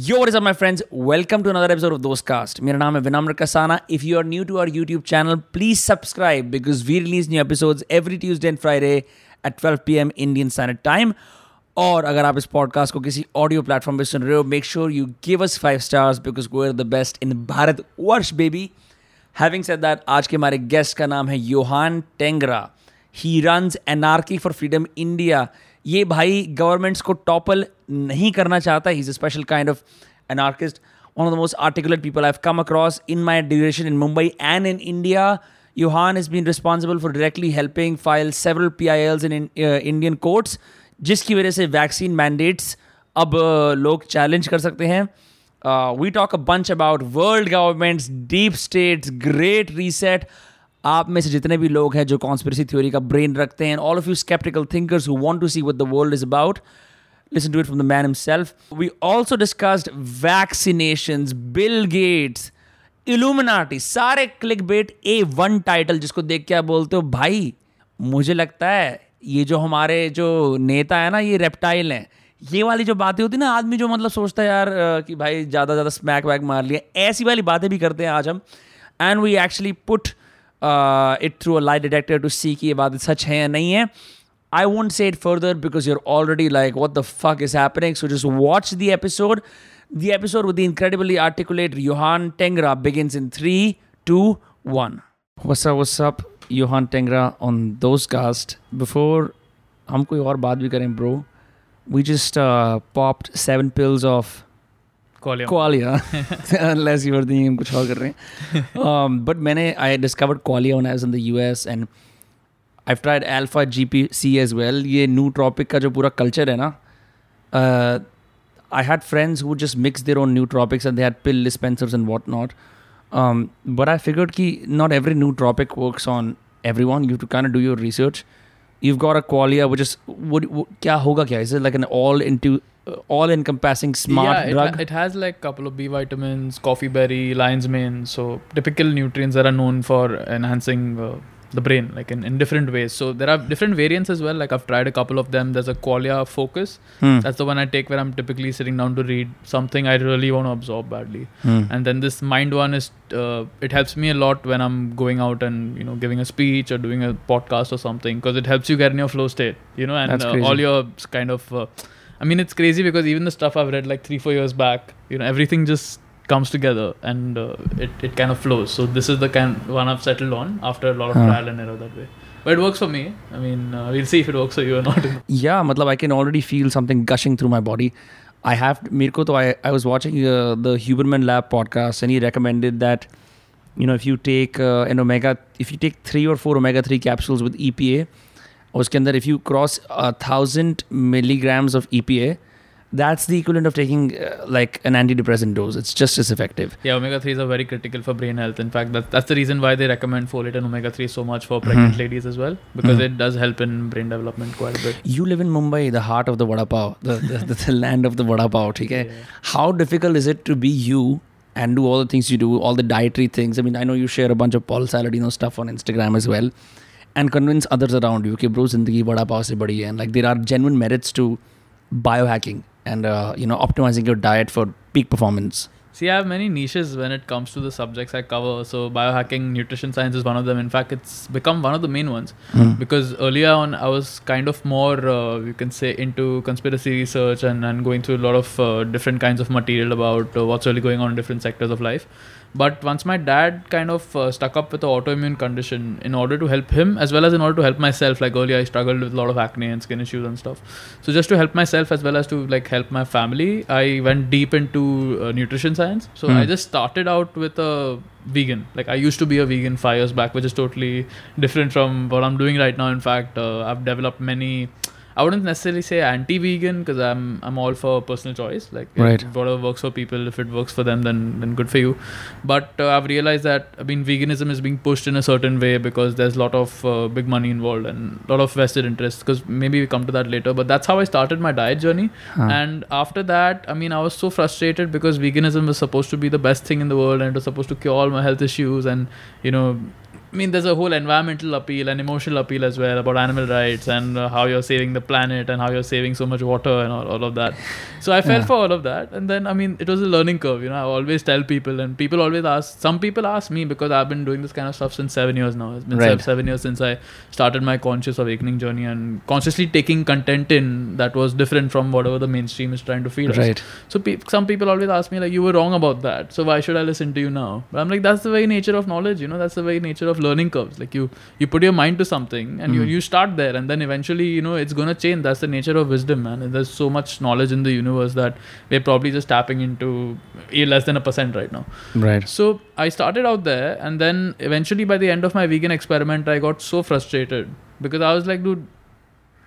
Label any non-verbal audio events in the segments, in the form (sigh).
Yo, what is up, my friends? Welcome to another episode of Dostcast. name is है विनम्र If you are new to our YouTube channel, please subscribe because we release new episodes every Tuesday and Friday at 12 p.m. Indian Standard Time. और अगर आप इस podcast को किसी audio platform पे सुन रहे हो make sure you give us five stars because we are the best in Bharat Varsh baby having said that आज के हमारे गेस्ट का नाम है Yohan Tengra he runs anarchy for freedom India ये भाई गवर्नमेंट्स को टॉपल नहीं करना चाहता he is a special kind of anarchist one of the most articulate people i've come across in my duration in mumbai and in india johan has been responsible for directly helping file several pils in, in uh, indian courts जिसकी वजह से vaccine mandates अब uh, लोग challenge कर सकते हैं we talk a bunch about world governments deep states great reset आप में से जितने भी लोग हैं जो कॉन्स्पिरसी थ्योरी का ब्रेन रखते हैं all of you sceptical thinkers who want to see what the world is about listen to it from the man himself. We also discussed vaccinations, Bill Gates, Illuminati, सारे clickbait A one title जिसको देख के आप बोलते हो भाई मुझे लगता है ये जो हमारे जो नेता है ना ये रेप्टाइल हैं। ये वाली जो बातें होती ना आदमी जो मतलब सोचता है यार कि भाई ज़्यादा ज़्यादा स्मैक वैक मार लिया। ऐसी वाली बातें भी करते हैं आज हम। And we actually put it through a light detector to see कि ये बातें सच हैं या नहीं है। I won't say it further because you're already like, what the fuck is happening? So just watch the episode. The episode with the incredibly articulate Yohan Tengra begins in three, two, one. What's up, what's up? Yohan Tengra on Dostcast. Before I'm going to भी करें bro we just popped seven pills off unless you were are (laughs) um but many i discovered हैं but मैंने I discovered qualia when I I tried alpha G P C as well ये nootropic का जो पूरा culture है ना I had friends who just mix their own nootropics and they had pill dispensers and what not but I figured कि not every nootropic works on every one you too can do your research you got a qualia वो जस्ट वो क्या होगा क्या? Is like an all in to all encompassing smart yeah, it, drug. Ha- it has like couple of B vitamins, coffee berry, lion's mane. So typical nutrients that are known for enhancing uh, the brain, like in, in different ways. So there are different variants as well. Like I've tried a couple of them. There's a Qualia Focus. Hmm. That's the one I take where I'm typically sitting down to read something I really want to absorb badly. Hmm. And then this mind one is uh, it helps me a lot when I'm going out and you know giving a speech or doing a podcast or something because it helps you get in your flow state. You know, and uh, all your kind of. Uh, I mean, it's crazy because even the stuff I've read like three, four years back, you know, everything just comes together and uh, it, it kind of flows. So this is the kind one I've settled on after a lot of Huh. trial and error that way. But it works for me. I mean, uh, we'll see if it works for you or not. (laughs) Yeah, matlab I can already feel something gushing through my body. I have मेरे को तो I I was watching uh, the Huberman Lab podcast and he recommended that you know if you take uh, an omega if you take three or four omega three capsules with EPA और उसके अंदर if you cross a thousand milligrams of EPA that's the equivalent of taking uh, like an antidepressant dose. It's just as effective. Yeah, omega 3s are very critical for brain health. In fact, that, that's the reason why they recommend folate and omega 3 so much for pregnant mm-hmm. ladies as well, because mm-hmm. it does help in brain development quite a bit. You live in Mumbai, the heart of the vada pav, the, the, the, the land of the vada pav. Okay? Yeah. How difficult is it to be you and do all the things you do, all the dietary things? I mean, I know you share a bunch of Paul Saladino stuff on Instagram as well, and convince others around you, okay, bro, zindagi vada pav se badi hai. And like, there are genuine merits to biohacking and uh, you know optimizing your diet for peak performance. See, I have many niches when it comes to the subjects I cover. So, biohacking, nutrition science is one of them. In fact, it's become one of the main ones because earlier on, I was kind of more, uh, you can say, into conspiracy research and, and going through a lot of uh, different kinds of material about uh, what's really going on in different sectors of life. But once my dad kind of uh, stuck up with the autoimmune condition in order to help him as well as in order to help myself, like earlier I struggled with a lot of acne and skin issues and stuff. So just to help myself as well as to like help my family, I went deep into uh, nutrition science. So Hmm. I just started out with a vegan. Like I used to be a vegan five years back, which is totally different from what I'm doing right now. In fact, uh, I've developed many. I wouldn't necessarily say anti-vegan because I'm I'm all for personal choice. Like Right. whatever works for people, if it works for them, then then good for you. But uh, I've realized that I mean veganism is being pushed in a certain way because there's a lot of uh, big money involved and a lot of vested interests. Because maybe we come to that later. But that's how I started my diet journey. Huh. And after that, I mean, I was so frustrated because veganism was supposed to be the best thing in the world and it was supposed to cure all my health issues and, you know, I mean, there's a whole environmental appeal and emotional appeal as well about animal rights and uh, how you're saving the planet and how you're saving so much water and all, all of that. So I fell Yeah. for all of that. And then, I mean, it was a learning curve. You know, I always tell people, and people always ask, some people ask me because I've been doing this kind of stuff since seven years now. It's been Right. seven, years since I started my conscious awakening journey and consciously taking content in that was different from whatever the mainstream is trying to feed us. Right. So pe- some people always ask me like, you were wrong about that. So why should I listen to you now? But I'm like, that's the very nature of knowledge. You know, that's the very nature of learning curves. Like you, you put your mind to something and you, Mhm. you start there, and then eventually, you know, it's gonna change. That's the nature of wisdom, man. And there's so much knowledge in the universe that we're probably just tapping into less than a percent right now. Right. So I started out there, and then eventually, by the end of my vegan experiment, I got so frustrated because I was like, dude,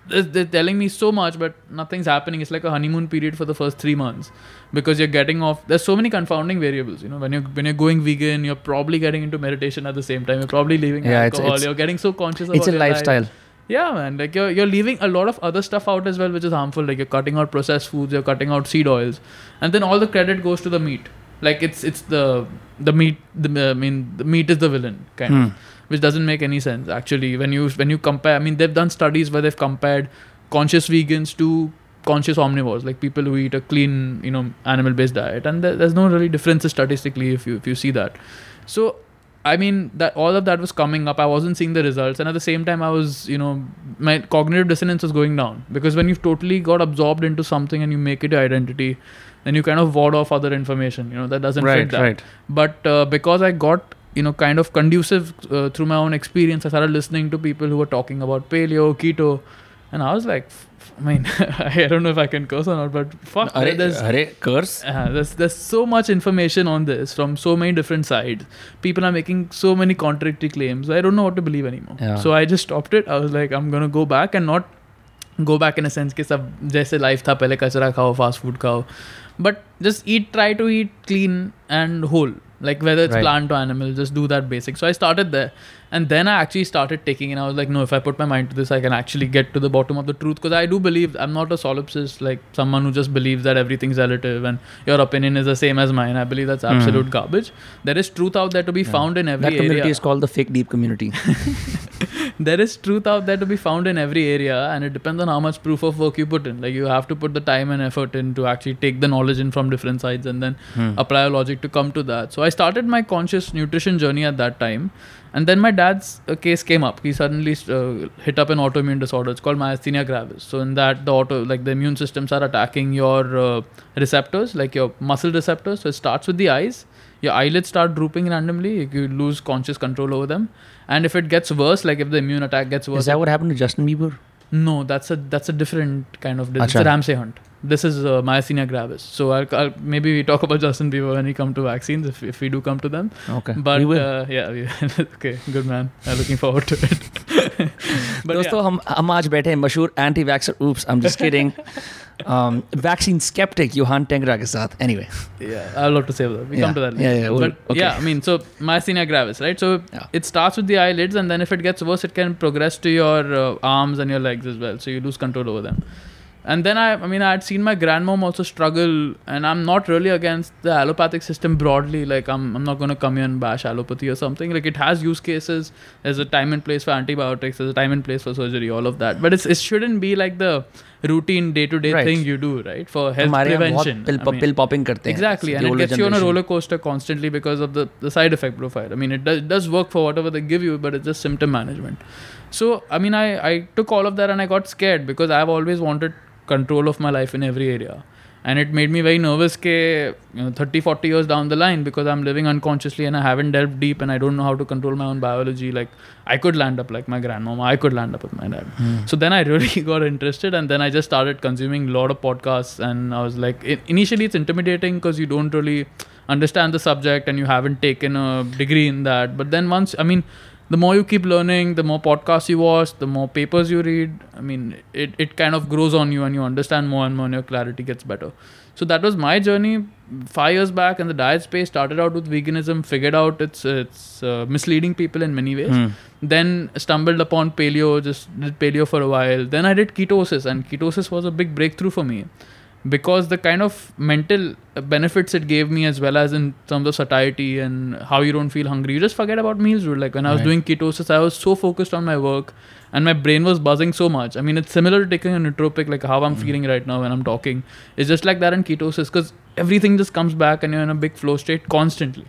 they're telling me so much, but nothing's happening. It's like a honeymoon period for the first three months because you're getting off. There's so many confounding variables. You know, when you're when you're going vegan, you're probably getting into meditation at the same time. You're probably leaving Yeah, it's- alcohol. it's- you're getting so conscious. It's about a your life. lifestyle. Yeah, man. Like you're you're leaving a lot of other stuff out as well, which is harmful. Like you're cutting out processed foods, you're cutting out seed oils, and then all the credit goes to the meat. Like it's it's the the meat. The I mean the meat is the villain kind Hmm. of, which doesn't make any sense actually. When you when you compare, I mean they've done studies where they've compared conscious vegans to conscious omnivores, like people who eat a clean you know animal based diet, and there, there's no really differences statistically if you if you see that. So I mean that all of that was coming up. I wasn't seeing the results, and at the same time, I was, you know, my cognitive dissonance was going down because when you've totally got absorbed into something and you make it your identity, then you kind of ward off other information. You know that doesn't Right. fit that. Right. But uh, because I got, you know, kind of conducive uh, through my own experience, I started listening to people who were talking about paleo, keto, and I was like, I mean, (laughs) I don't know if I can curse or not, but fuck, Arre, there's arre, curse. uh, there's there's so much information on this from so many different sides. People are making so many contradictory claims. I don't know what to believe anymore. Yeah. So I just stopped it. I was like, I'm gonna go back and not go back in a sense कि सब जैसे life था पहले कचरा खाओ fast food खाओ but just eat try to eat clean and whole like whether it's Right. plant or animal just do that basic so i started there and then i actually started taking and i was like no if i put my mind to this i can actually get to the bottom of the truth because i do believe i'm not a solipsist like someone who just believes that everything's relative and your opinion is the same as mine i believe that's absolute garbage there is truth out there to be Yeah. found in every area. That community area is called the fake deep community. (laughs) there is truth out there to be found in every area and it depends on how much proof of work you put in like you have to put the time and effort in to actually take the knowledge in from different sides and then Hmm. apply a logic to come to that so i started my conscious nutrition journey at that time and then my dad's uh, case came up. He suddenly uh, hit up an autoimmune disorder. It's called myasthenia gravis. So in that the auto like the immune systems are attacking your uh, receptors like your muscle receptors. So it starts with the eyes. Your eyelids start drooping randomly. You lose conscious control over them. And if it gets worse like if the immune attack gets worse Is that what happened to Justin Bieber? no that's a that's a different kind of disease. it's a ramsay hunt this is uh, myasthenia gravis. So maybe we talk about Justin Bieber when we come to vaccines, if, we do come to them. Okay. But uh, yeah, (laughs) okay, good man. I'm looking forward to it. (laughs) but दोस्तों yeah. हम हम आज बैठे हैं oops I'm just kidding. (laughs) Um, vaccine skeptic Yohan Tengra ke saath. Anyway. Yeah, I love to say that. We come to that. Yeah, yeah, but yeah, I mean, so myasthenia gravis, right? So it starts with the eyelids, and then if it gets worse, it can progress to your uh, arms and your legs as well. So you lose control over them and then I, I mean, I had seen my grandmom also struggle, and I'm not really against the allopathic system broadly. Like, I'm, I'm not going to come here and bash allopathy or something. Like, it has use cases. There's a time and place for antibiotics. There's a time and place for surgery. All of that, but it's, it shouldn't be like the routine day-to-day Right. thing you do, right? For health हमारे यहाँ बहुत prevention. pill, I mean- pill popping करते हैं Exactly, The and it older gets you on a generation. roller coaster constantly because of the, the side effect profile. I mean, it does, it does work for whatever they give you, but it's just symptom management. So, I mean, I, I took all of that and I got scared because I've always wanted control of my life in every area. And it made me very nervous ke, you know, 30, 40 years down the line because I'm living unconsciously and I haven't delved deep and I don't know how to control my own biology. Like, I could land up like my grandmama, I could land up with my dad. Hmm. So then I really (laughs) got interested, and then I just started consuming a lot of podcasts. And I was like, i initially it's intimidating because you don't really understand the subject and you haven't taken a degree in that. But then once, I mean, the more you keep learning, the more podcasts you watch, the more papers you read. I mean, it, it kind of grows on you and you understand more and more, and your clarity gets better. So that was my journey five years back in the diet space. Started out with veganism, figured out it's it's uh, misleading people in many ways Hmm. then stumbled upon paleo just did paleo for a while then i did ketosis and ketosis was a big breakthrough for me because the kind of mental benefits it gave me as well as in terms of satiety and how you don't feel hungry. You just forget about meals dude. Like when i was Right. doing ketosis i was so focused on my work and my brain was buzzing so much. I mean it's similar to taking a nootropic like how i'm mm. feeling right now when i'm talking. It's just like that in ketosis because everything just comes back and you're in a big flow state constantly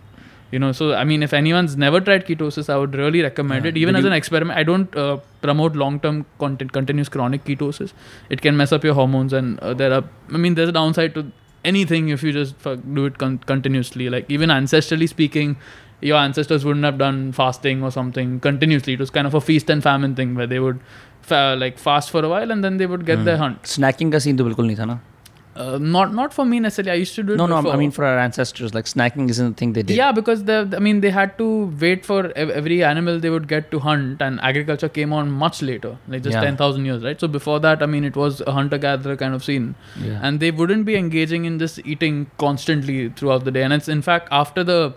you know so i mean if anyone's never tried ketosis i would really recommend Yeah. it even Did as you- an experiment i don't uh, promote long term content continuous chronic ketosis it can mess up your hormones and uh, there are i mean there's a downside to anything if you just fuck, do it con- continuously like even ancestrally speaking your ancestors wouldn't have done fasting or something continuously it was kind of a feast and famine thing where they would fa- like fast for a while and then they would get Hmm. their hunt snaking का scene तो बिल्कुल नहीं था ना uh, not not for me necessarily i used to do it no no. I mean for our ancestors like snacking isn't the thing they did Yeah, because the I mean they had to wait for every animal they would get to hunt, and agriculture came on much later, like just Yeah. ten thousand years, right? So before that, I mean it was a hunter gatherer kind of scene, yeah. and they wouldn't be engaging in this eating constantly throughout the day. And it's in fact after the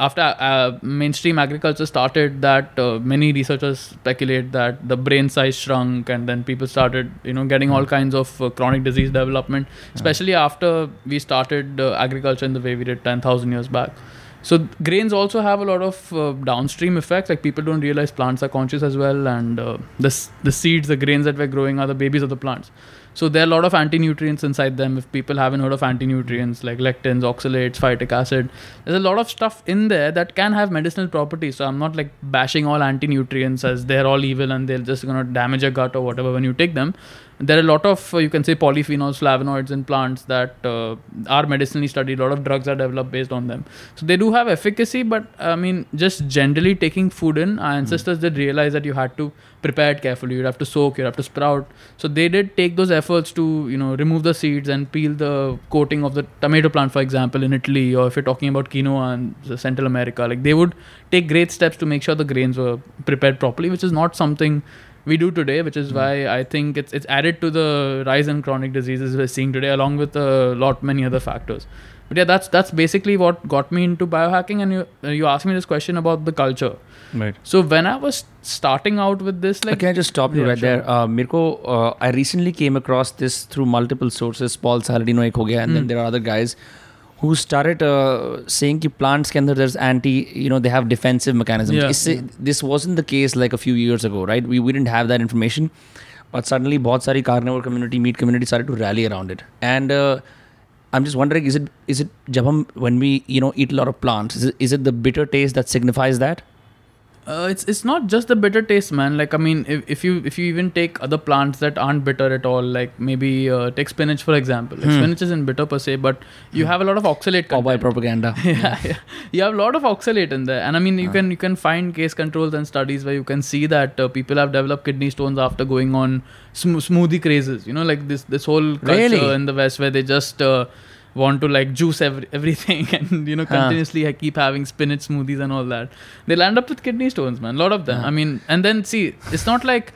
after uh, mainstream agriculture started that uh, many researchers speculate that the brain size shrunk and then people started you know getting all kinds of uh, chronic disease development especially after we started uh, agriculture in the way we did 10000 years back. So grains also have a lot of uh, downstream effects like people don't realize plants are conscious as well and uh, the, s- the seeds the grains that we're growing are the babies of the plants so there are a lot of anti-nutrients inside them. If people haven't heard of anti-nutrients like lectins, oxalates, phytic acid, there's a lot of stuff in there that can have medicinal properties. So I'm not like bashing all anti-nutrients as they're all evil and they're just gonna damage your gut or whatever when you take them. There are a lot of uh, you can say polyphenols, flavonoids in plants that uh, are medicinally studied. A lot of drugs are developed based on them. So they do have efficacy, but I mean, just generally taking food in, our ancestors did realize that you had to prepare it carefully. You'd have to soak, you'd have to sprout. So they did take those efforts to, you know, remove the seeds and peel the coating of the tomato plant, for example, in Italy, or if you're talking about quinoa in Central America, like they would take great steps to make sure the grains were prepared properly, which is not something we do today, which is mm. why I think it's it's added to the rise in chronic diseases we're seeing today, along with a lot many other factors. But yeah, that's that's basically what got me into biohacking. And you uh, you asked me this question about the culture. Right. So when I was starting out with this, like, uh, can I just stop you yeah, right sure. there, uh, Mirko? Uh, I recently came across this through multiple sources. Paul Saladino, ek ho gaya, and mm. then hmm. there are other guys who started uh, saying that plants can there's anti you know they have defensive mechanisms. This wasn't the case like a few years ago right? We, we didn't have that information but suddenly bahut sari carnivore community meat community started to rally around it. And uh, I'm just wondering, is it is it jab when we you know eat a lot of plants, is it the bitter taste that signifies that? Uh, it's it's not just the bitter taste, man. Like I mean, if, if you if you even take other plants that aren't bitter at all, like maybe uh, take spinach for example. Like Hmm. Spinach isn't bitter per se, but you have a lot of oxalate Cowboy propaganda. (laughs) yeah, yeah, you have a lot of oxalate in there, and I mean, you Ah. can you can find case controls and studies where you can see that uh, people have developed kidney stones after going on sm- smoothie crazes. You know, like this this whole culture Really? in the West where they just uh, want to like juice every, everything (laughs) and you know Huh. continuously ha- keep having spinach smoothies and all that. They'll end up with kidney stones, man. A lot of them. Huh. I mean, and then see, it's not like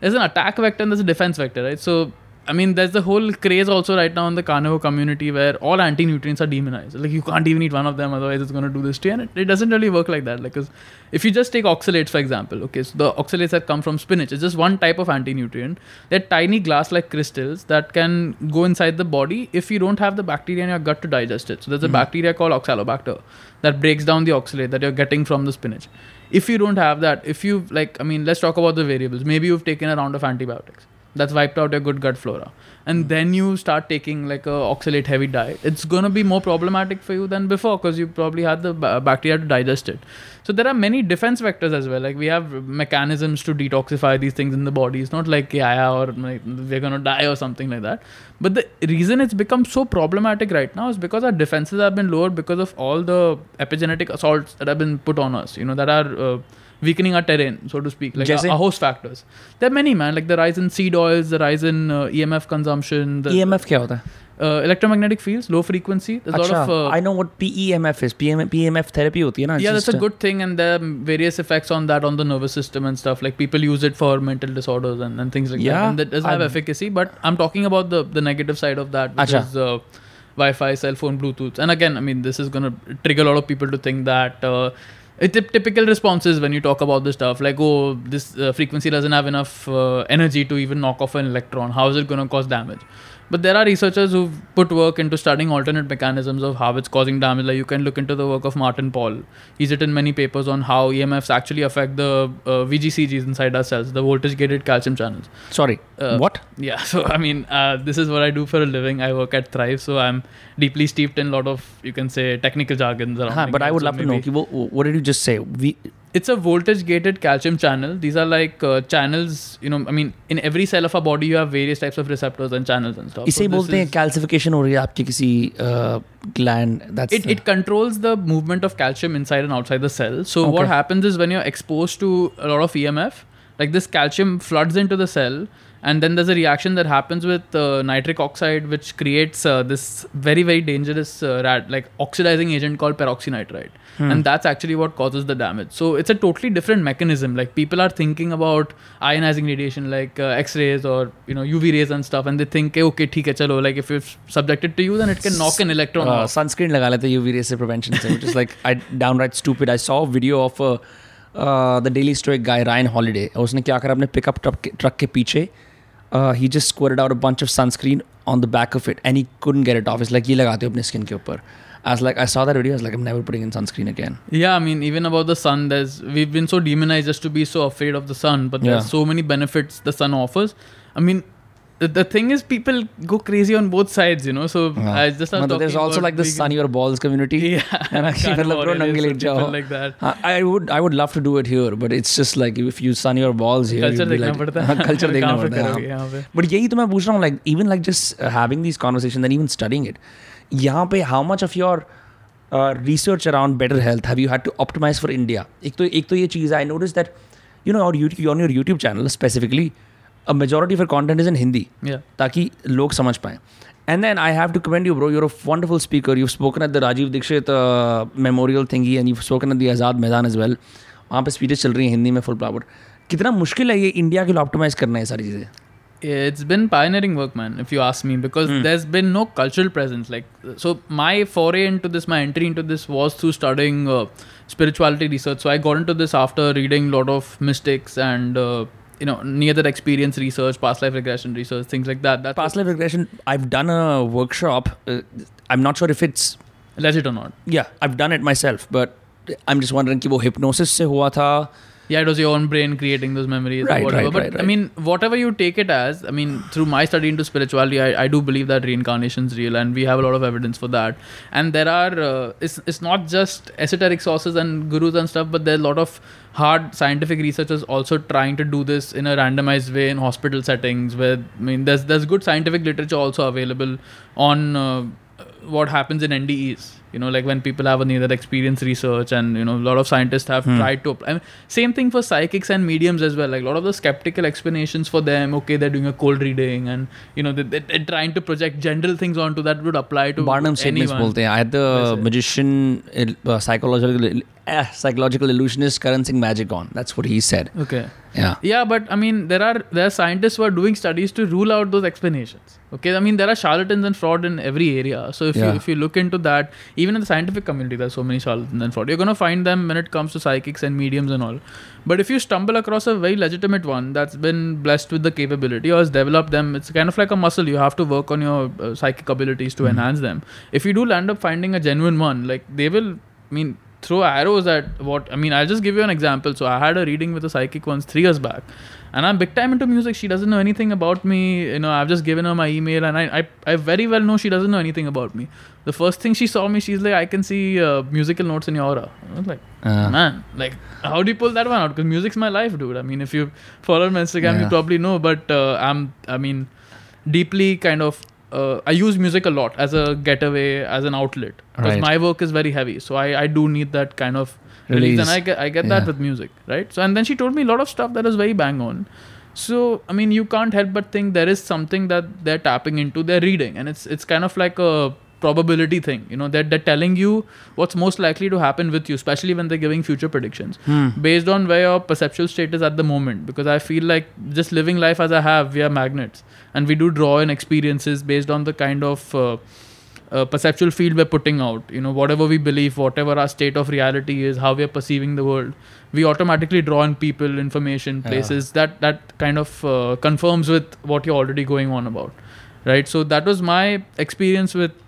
there's an attack vector and there's a defense vector, right? So I mean, there's the whole craze also right now in the carnivore community where all anti-nutrients are demonized. Like you can't even eat one of them, otherwise it's going to do this to you. And it, it doesn't really work like that. Like, 'cause if you just take oxalates, for example, okay, so the oxalates that come from spinach, it's just one type of anti-nutrient. They're tiny glass-like crystals that can go inside the body if you don't have the bacteria in your gut to digest it. So there's a Mhm. bacteria called oxalobacter that breaks down the oxalate that you're getting from the spinach. If you don't have that, if you've, like, I mean, let's talk about the variables. Maybe you've taken a round of antibiotics that's wiped out your good gut flora. And then you start taking like a oxalate heavy diet. It's going to be more problematic for you than before because you probably had the ba- bacteria to digest it. So there are many defense vectors as well. Like we have mechanisms to detoxify these things in the body. It's not like yeah, yeah or like we're going to die or something like that. But the reason it's become so problematic right now is because our defenses have been lowered because of all the epigenetic assaults that have been put on us you know that are uh, weakening our terrain so to speak like Jaise? our, our host factors there are many man like the rise in seed oils the rise in uh, emf consumption the EMF क्या होता है? uh, electromagnetic fields low frequency there's a lot of uh, I know what PEMF is. PM, PEMF therapy होती है ना? yeah It's that's a just, good thing and there are various effects on that on the nervous system and stuff like people use it for mental disorders and, and things like that Yeah, and that does have I've- efficacy but i'm talking about the the negative side of that which Acha. is uh, wi-fi cell phone bluetooth and again i mean this is going to trigger a lot of people to think that it, typ- typical responses when you talk about this stuff like oh this uh, frequency doesn't have enough uh, energy to even knock off an electron. How is it going to cause damage But there are researchers who've put work into studying alternate mechanisms of how it's causing damage. Like you can look into the work of Martin Pall. He's written many papers on how EMFs actually affect the uh, VGCCs inside our cells, the voltage gated calcium channels. Sorry. Uh, what? Yeah, (laughs) so I mean, uh, this is what I do for a living. I work at Thrive, so I'm deeply steeped in a lot of, you can say, technical jargons around. Huh, but I would So love to know. what did you just say? We it's a voltage gated calcium channel these are like uh, channels you know i mean in every cell of our body you have various types of receptors and channels and stuff इसे So this बोलते हैं is- calcification हो रही है आपकी किसी gland that's it, it controls the movement of calcium inside and outside the cell so what Okay. happens is when you're exposed to a lot of emf like this calcium floods into the cell and then there's a reaction that happens with uh, nitric oxide which creates uh, this very very dangerous uh, rad, like oxidizing agent called peroxynitrite hmm. and that's actually what causes the damage so it's a totally different mechanism like people are thinking about ionizing radiation like uh, x-rays or you know uv rays and stuff and they think hey, okay theek hai, chalo. like if it's subjected to you then it can knock an electron uh, off. sunscreen laga lete uv rays prevention which is like i downright stupid i saw a video of a uh, the Daily Stoic guy Ryan Holiday उसने क्या करा अपने pickup truck के truck के पीछे uh, he just squirted out a bunch of sunscreen on the back of it and he couldn't get it off it's like ये लगाते हो अपने स्किन के ऊपर I was like I saw that video I was like I'm never putting in sunscreen again Yeah, I mean, even about the sun, there's we've been so demonized just to be so afraid of the sun, but yeah. there's so many benefits the sun offers. I mean, the, the thing is, people go crazy on both sides, you know. So I just was मतलब there's talking also about like the vegan- sun your balls community Yeah, (laughs) है ना कि मतलब bro Carnivore नंगे is late people जाओ like that. हाँ, I would I would love to do it here but it's just like if you sun your balls here Culture you'd be देखना like, पड़ता (laughs) हाँ, है culture देखना कहाँ पे पड़ता है करोगे हाँ। यहाँ पे बट यही तो मैं पूछ रहा हूँ like even like just having this conversation and even studying it यहाँ पे how much of your research around better health have you had to optimise for India एक तो एक तो ये चीज़ I notice that you know और YouTube on your YouTube channel specifically a majority of content is in Hindi ताकि लोग समझ पाएँ। And then I have to commend you bro You're a wonderful speaker. You've spoken at the Rajiv Dikshit uh, memorial thingy, and you've spoken at the Azad Maidan as वहाँ पे speeches चल रही हैं हिंदी में फुल पावर कितना मुश्किल है ये इंडिया के लिए ऑप्टिमाइज करना है सारी चीज़ें? It's been pioneering work man if you ask me because there is been no cultural presence like so my foray into this my entry into this was through starting spirituality research so I got to this after reading lot of mistakes and you know near that experience research past life regression research things like that. That's past life regression i've done a workshop uh, i'm not sure if it's legit or not. Yeah i've done it myself but i'm just wondering if it was hypnosis se hua tha yeah, it was your own brain creating those memories Right, or whatever. right, but right, I mean, whatever you take it as, I mean, through my study into spirituality, I, I do believe that reincarnation is real, and we have a lot of evidence for that. And there are, uh, it's it's not just esoteric sources and gurus and stuff, but there are a lot of hard scientific researchers also trying to do this in a randomized way in hospital settings. Where I mean, there's there's good scientific literature also available on. Uh, what happens in NDEs. You know, like when people have a near that experience research, and you know, a lot of scientists have tried to. I mean, same thing for psychics and mediums as well. Like a lot of the skeptical explanations for them. Okay, they're doing a cold reading, and you know, they, they, they're trying to project general things onto that would apply to Barnum statements anyone. बोलते हैं I had the वैसे। magician uh, psychological uh, psychological illusionist Karan Singh Magic on that's what he said Okay. yeah Yeah, but I mean, there are there are scientists who are doing studies to rule out those explanations. Okay, I mean, there are charlatans and fraud in every area. So if Yeah. you if you look into that, even in the scientific community, there's so many charlatans and fraud. You're gonna find them when it comes to psychics and mediums and all. But if you stumble across a very legitimate one that's been blessed with the capability or has developed them, it's kind of like a muscle. You have to work on your uh, psychic abilities to enhance them. If you do land up finding a genuine one, like they will. I mean, throw arrows at what I mean. I'll just give you an example. So I had a reading with a psychic once three years back, and I'm big time into music. She doesn't know anything about me. You know, I've just given her my email, and I I, I very well know she doesn't know anything about me. The first thing she saw me, she's like, I can see uh, musical notes in your aura. I was like, Uh, man, like how do you pull that one out? Because music's my life, dude. I mean, if you follow my Instagram, you probably know. But uh, I'm, I mean, deeply kind of. Uh, I use music a lot as a getaway, as an outlet. Because Right. my work is very heavy, so I, I do need that kind of release, Release. and I get I get that with music, right? So and then she told me a lot of stuff that is very bang on. So I mean, you can't help but think there is something that they're tapping into. They're reading, and it's it's kind of like a probability thing. You know, they're, they're telling you what's most likely to happen with you, especially when they're giving future predictions hmm. based on where your perceptual state is at the moment. Because I feel like just living life as I have, we are magnets, and we do draw in experiences based on the kind of uh, uh, perceptual field we're putting out. You know, whatever we believe, whatever our state of reality is, how we are perceiving the world, we automatically draw in people, information, Yeah. places that that kind of uh, confirms with what you're already going on about. right so that was my experience with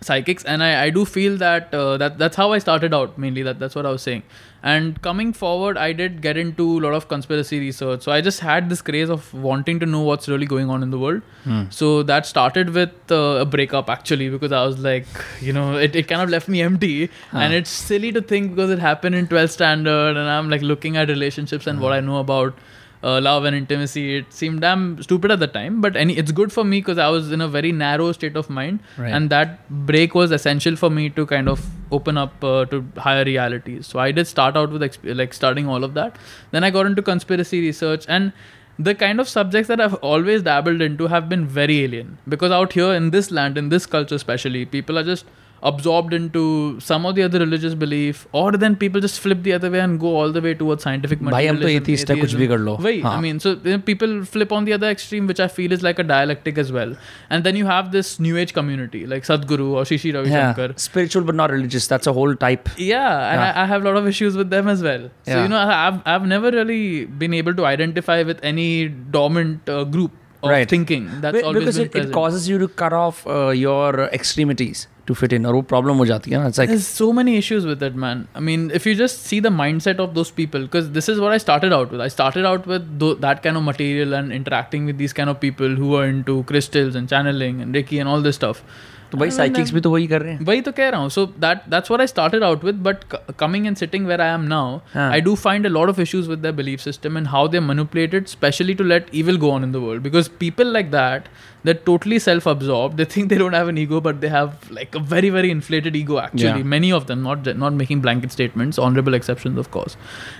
psychics and i, I do feel that uh, that that's how i started out mainly that that's what i was saying. And coming forward i did get into a lot of conspiracy research. So i just had this craze of wanting to know what's really going on in the world. Hmm. so that started with uh, a breakup actually because i was like you know it, it kind of left me empty. And it's silly to think because it happened in 12th standard and i'm like looking at relationships and what i know about uh, love and intimacy it seemed damn stupid at the time but any it's good for me because i was in a very narrow state of mind Right. and that break was essential for me to kind of open up uh, to higher realities so i did start out with exp- like studying all of that then i got into conspiracy research and the kind of subjects that i've always dabbled into have been very alien because out here in this land in this culture especially people are just absorbed into some of the other religious belief or then people just flip the other way and go all the way towards scientific materialism to atheist kuch bhi kar lo. Wait, i mean so you know, people flip on the other extreme which i feel is like a dialectic as well. And then you have this new age community like sadhguru or sri sri ravi yeah. shankar. Spiritual but not religious that's a whole type. Yeah, and yeah. I, I, have a lot of issues with them as well. So yeah. you know i've i've never really been able to identify with any dormant uh, group right. thinking. That's always because it, it, causes you to cut off uh, your extremities to fit in or problem ho jati hai it's like there's so many issues with it man. I mean if you just see the mindset of those people because this is what i started out with. I started out with th- that kind of material and interacting with these kind of people who are into crystals and channeling and reiki and all this stuff. तो भाई psychics भी तो वही कर रहे हैं। वही तो कह रहा हूँ। So that that's what I started out with but coming and sitting where I am now. I do find a lot of issues with the belief system and how they manipulated specially to let evil go on in the world because people like that they're totally self-absorbed. They think they don't have an ego but they have like a very very inflated ego actually. Yeah. many of them not not making blanket statements honorable exceptions of course.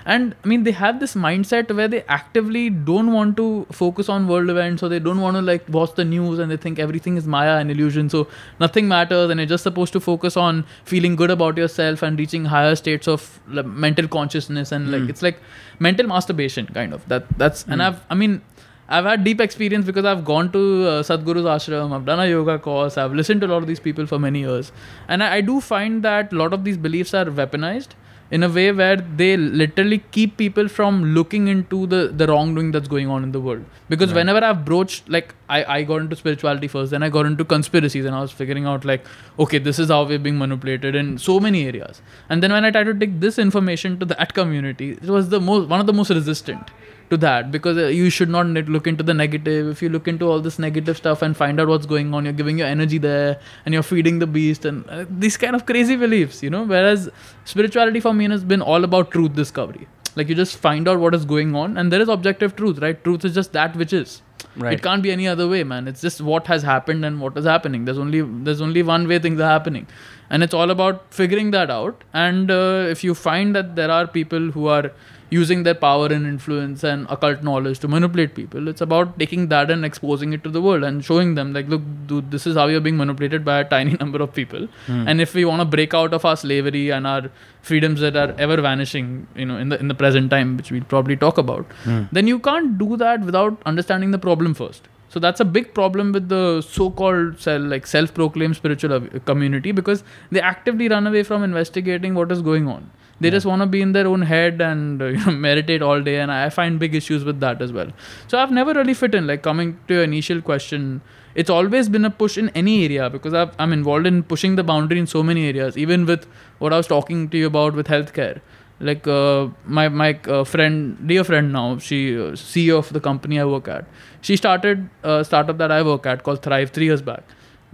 And i mean they have this mindset where they actively don't want to focus on world events so they don't want to like watch the news and they think everything is maya and illusion so nothing matters and you're just supposed to focus on feeling good about yourself and reaching higher states of like, mental consciousness and like hmm. it's like mental masturbation kind of. That that's and hmm. i've i mean I've had deep experience because I've gone to uh, Sadhguru's ashram, I've done a yoga course, I've listened to a lot of these people for many years. And I, I do find that a lot of these beliefs are weaponized in a way where they literally keep people from looking into the, the wrongdoing that's going on in the world. Because whenever I've broached, like, I, I got into spirituality first, then I got into conspiracies, and I was figuring out, like, okay, this is how we're being manipulated in so many areas. And then when I tried to take this information to that community, it was the most one of the most resistant to that because uh, you should not look into the negative. If you look into all this negative stuff and find out what's going on you're giving your energy there and you're feeding the beast and uh, these kind of crazy beliefs you know? Whereas spirituality for me has been all about truth discovery. Like you just find out what is going on and there is objective truth right? Truth is just that which is. Right. it can't be any other way man. It's just what has happened and what is happening. There's only there's only one way things are happening. And it's all about figuring that out. And uh, if you find that there are people who are using their power and influence and occult knowledge to manipulate people. It's about taking that and exposing it to the world and showing them like look dude this is how you're being manipulated by a tiny (laughs) number of people. Hmm. And if we want to break out of our slavery and our freedoms that are ever vanishing you know in the in the present time which we'll probably talk about hmm. then you can't do that without understanding the problem first. So that's a big problem with the so-called like self-proclaimed spiritual community because they actively run away from investigating what is going on. They just want to be in their own head and uh, (laughs) you know, meditate all day, and I find big issues with that as well. So I've never really fit in. Like coming to your initial question, it's always been a push in any area because I've, I'm involved in pushing the boundary in so many areas. Even with what I was talking to you about with healthcare like uh, my my uh, friend dear friend now she uh, ceo of the company i work at she started a startup that i work at called thrive 3 years back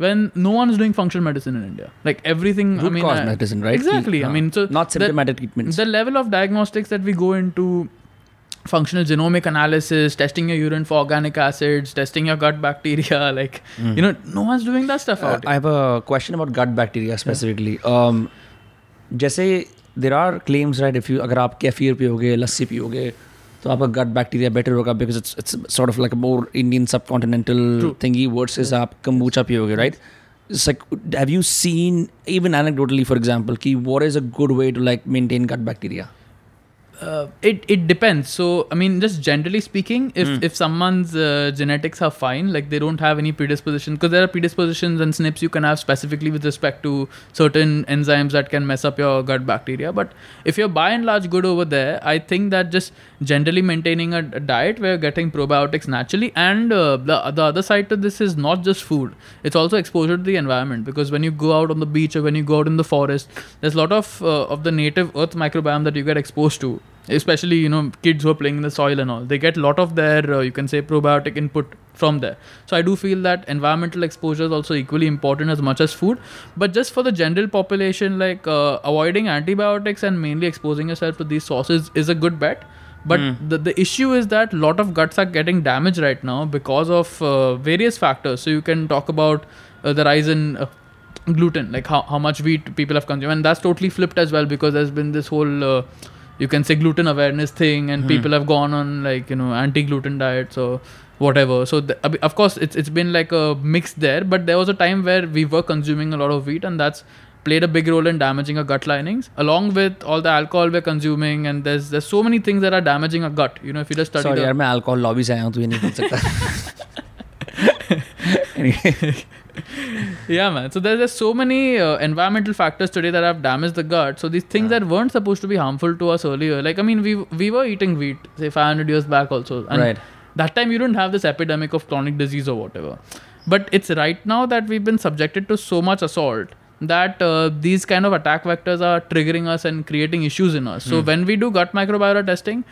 when no one is doing functional medicine in india like everything i root mean cause I- medicine right exactly i हाँ. mean so not the- symptomatic treatments the level of diagnostics that we go into functional genomic analysis testing your urine for organic acids testing your gut bacteria (laughs) like you know no one's doing that stuff Hmm. Uh, out I have a question about gut bacteria specifically. Um, जैसे there are claims right if you अगर आप kefir पियोगे लस्सी पियोगे तो आपका gut bacteria better होगा because it's it's sort of like more Indian subcontinental thingy words is आप kombucha पियोगे right it's like have you seen even anecdotally for example कि what is a good way to like maintain gut bacteria Uh, it it depends. So I mean, just generally speaking, if Hmm. if someone's uh, genetics are fine, like they don't have any predisposition, because there are predispositions and SNPs you can have specifically with respect to certain enzymes that can mess up your gut bacteria. But if you're by and large good over there, I think that just generally maintaining a, a diet where you're getting probiotics naturally, and uh, the the other side to this is not just food; it's also exposure to the environment. Because when you go out on the beach or when you go out in the forest, there's a lot of uh, of the native earth microbiome that you get exposed to especially you know kids who are playing in the soil and all. They get a lot of their uh, you can say probiotic input from there. So i do feel that environmental exposure is also equally important as much as food. But just for the general population like uh, avoiding antibiotics and mainly exposing yourself to these sources is a good bet. But the, the issue is that a lot of guts are getting damaged right now because of uh, various factors. So you can talk about uh, the rise in uh, gluten like how, how much wheat people have consumed. And that's totally flipped as well because there's been this whole uh, you can say gluten awareness thing and Hmm. people have gone on like you know anti-gluten diets or whatever so th- I mean, of course it's, it's been like a mix there but there was a time where we were consuming a lot of wheat and that's played a big role in damaging our gut linings along with all the alcohol we're consuming and there's there's so many things that are damaging our gut you know if you just study sorry the यार मैं alcohol lobby से आया हूँ तो ये नहीं बोल सकता Anyway, (laughs) yeah man. So there's, there's so many uh, environmental factors today that have damaged the gut. So these things that weren't supposed to be harmful to us earlier like i mean we we were eating wheat say 500 years back also and Right. that time you didn't have this epidemic of chronic disease or whatever. But it's right now that we've been subjected to so much assault that uh, these kind of attack vectors are triggering us and creating issues in us. So Hmm. when we do gut microbiota testing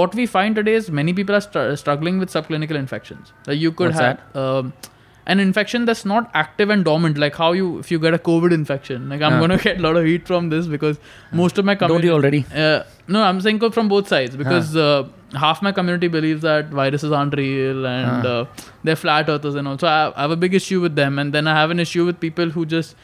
what we find today is many people are str- struggling with subclinical infections. Like you could What's have um, an infection that's not active and dormant like how you if you get a covid infection like i'm Ah. going (laughs) to get a lot of heat from this because most of my don't community you already? uh, no, I'm saying from both sides because uh, half my community believes that viruses aren't real and Huh. uh, they're flat earthers and all. So I I have a big issue with them, and then I have an issue with people who just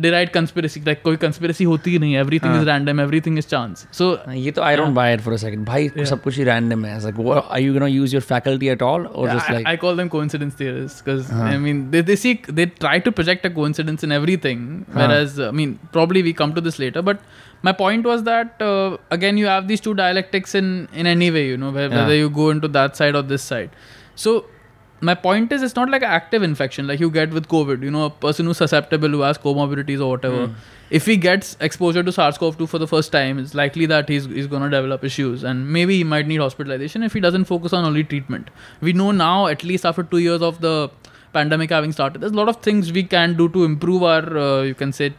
deride conspiracy like कोई conspiracy होती ही नहीं है। Everything is random everything is chance so ये तो I don't buy it for a second भाई yeah. सब कुछ ही रैंडम है। Like what are you gonna use your faculty at all और just like I call them coincidence theorists cuz I mean they they see they try to project a coincidence in everything whereas I mean probably we come to this later but my point was that uh, again you have these two dialectics in in any way you know whether yeah. you go into that side or this side. So my point is it's not like an active infection like you get with covid you know a person who's susceptible who has comorbidities or whatever Hmm. if he gets exposure to SARS-CoV-2 for the first time, it's likely that he's, he's going to develop issues and maybe he might need hospitalization if he doesn't focus on early treatment. We know now, at least after two years of the pandemic having started, there's a lot of things we can do to improve our, uh, you can say,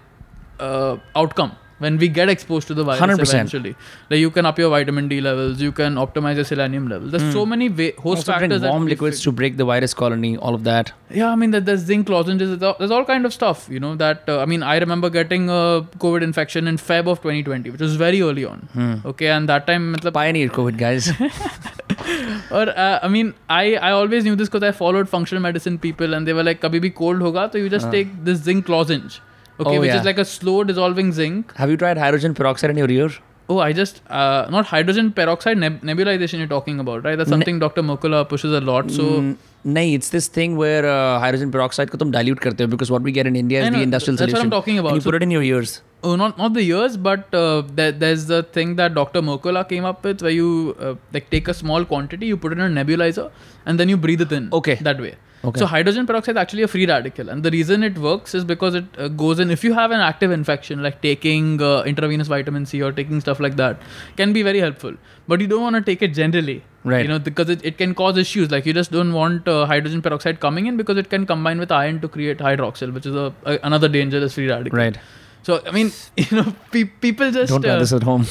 uh, outcome when we get exposed to the virus 100%. eventually. Like you can up your vitamin D levels, you can optimize your selenium levels. There's so many wa- host Hmm. Also factors. that warm liquids to break the virus colony, all of that. yeah, I mean, there's zinc lozenges. There's all, kind of stuff, you know. That uh, I mean, I remember getting a COVID infection in Feb of 2020, which was very early on. Hmm. Okay, and that time, matlab, Pioneer COVID, guys. (laughs) or I mean, I I always knew this because I followed functional medicine people, and they were like, "Kabhi bhi cold hoga, so you just Ah. take this zinc lozenge." Okay, Oh, which yeah. is like a slow dissolving zinc. Have you tried hydrogen peroxide in your ear? Oh, I just uh, not hydrogen peroxide neb- nebulization you're talking about, right? That's Ne- something Dr. Mokula pushes a lot. So. Mm, नहीं, it's this thing where uh, hydrogen peroxide को तुम dilute करते हो because what we get in India I is know, the industrial that's what solution. I'm talking about. And you So- put it in your ears. Oh, not not the years, but uh, there, there's the thing that Dr. Mercola came up with, where you uh, like take a small quantity, you put it in a nebulizer, and then you breathe it in. Okay. That way. Okay. So hydrogen peroxide is actually a free radical, and the reason it works is because it uh, goes in. If you have an active infection, like taking uh, intravenous vitamin C or taking stuff like that, can be very helpful. But you don't want to take it generally. Right. You know, because it, it can cause issues. Like you just don't want uh, hydrogen peroxide coming in because it can combine with iron to create hydroxyl, which is a, a another dangerous free radical. Right. So I mean, (laughs) you know, pe- people just Don't try uh, this at home.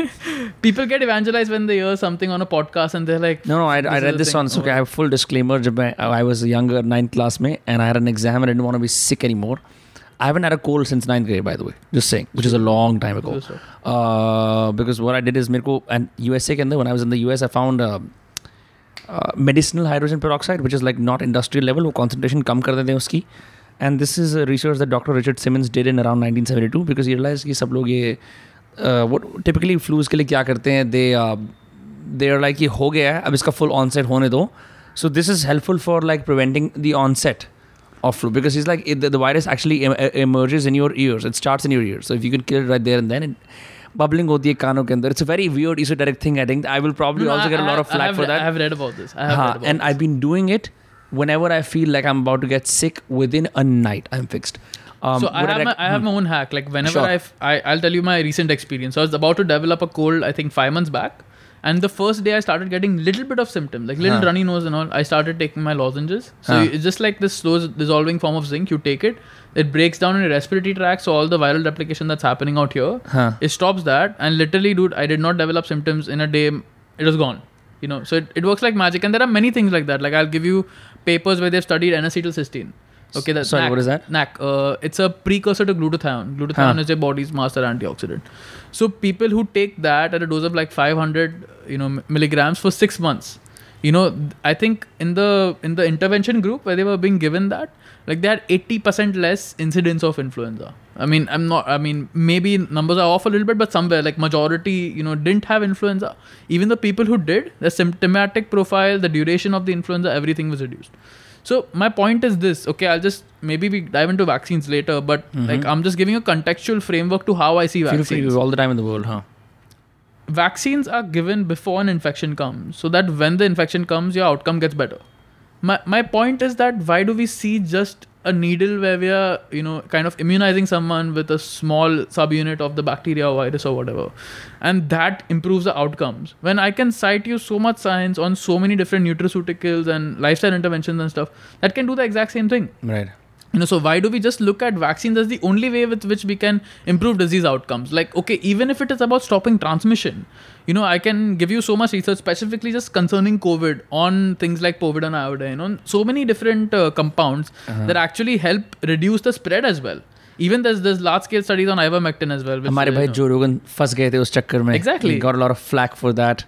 (laughs) people get evangelized when they hear something on a podcast and they're like, No, no, I, This I is read the this thing. on. So, okay, I have full disclaimer. जब मैं I was a younger ninth class में and I had an exam and I didn't want to be sick anymore. I haven't had a cold since ninth grade, by the way. Just saying, which is a long time ago. So- Uh, because what I did is मेरे को and USA के अंदर when I was in the US I found uh, uh, medicinal hydrogen peroxide which is like not industrial level वो concentration कम कर देते हैं उसकी and this is a research that Dr. Richard Simmons did in around 1972 because he realized कि सब लोग ये uh, what typically flus के लिए क्या करते हैं they uh, they are like ये हो गया है अब इसका full onset होने दो so this is helpful for like preventing the onset of flu because it's like it, the, the virus actually em- em- emerges in your ears it starts in your ears so if you can kill it right there and then it, bubbling होती है कानों के अंदर it's a very weird esoteric thing I think I will probably No, no, also get a I- lot I- of flack I have, for that I have read about this. I have Huh, read about and this. I've been doing it whenever I feel like I'm about to get sick within a night I'm fixed um, so I have, rec- my, I have my own hack. Like whenever Sure. I've, I, I'll tell you my recent experience. So I was about to develop a cold. I think five months back, and the first day I started getting little bit of symptoms, like little Huh. runny nose and all. I started taking my lozenges. So Huh. it's just like this slow dissolving form of zinc. You take it, it breaks down in your respiratory tract. So all the viral replication that's happening out here, Huh. it stops that. And literally, dude, I did not develop symptoms in a day. It was gone. You know, so it, it works like magic. And there are many things like that. Like I'll give you papers where they've studied N-acetylcysteine. Okay, that's Sorry, what is that? NAC. Uh, it's a precursor to glutathione. Glutathione Huh. is your body's master antioxidant. So people who take that at a dose of like 500, you know, milligrams for six months, you know, I think in the in the intervention group where they were being given that, like they had 80% less incidence of influenza. I mean, I'm not. I mean, maybe numbers are off a little bit, but somewhere like majority, you know, didn't have influenza. Even the people who did, the symptomatic profile, the duration of the influenza, everything was reduced. So my point is this. Okay, I'll just maybe we dive into vaccines later, but mm-hmm. like I'm just giving a contextual framework to how I see feel vaccines. free all the time in the world huh Vaccines are given before an infection comes, so that when the infection comes, your outcome gets better. My my point is that why do we see just a needle where we are, you know, kind of immunizing someone with a small subunit of the bacteria or virus or whatever, and that improves the outcomes. When I can cite you so much science on so many different nutraceuticals and lifestyle interventions and stuff that can do the exact same thing. Right you know so why do we just look at vaccines as the only way with which we can improve disease outcomes like okay even if it is about stopping transmission you know i can give you so much research specifically just concerning covid on things like covid and iodine on so many different uh, compounds that actually help reduce the spread as well even there's there's large scale studies on ivermectin as well which, हमारे uh, भाई you know- जो रोगन फंस गए थे उस चक्कर में Exactly. He got a lot of flack for that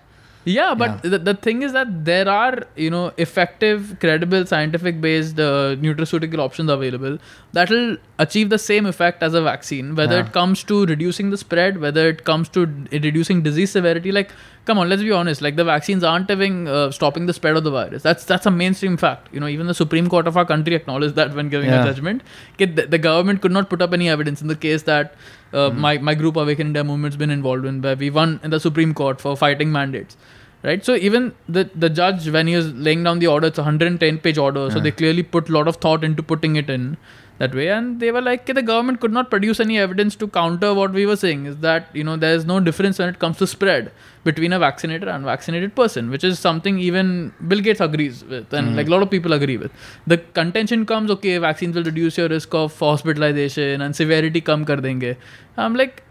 yeah, but The, the thing is that there are, you know, effective, credible, scientific based uh, nutraceutical options available that will achieve the same effect as a vaccine, whether Yeah. it comes to reducing the spread, whether it comes to d- reducing disease severity. Like, come on, let's be honest. Like, the vaccines aren't having uh, stopping the spread of the virus. That's that's a mainstream fact. You know, even the Supreme Court of our country acknowledged that when giving Yeah. a judgment. The, the government could not put up any evidence in the case that uh, my my group Awaken India movement's been involved in, where we won in the Supreme Court for fighting mandates. Right, so even the the judge, when he was laying down the order, it's a 110 page order. So they hmm. clearly put a lot of thought into putting it in that way, and they were like, the government could not produce any evidence to counter what we were saying. Is that you know there is no difference when it comes to spread between a vaccinated and unvaccinated person, which is something even Bill Gates agrees with, and like a lot of people agree with. The contention comes, okay, vaccines will reduce your risk of hospitalization and severity come kar denge. I'm like,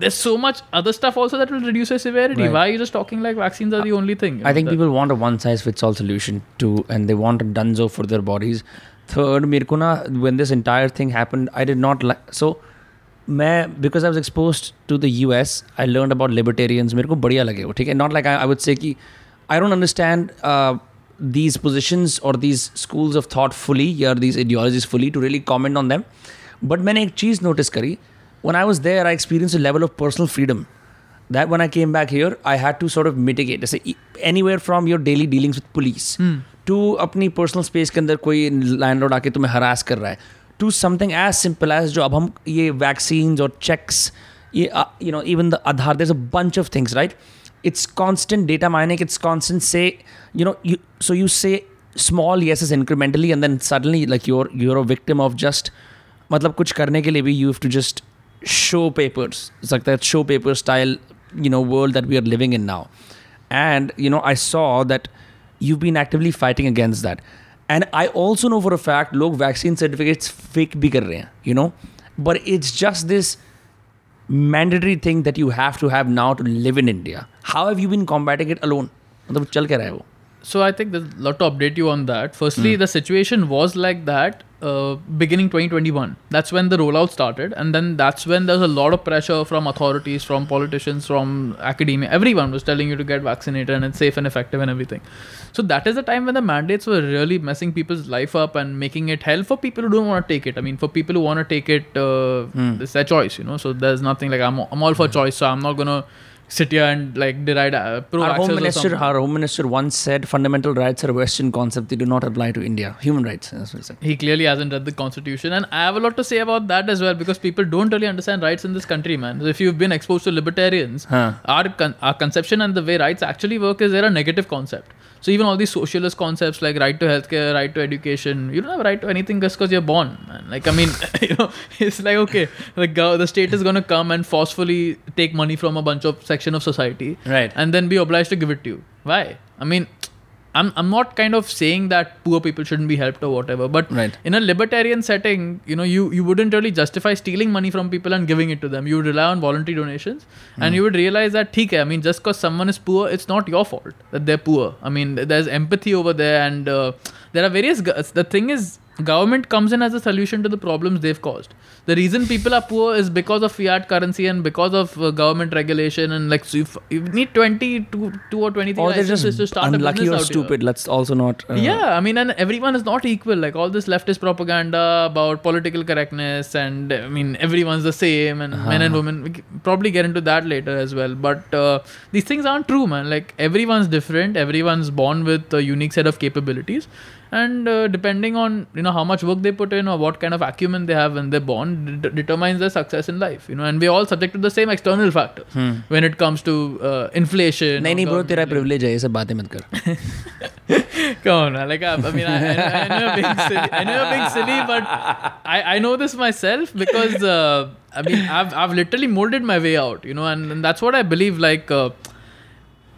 there's so much other stuff also that will reduce your severity. Right. Why are you just talking like vaccines are the only thing? you I know, think that- people want a one size fits all solution too, and they want a dunzo for their bodies. Third, मेरे को ना when this entire thing happened, I did not like so. मैं because I was exposed to the US, I learned about libertarians. मेरे को बढ़िया लगे वो ठीक है. Not like I, I would say कि I don't understand uh, these positions or these schools of thought fully or these ideologies fully to really comment on them. But मैंने एक चीज़ notice करी. When I was there, I experienced a level of personal freedom that when I came back here, I had to sort of mitigate. जैसे e- anywhere from your daily dealings with police to अपनी personal space के अंदर कोई landlord आके तुम्हें harass कर रहा है to something as simple as जो अब हम ये vaccines और checks ये uh, you know even the Aadhaar there's a bunch of things right it's constant data mining it's constant say you know you so you say small yeses incrementally and then suddenly like you're you're a victim of just मतलब कुछ करने के लिए भी you have to just show papers. It's like that show paper style, you know, world that we are living in now. And, you know, I saw that you've been actively fighting against that. And I also know for a fact, log vaccine certificates fake bhi kar rahe hain, you know. But it's just this mandatory thing that you have to have now to live in India. How have you been combating it alone? So I think there's a lot to update you on that. Firstly, mm. the situation was like that uh, beginning 2021. That's when the rollout started, and then that's when there's a lot of pressure from authorities, from politicians, from academia. Everyone was telling you to get vaccinated and it's safe and effective and everything. So that is the time when the mandates were really messing people's life up and making it hell for people who don't want to take it. I mean, for people who want to take it, uh, Hmm. it's their choice, you know. So there's nothing like I'm I'm all for choice, so I'm not gonna sit here and like deride uh, pro Our home minister, our home minister once said fundamental rights are a Western concept. They do not apply to India. Human rights. That's what he said. he clearly hasn't read the constitution and i have a lot to say about that as well because people don't really understand rights in this country man if you've been exposed to libertarians Huh. our, con- our conception and the way rights actually work is they're a negative concept so even all these socialist concepts like right to healthcare right to education you don't have right to anything just because you're born man. Like i mean (laughs) you know it's like okay the, the state is going to come and forcefully take money from a bunch of section of society Right. and then be obliged to give it to you. Why? I mean I'm, I'm not kind of saying that poor people shouldn't be helped or whatever, but Right. in a libertarian setting, you know, you, you wouldn't really justify stealing money from people and giving it to them. You would rely on voluntary donations, and you would realize that, okay, I mean, just because someone is poor, it's not your fault that they're poor. I mean, there's empathy over there, and uh, there are various. The thing is, government comes in as a solution to the problems they've caused. The reason people are poor is because of fiat currency and because of uh, government regulation and like so you, f- you need 20 to two or 23 Or they're licenses just to start a unlucky business or here. stupid. Let's also not. Uh, Yeah, I mean, and everyone is not equal. Like all this leftist propaganda about political correctness, and I mean, everyone's the same, and men and women. We probably get into that later as well. But uh, these things aren't true, man. Like everyone's different. Everyone's born with a unique set of capabilities, and uh, depending on you know how much work they put in or what kind of acumen they have when they're born, d- determines their success in life. You know, and we're all subject to the same external factors when it comes to uh, inflation. नहीं or नहीं bro तेरा government privilege है ये सब बातें मत कर (laughs) Come on, man. like I, I mean, I, I, I know you're being silly. I know you're being silly, but I, I know this myself because uh, I mean, I've I've literally molded my way out, you know, and, and that's what I believe. Like, uh,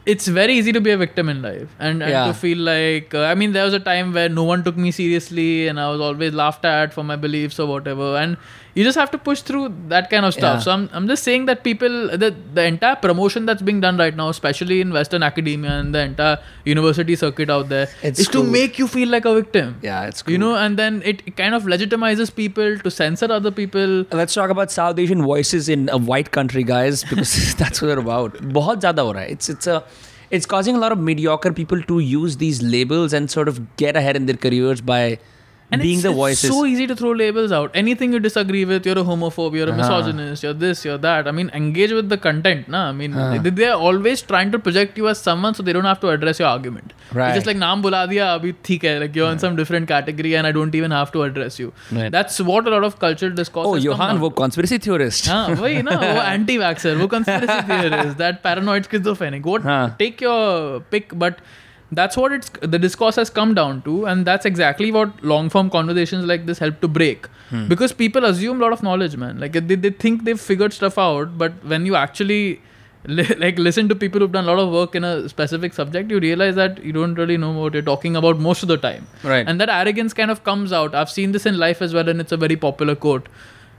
it's very easy to be a victim in life, and, and Yeah. to feel like uh, I mean, there was a time where no one took me seriously, and I was always laughed at for my beliefs or whatever, and you just have to push through that kind of stuff. Yeah. So I'm, I'm just saying that people, the, the entire promotion that's being done right now, especially in Western academia and the entire university circuit out there, It's is to cool. make you feel like a victim. Yeah, it's You cool. know, and then it kind of legitimizes people to censor other people. Let's talk about South Asian voices in a white country, guys, because (laughs) that's what they're about. बहुत ज़्यादा हो रहा है. It's it's a it's causing a lot of mediocre people to use these labels and sort of get ahead in their careers by and being the voice it's so easy to throw labels out. Anything you disagree with you're a homophobe you're a ah. misogynist you're this you're that. I mean engage with the content na? I mean ah. they're always trying to project you as someone so they don't have to address your argument. Right. it's just like naam bula diya abhi hai. Like you're in some different category and i don't even have to address you. Right. that's what a lot of cultural discourse oh yohan wo conspiracy theorist. Ha (laughs) wahi na wo anti vaxxer wo conspiracy (laughs) theorist that paranoid schizophrenic. What take your pick but that's what it's the discourse has come down to and that's exactly what long form conversations like this help to break. Hmm. Because people assume a lot of knowledge man. Like they, they think they've figured stuff out but when you actually (laughs) li- like listen to people who've done a lot of work in a specific subject you realize that you don't really know what you're talking about most of the time. Right. and that arrogance kind of comes out. I've seen this in life as well and it's a very popular quote.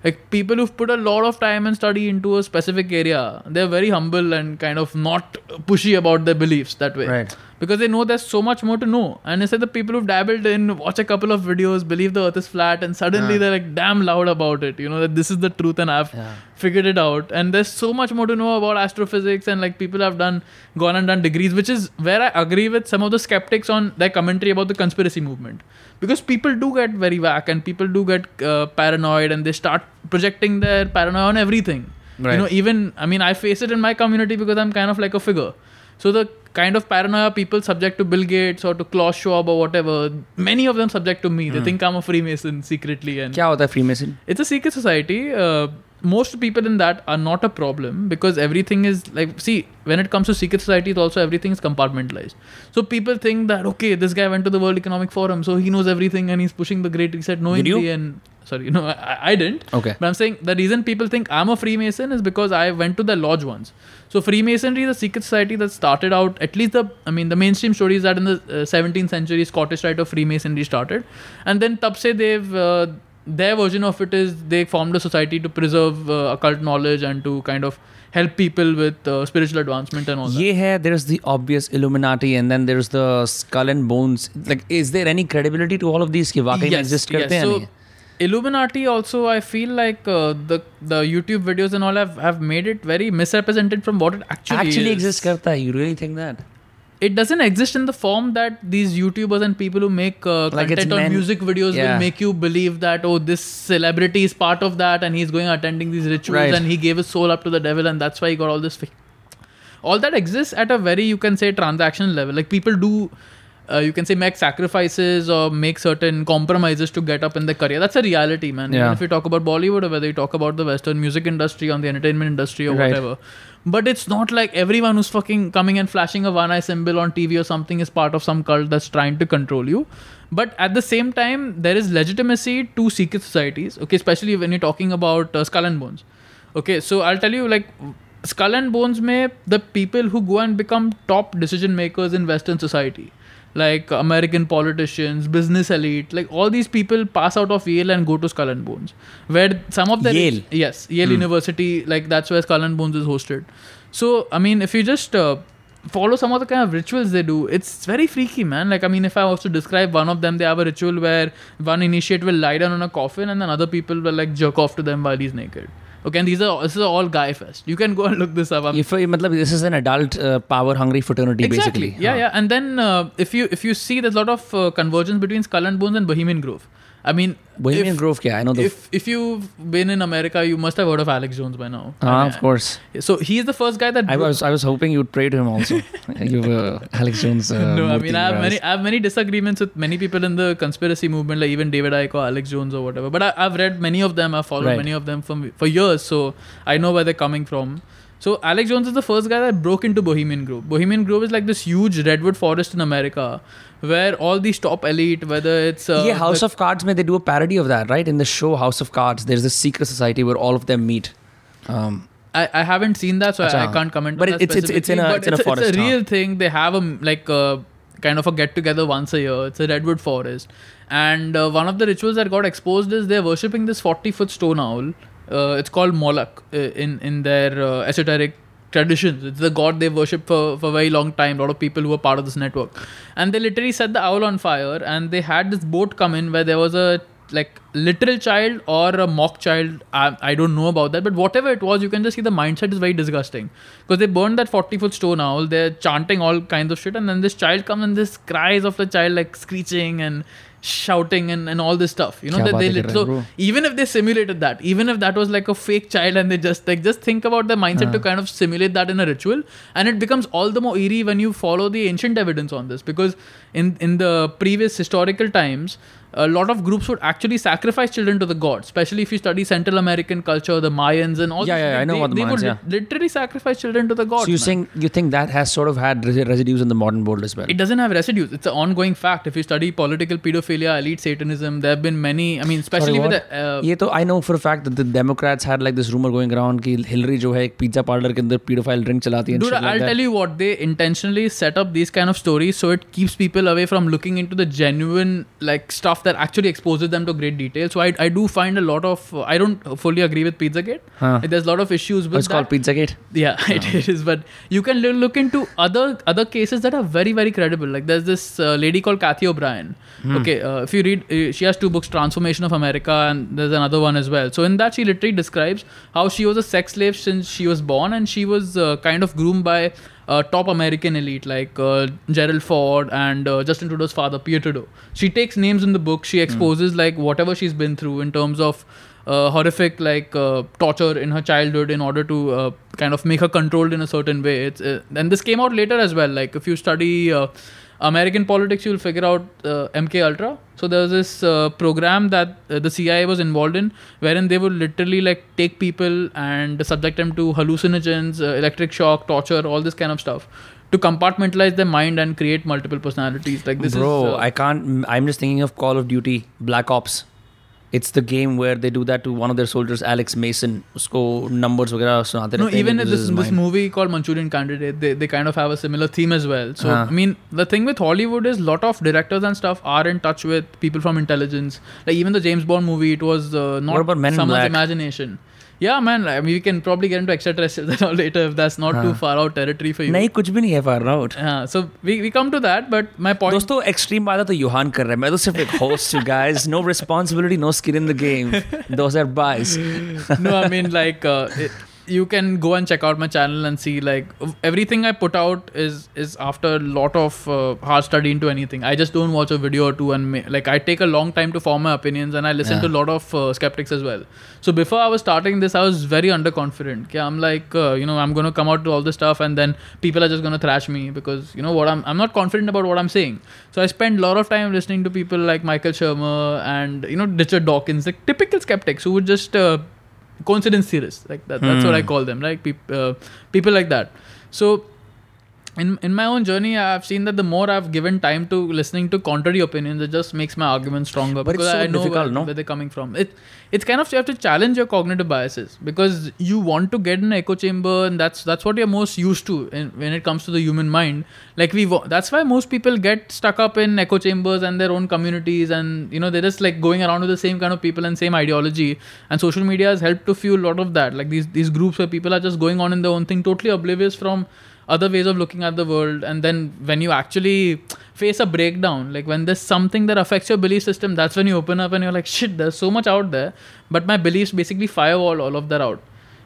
Like people who've put a lot of time and study into a specific area they're very humble and kind of not pushy about their beliefs that way. Right. Because they know there's so much more to know and instead the people who've dabbled in watch a couple of videos believe the earth is flat and suddenly Yeah. they're like damn loud about it you know that this is the truth and i've Yeah. figured it out and there's so much more to know about astrophysics and like people have done gone and done degrees which is where i agree with some of the skeptics on their commentary about the conspiracy movement because people do get very whack and people do get uh, paranoid and they start projecting their paranoia on everything Right. you know even i mean i face it in my community because i'm kind of like a figure so the kind of paranoia people subject to bill gates or to klaus schwab or whatever many of them subject to me they think i'm a freemason secretly and क्या होता है Freemason? it's a secret society. Uh, most people in that are not a problem because everything is like see when it comes to secret societies also everything is compartmentalized so people think that okay this guy went to the world economic forum so he knows everything and he's pushing the great reset knowingly you? and sorry, (laughs) no, I, I, didn't. Okay. But I'm saying the reason people think I'm a Freemason is because I went to the lodge once. So Freemasonry, the secret society that started out, at least the, I mean, the mainstream story is that in the uh, 17th century, Scottish Rite of Freemasonry started, and then Tabse Dev. Uh, their version of it is they formed a society to preserve uh, occult knowledge and to kind of help people with uh, spiritual advancement and all yeah, that. Yeah, there's the obvious Illuminati and then there's the skull and bones. Like, is there any credibility to all of these? Yes, yes. So, Illuminati also I feel like uh, the the YouTube videos and all have, have made it very misrepresented from what it actually actually is. exists karta you really think that it doesn't exist in the form that these YouTubers and people who make uh, like content on music videos yeah. will make you believe that oh this celebrity is part of that and he's going attending these rituals right. and he gave his soul up to the devil and that's why he got all this all that exists at a very you can say transaction level like people do uh, you can say make sacrifices or make certain compromises to get up in their career. That's a reality man. Yeah. Even if you talk about bollywood or whether you talk about the western music industry or the entertainment industry or Right. whatever. But it's not like everyone who's fucking coming and flashing a one eye symbol on tv or something is part of some cult that's trying to control you. But at the same time there is legitimacy to secret societies okay? Especially when you're talking about uh, skull and bones. Okay so i'll tell you like skull and bones may the people who go and become top decision makers in western society like american politicians business elite like all these people pass out of yale and go to skull and bones where some of the Yale? yes yale university like that's where skull and bones is hosted. So i mean if you just uh, follow some of the kind of rituals they do it's very freaky man. Like i mean if i was to describe one of them they have a ritual where one initiate will lie down on a coffin and then other people will like jerk off to them while he's naked okay and these are this is all guy fest you can go and look this up. I'm, If matlab, this is an adult uh, power hungry fraternity exactly. basically. yeah Huh. yeah. And then uh, if you if you see there's a lot of uh, convergence between skull and bones and bohemian grove i mean Bohemian if, Grove kya? I know the if if you've been in america you must have heard of alex jones by now Ah, I mean, of course. so he's the first guy that I was I was hoping you'd pray to him also. (laughs) you uh, Alex Jones. Uh, no, I mean I have many I have many disagreements with many people in the conspiracy movement, like even David Icke or Alex Jones or whatever. But I, I've read many of them. I've followed Right. many of them from for years, so I know where they're coming from. So Alex Jones is the first guy that broke into Bohemian Grove. Bohemian Grove is like this huge redwood forest in America, where all these top elite, whether it's uh, yeah, House the- of Cards, may they do a parody of that, right? In the show House of Cards, there's this secret society where all of them meet. Um, I, I haven't seen that, so I, I can't comment. But on it's- it's- it's in a- it's in a forest, It's a huh? real thing. They have a like a kind of a get together once a year. It's a redwood forest, and uh, one of the rituals that got exposed is they're worshipping this forty foot stone owl. Uh, it's called Moloch uh, in in their uh, esoteric traditions. It's the god they worship for for a very long time. A lot of people who were part of this network, and they literally set the owl on fire. And they had this boat come in where there was a like literal child or a mock child. I, I don't know about that, but whatever it was, you can just see the mindset is very disgusting because they burned that forty foot stone owl. They're chanting all kinds of shit, and then this child comes and this cries of the child like screeching and shouting and, and all this stuff. You know Kya they, they baatein lit- kar rahe so bro? even if they simulated that even if that was like a fake child and they just like just think about the mindset to kind of simulate that in a ritual and it becomes all the more eerie when you follow the ancient evidence on this. Because in in the previous historical times a lot of groups would actually sacrifice children to the gods especially if you study central american culture the mayans and all Yeah, this yeah, shit, I know they, about the they Mayans, would yeah. lit- literally sacrifice children to the gods so you're man. saying you think that has sort of had resi- residues in the modern world as well? It doesn't have residues. It's an ongoing fact. If you study political pedophilia, elite Satanism, there have been many. I mean, especially Sorry, with what? the. Uh, ये तो I know for a fact that the Democrats had like this rumor going around कि Hillary जो है एक pizza parlor के अंदर pedophile drink चलाती है and Dude, shit like I'll that. tell you what, they intentionally set up these kind of stories so it keeps people away from looking into the genuine like stuff that actually exposes them to great detail. So I, I do find a lot of uh, I don't fully agree with Pizzagate. Huh. There's a lot of issues Oh, with it's called that. Pizzagate. Yeah, (laughs) it is. But you can look into other other cases that are very very credible. Like there's this uh, lady called Kathy O'Brien. Hmm. Okay, uh, if you read, uh, she has two books, Trance Formation of America, and there's another one as well. So in that, she literally describes how she was a sex slave since she was born, and she was uh, kind of groomed by. Uh, top American elite like uh, Gerald Ford and uh, Justin Trudeau's father, Pierre Trudeau. She takes names in the book. She exposes like whatever she's been through in terms of uh, horrific like uh, torture in her childhood in order to uh, kind of make her controlled in a certain way. It's uh, and this came out later as well. Like if you study uh, American politics, you'll figure out uh, MK Ultra. So there was this uh, program that uh, the CIA was involved in, wherein they would literally like take people and subject them to hallucinogens, uh, electric shock, torture, all this kind of stuff. To compartmentalize their mind and create multiple personalities, like this Bro, is. uh, I can't. I'm just thinking of Call of Duty, Black Ops. It's the game where they do that to one of their soldiers, Alex Mason. उसको numbers वगैरह सुनाते No, रहते हैं even कि in this this is this mine. movie called Manchurian Candidate, they, they kind of have a similar theme as well. So Huh. I mean, the thing with Hollywood is lot of directors and stuff are in touch with people from intelligence. Like even the James Bond movie, it was uh, not What about Men in someone's Black? imagination. Yeah, man. I mean, we can probably get into extraterrestrials and (laughs) all later if that's not too Huh. far out territory for you. नहीं कुछ भी नहीं है far out. Yeah, so we, we come to that, but my point. दोस्तों extreme वाला तो यूहान कर रहा है मैं तो सिर्फ एक होस्ट हूँ guys no responsibility no skin in the game (laughs) 2022 no, I mean like uh, it, you can go and check out my channel and see like everything I put out is is after a lot of uh, hard study into anything. I just don't watch a video or two and ma- like I take a long time to form my opinions and I listen Yeah. to a lot of uh, skeptics as well. So before I was starting this, I was very underconfident. Yeah, I'm like uh, you know I'm gonna come out to all this stuff and then people are just gonna thrash me because you know what I'm I'm not confident about what I'm saying. So I spend a lot of time listening to people like Michael Shermer and you know Richard Dawkins, like typical skeptics who would just uh, coincidence theorists like that that's what i Hmm. call them like peop- uh, people like that so in in my own journey i've seen that the more i've given time to listening to contrary opinions it just makes my argument stronger But because so i know where, no? where they're coming from. It it's kind of you have to challenge your cognitive biases because you want to get in an echo chamber and that's that's what you're most used to in, when it comes to the human mind. Like we that's why most people get stuck up in echo chambers and their own communities and you know they're just like going around with the same kind of people and same ideology. And social media has helped to fuel a lot of that. Like these these groups where people are just going on in their own thing totally oblivious from other ways of looking at the world and then when you actually face a breakdown like when there's something that affects your belief system that's when you open up and you're like shit there's so much out there. But my beliefs basically firewall all of that out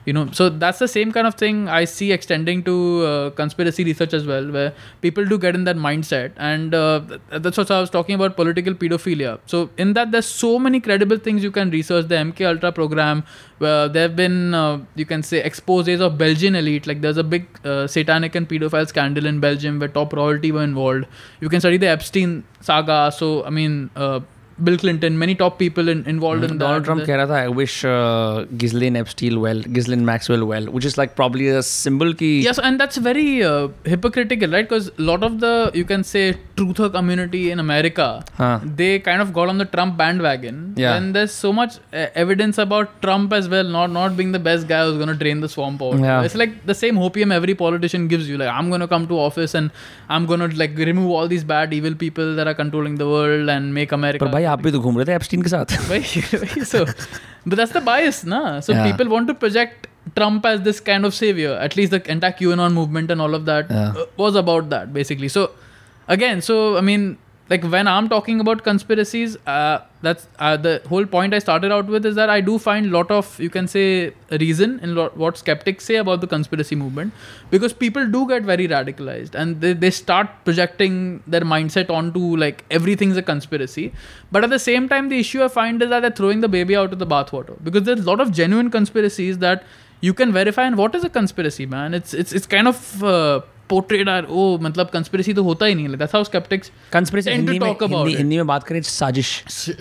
you know so that's the same kind of thing i see extending to uh, conspiracy research as well where people do get in that mindset. And uh, that's what i was talking about political pedophilia. So in that there's so many credible things you can research. The mk ultra program where there have been uh, you can say exposes of belgian elite. Like there's a big uh, satanic and pedophile scandal in belgium where top royalty were involved. You can study the epstein saga. So i mean uh, bill clinton many top people in, involved in Donald that Trump कह रहा था I wish uh, Ghislaine Epstein well, Ghislaine Maxwell well, which is like probably a symbol की Yes, and that's very uh, hypocritical, right? Because a lot of the you can say truther community in America, huh. they kind of got on the Trump bandwagon. Yeah. And there's so much eh, evidence about Trump as well, not not being the best guy who's going to drain the swamp out. Yeah. It's like the same opium every politician gives you. Like, I'm going to come to office and I'm going to like remove all these bad, evil people that are controlling the world and make America. But bhai, aap bhi to ghum rahe Epstein ke saath. so, but that's the bias, na? So yeah. people want to project Trump as this kind of savior. At least the entire QAnon movement and all of that yeah. was about that, basically. So again, so I mean, like when I'm talking about conspiracies, uh, that's uh, the whole point I started out with is that I do find a lot of you can say reason in lo- what skeptics say about the conspiracy movement because people do get very radicalized and they, they start projecting their mindset onto like everything's a conspiracy. But at the same time the issue i find is that they're throwing the baby out of the bathwater because there's a lot of genuine conspiracies that you can verify and what is a conspiracy man? It's it's it's kind of uh, portrayed as oh मतलब conspiracy तो होता ही नहीं that's how skeptics conspiracy to Hindi में हिंदी, हिंदी में बात करें साजिश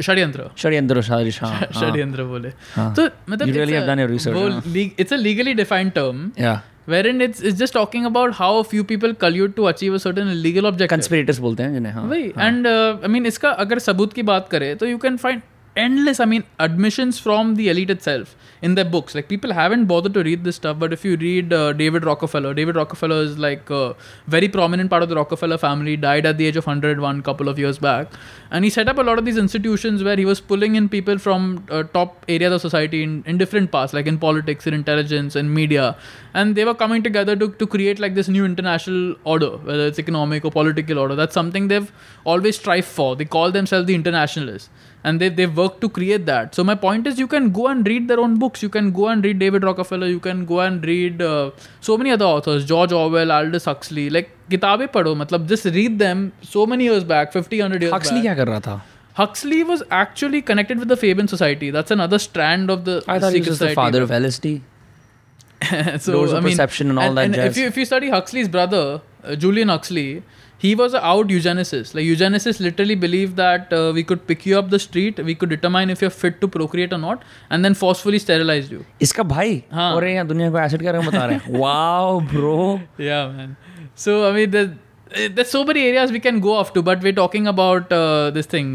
षड्यंत्र षड्यंत्र साजिश हाँ हाँ षड्यंत्र बोले हाँ. तो मतलब You it's have a- done your research, वो हाँ. it's a legally defined term या wherein it's it's just talking about how a few people collude to achieve a certain illegal objective कंस्पिरेटर्स बोलते हैं जिन्हें हाँ वही एंड आई मीन इसका अगर सबूत की बात करें तो you can find endless i mean admissions from the elite itself in their books. Like people haven't bothered to read this stuff but if you read uh, david rockefeller david rockefeller is like a very prominent part of the rockefeller family died at the age of 101 couple of years back. And he set up a lot of these institutions where he was pulling in people from uh, top areas of society in, in different parts like in politics in intelligence and media. And they were coming together to, to create like this new international order whether it's economic or political order. That's something they've always strived for. They call themselves the internationalists and they, they've worked to create that so my point is you can go and read their own books you can go and read david rockefeller you can go and read uh, so many other authors george orwell aldous huxley like किताबें पढ़ो मतलब just read them so many years back 50 100 years Huxley back क्या कर रहा था Huxley was actually connected with the Fabian Society. That's another strand of the I thought he secret was the society. father of LSD (laughs) so Laws of I mean, perception and all that if jazz. you if you study Huxley's brother, uh, Julian Huxley, he was an out eugenicist. Like eugenicists literally believe that uh, we could pick you up the street, we could determine if you're fit to procreate or not, and then forcefully sterilize you. इसका भाई हाँ. और ये यहाँ दुनिया को acid के बारे में बता रहे हैं (laughs) wow bro Yeah, man. So I mean, there's, eh, there's so many areas we can go off to, but we're talking about uh, this thing,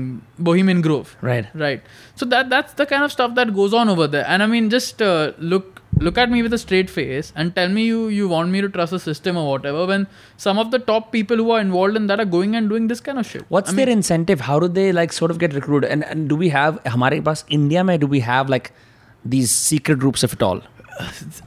Bohemian Grove. Right right so that that's the kind of stuff that goes on over there and i mean just uh, look look at me with a straight face and tell me you you want me to trust the system or whatever when some of the top people who are involved in that are going and doing this kind of shit. What's I their mean, incentive? How do they like sort of get recruited? And, and do we have hamare paas india may do we have like these secret groups if at all?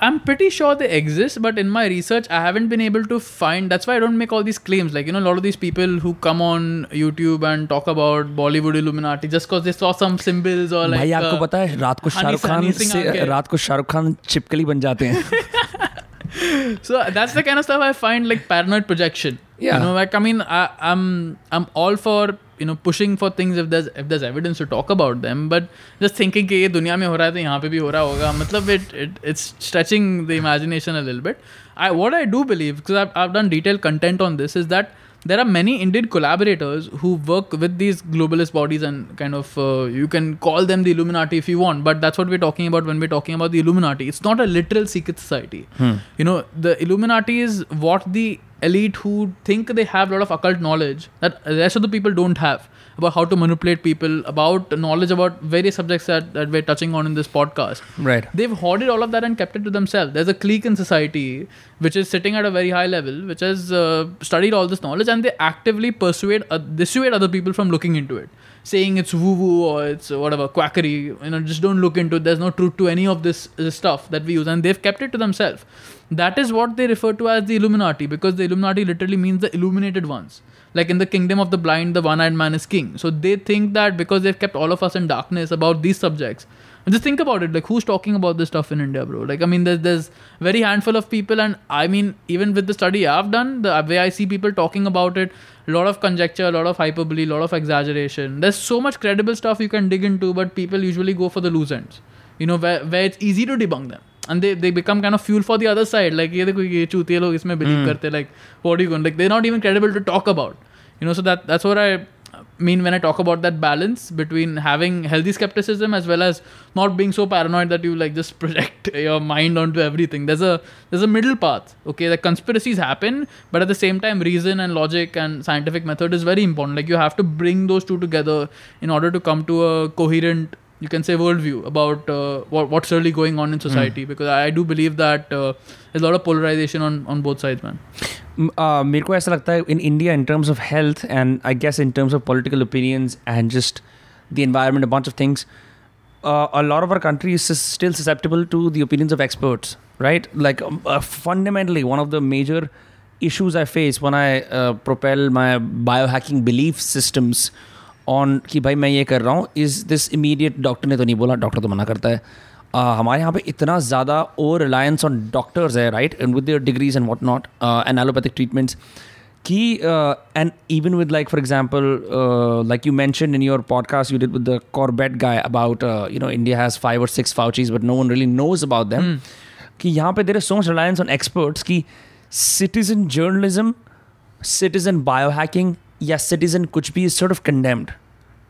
I'm pretty sure they exist, but in my research, I haven't been able to find. That's why I don't make all these claims. Like, you know, a lot of these people who come on YouTube and talk about Bollywood Illuminati just because they saw some symbols or like. भाई आपको uh, पता है रात को हनी- शाहरुख खान हनी सिंह से आके- रात को शाहरुख खान चिपकली बन जाते हैं (laughs) so that's the kind of stuff I find like paranoid projection. Yeah. You know, like I mean, I, I'm I'm all for you know pushing for things if there's if there's evidence to talk about them, but just thinking कि ये दुनिया में हो रहा है तो यहाँ पे भी हो रहा होगा मतलब it, it it's stretching the imagination a little bit. I what I do believe because I've I've done detailed content on this is that there are many Indian collaborators who work with these globalist bodies and kind of uh, you can call them the Illuminati if you want, but that's what we're talking about when we're talking about the Illuminati. It's not a literal secret society. You know, the Illuminati is what the elite who think they have a lot of occult knowledge that the rest of the people don't have about how to manipulate people, about knowledge about various subjects that, that we're touching on in this podcast. right They've hoarded all of that and kept it to themselves. There's a clique in society which is sitting at a very high level, which has uh, studied all this knowledge, and they actively persuade, uh, dissuade other people from looking into it, saying it's woo-woo or it's whatever quackery. You know, just don't look into it. There's no truth to any of this, this stuff that we use, and they've kept it to themselves. That is what they refer to as the Illuminati, because the Illuminati literally means the illuminated ones. Like in the kingdom of the blind, the one-eyed man is king. So they think that because they've kept all of us in darkness about these subjects, and just think about it, like who's talking about this stuff in India, bro? Like I mean, there's there's very handful of people, and I mean, even with the study I've done, the way I see people talking about it, a lot of conjecture, a lot of hyperbole, a lot of exaggeration. There's so much credible stuff you can dig into, but people usually go for the loose ends. You know, where where it's easy to debunk them and they they become kind of fuel for the other side. Like ye dekho ye chutiye log isme believe mm. karte like what are you going like they're not even credible to talk about. You know so that that's what i mean when i talk about that balance between having healthy skepticism as well as not being so paranoid that you like just (laughs) project your mind onto everything. There's a there's a middle path okay? The conspiracies happen but at the same time reason and logic and scientific method is very important. Like you have to bring those two together in order to come to a coherent you can say worldview about uh, what, what's really going on in society because I do believe that uh, there's a lot of polarization on, on both sides man M- uh, मेरे को ऐसा लगता है in India in terms of health and I guess in terms of political opinions and just the environment a bunch of things uh, a lot of our country is sus- still susceptible to the opinions of experts right like um, uh, fundamentally one of the major issues I face when I uh, propel my biohacking belief systems on कि भाई मैं ये कर रहा हूँ is this immediate doctor ने तो नहीं बोला डॉक्टर तो मना करता है। uh, हमारे यहाँ पे इतना ज़्यादा ओवर रिलायंस ऑन डॉक्टर्स है right and with degrees and what not and allopathic treatments कि and even with like for example like you mention in your podcast you did with the Corbett guy about you know India has five और six Fauchis but no one really knows about them कि यहाँ पे there is so much reliance on experts की citizen journalism citizen bio biohacking या citizen कुछ भी is sort of condemned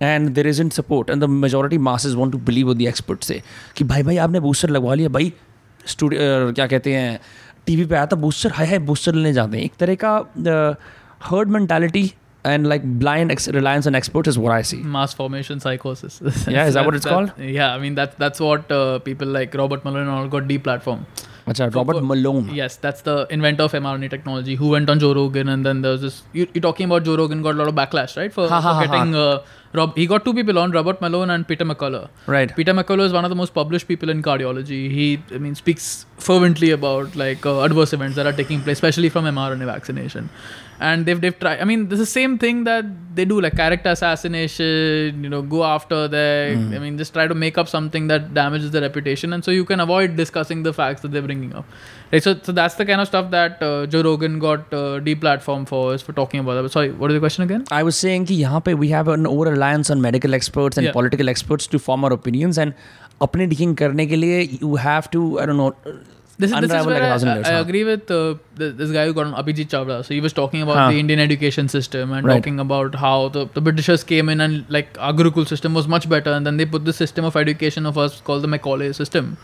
and there isn't support and the majority masses want to believe what the experts say कि भाई भाई आपने booster लगवा लिया भाई स्टूडियो क्या कहते हैं टीवी पे आया था बूस्टर हाय हाय बूस्टर लेने जाते हैं एक तरह का herd mentality and like blind ex- reliance on experts is what I see. mass formation psychosis Yeah, is that that what it's that, called? yeah i mean that's that's what uh, people like robert malone and all got deplatformed Acha, Robert for- Malone. Yes, that's the inventor of mRNA technology who went on Joe Rogan, and then there was this. You, you're talking about Joe Rogan got a lot of backlash, right? For, Ha, ha, for ha, getting uh, Rob. He got two people on, Robert Malone and Peter McCullough. Right. Peter McCullough is one of the most published people in cardiology. He, I mean, speaks fervently about like uh, adverse events that are taking place, especially from mRNA vaccination And they've they've tried. I mean, this is the same thing that they do, like character assassination. You know, go after their. I mean, just try to make up something that damages their reputation, and so you can avoid discussing the facts that they're bringing up. Right. So, so that's the kind of stuff that uh, Joe Rogan got uh, deplatformed for is for talking about that. But sorry, what is the question again? I was saying कि यहाँ पे we have an over reliance on medical experts and Yeah. political experts to form our opinions and अपने डिकिंग करने के लिए you have to I don't know this is, this is where like a I, I, I agree with uh, th- this guy who got on Abhijit Chavda. So he was talking about Huh. the Indian education system and Right. talking about how the, the Britishers came in and like our Gurukul system was much better, and then they put the system of education of us called the Macaulay system,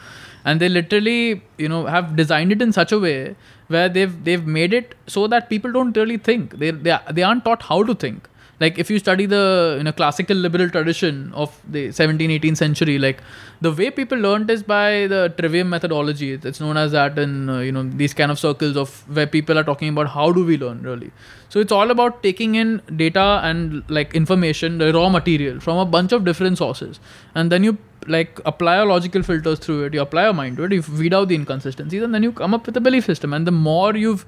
and they literally you know have designed it in such a way where they've they've made it so that people don't really think they they they aren't taught how to think like if you study the you know classical liberal tradition of the 17th 18th century like the way people learned is by the trivium methodology. It's- known as that in uh, you know these kind of circles of where people are talking about how do we learn really. So it's all about taking in data and like information the raw material from a bunch of different sources. And then you like apply your logical filters through it, you apply your mind to it, you weed out the inconsistencies, and then you come up with a belief system. And the more you've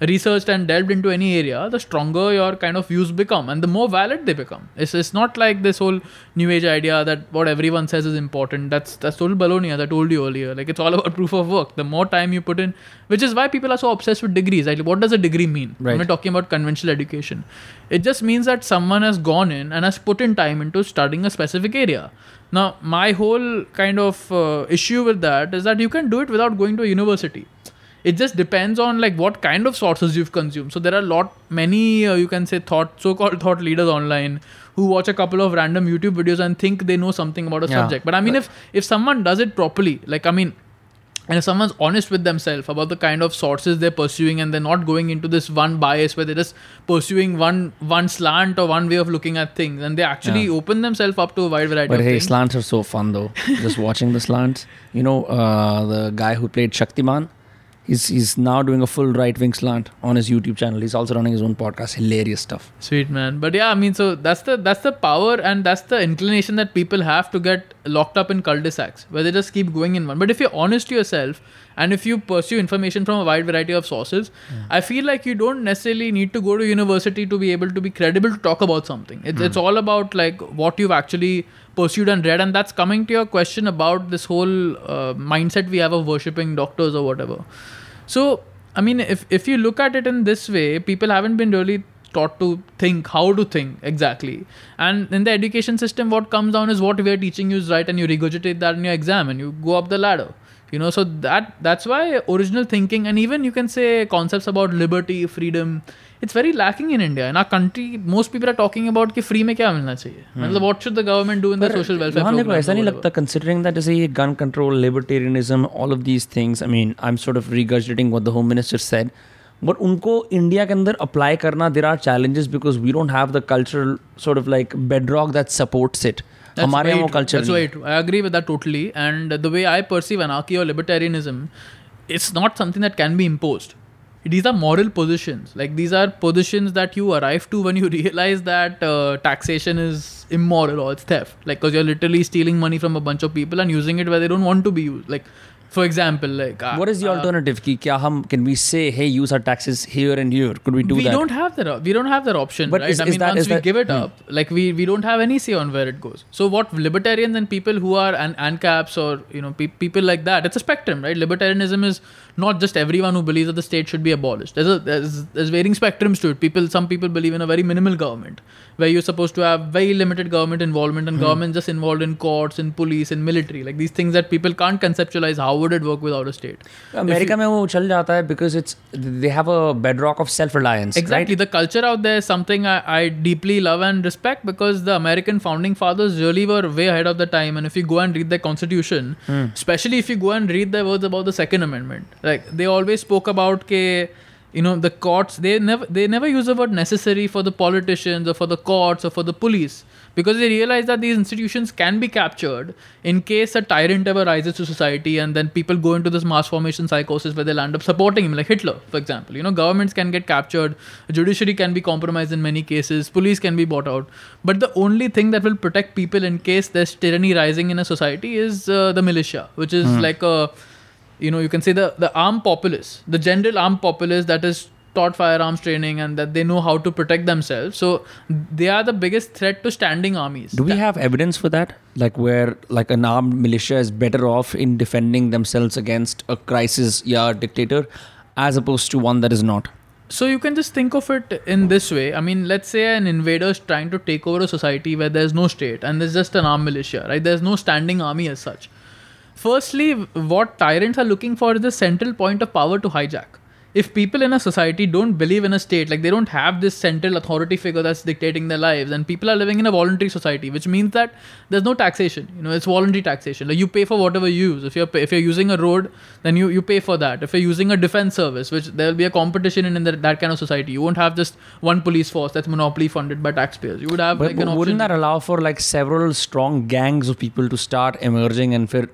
researched and delved into any area, the stronger your kind of views become and the more valid they become. It's, it's not like this whole new age idea that what everyone says is important. That's that's total baloney, as I told you earlier. Like it's all about proof of work. The more time you put in, which is why people are so obsessed with degrees. Like what does a degree mean? Right. When we're talking about conventional education. It just means that someone has gone in and has put in time into studying a specific area. Now, my whole kind of uh, issue with that is that you can do it without going to a university it just depends on like what kind of sources you've consumed so there are a lot many uh, you can say thought so-called thought leaders online who watch a couple of random youtube videos and think they know something about a Yeah. subject but i mean if if someone does it properly like i mean and if someone's honest with themselves about the kind of sources they're pursuing and they're not going into this one bias where they're just pursuing one one slant or one way of looking at things and they actually Yeah. open themselves up to a wide variety But of hey, things slants are so fun though. (laughs) Just watching the slants. You know, uh, the guy who played Shaktiman, he's he's now doing a full right wing slant on his YouTube channel. He's also running his own podcast. Hilarious stuff. Sweet man, but yeah, I mean, so that's the that's the power and that's the inclination that people have to get locked up in cul-de-sacs where they just keep going in one. But if you're honest to yourself and if you pursue information from a wide variety of sources, I feel like you don't necessarily need to go to university to be able to be credible to talk about something. It's it's all about like what you've actually pursued and read, and that's coming to your question about this whole uh, mindset we have of worshipping doctors or whatever. So, I mean, if, if you look at it in this way, people haven't been really taught to think how to think exactly. And in the education system, what comes down is what we are teaching you is right, and you regurgitate that in your exam and you go up the ladder. You know, so that that's why original thinking and even you can say concepts about liberty, freedom, it's very lacking in India. In our country, most people are talking about कि free में क्या मिलना चाहिए मतलब what should the government do in the social welfare हाँ, देखो programs ऐसा or नहीं whatever? लगता considering that जैसे ये gun control, libertarianism, all of these things. I mean, I'm sort of regurgitating what the home minister said. But उनको India के अंदर अप्लाई करना there are challenges because we don't have the cultural sort of like bedrock that supports it. That's हमारे यहाँ very वो true. culture That's नहीं very है. true. I agree with that totally. And the way I perceive anarchy or libertarianism, it's these are moral positions. Like these are positions that you arrive to when you (laughs) realize that uh, taxation is immoral or it's theft. Like because you're literally stealing money from a bunch of people and using it where they don't want to be used. Like for example, like uh, what is the uh, alternative? Ki, kya hum, can we say, hey, use our taxes here and here? Could we do we that? We don't have that. We don't have that option, but right? Is, I mean, that, once we that, give it hmm. up, like we we don't have any say on where it goes. So what libertarians and people who are an ANCAPs or you know pe- people like that, it's a spectrum, right? Libertarianism is not just everyone who believes that the state should be abolished. There's a there's, there's varying spectrums to it. People, some people believe in a very minimal government where you're supposed to have very limited government involvement and hmm. government just involved in courts in police in military like these things that people can't conceptualize how would it work without a state america you, mein wo chal jata hai because it's they have a bedrock of self reliance exactly right? the culture out there is something I, I deeply love and respect because the american founding fathers really were way ahead of the time and if you go and read their constitution hmm. especially if you go and read their words about the second amendment like they always spoke about ke you know, the courts. They never they never use the word necessary for the politicians or for the courts or for the police because they realize that these institutions can be captured in case a tyrant ever rises to society and then people go into this mass formation psychosis where they'll end up supporting him like hitler for example you know governments can get captured judiciary can be compromised in many cases police can be bought out but the only thing that will protect people in case there's tyranny rising in a society is uh, the militia which is like a you know you can say the the armed populace the general armed populace that is taught firearms training and that they know how to protect themselves so they are the biggest threat to standing armies Do we have evidence for that? Like where like an armed militia is better off in defending themselves against a crisis, yeah, dictator, as opposed to one that is not. So you can just think of it in this way. I mean, let's say an invader is trying to take over a society where there's no state and there's just an armed militia, right? There's no standing army as such. Firstly, what tyrants are looking for is the central point of power to hijack. If people in a society don't believe in a state, like they don't have this central authority figure that's dictating their lives, and people are living in a voluntary society, which means that there's no taxation. You know, it's voluntary taxation. Like you pay for whatever you use. If you're if you're using a road, then you you pay for that. If you're using a defense service, which there will be a competition in, in the, that kind of society, you won't have just one police force that's monopoly funded by taxpayers. You would have But like an option. wouldn't that allow for like several strong gangs of people to start emerging and fir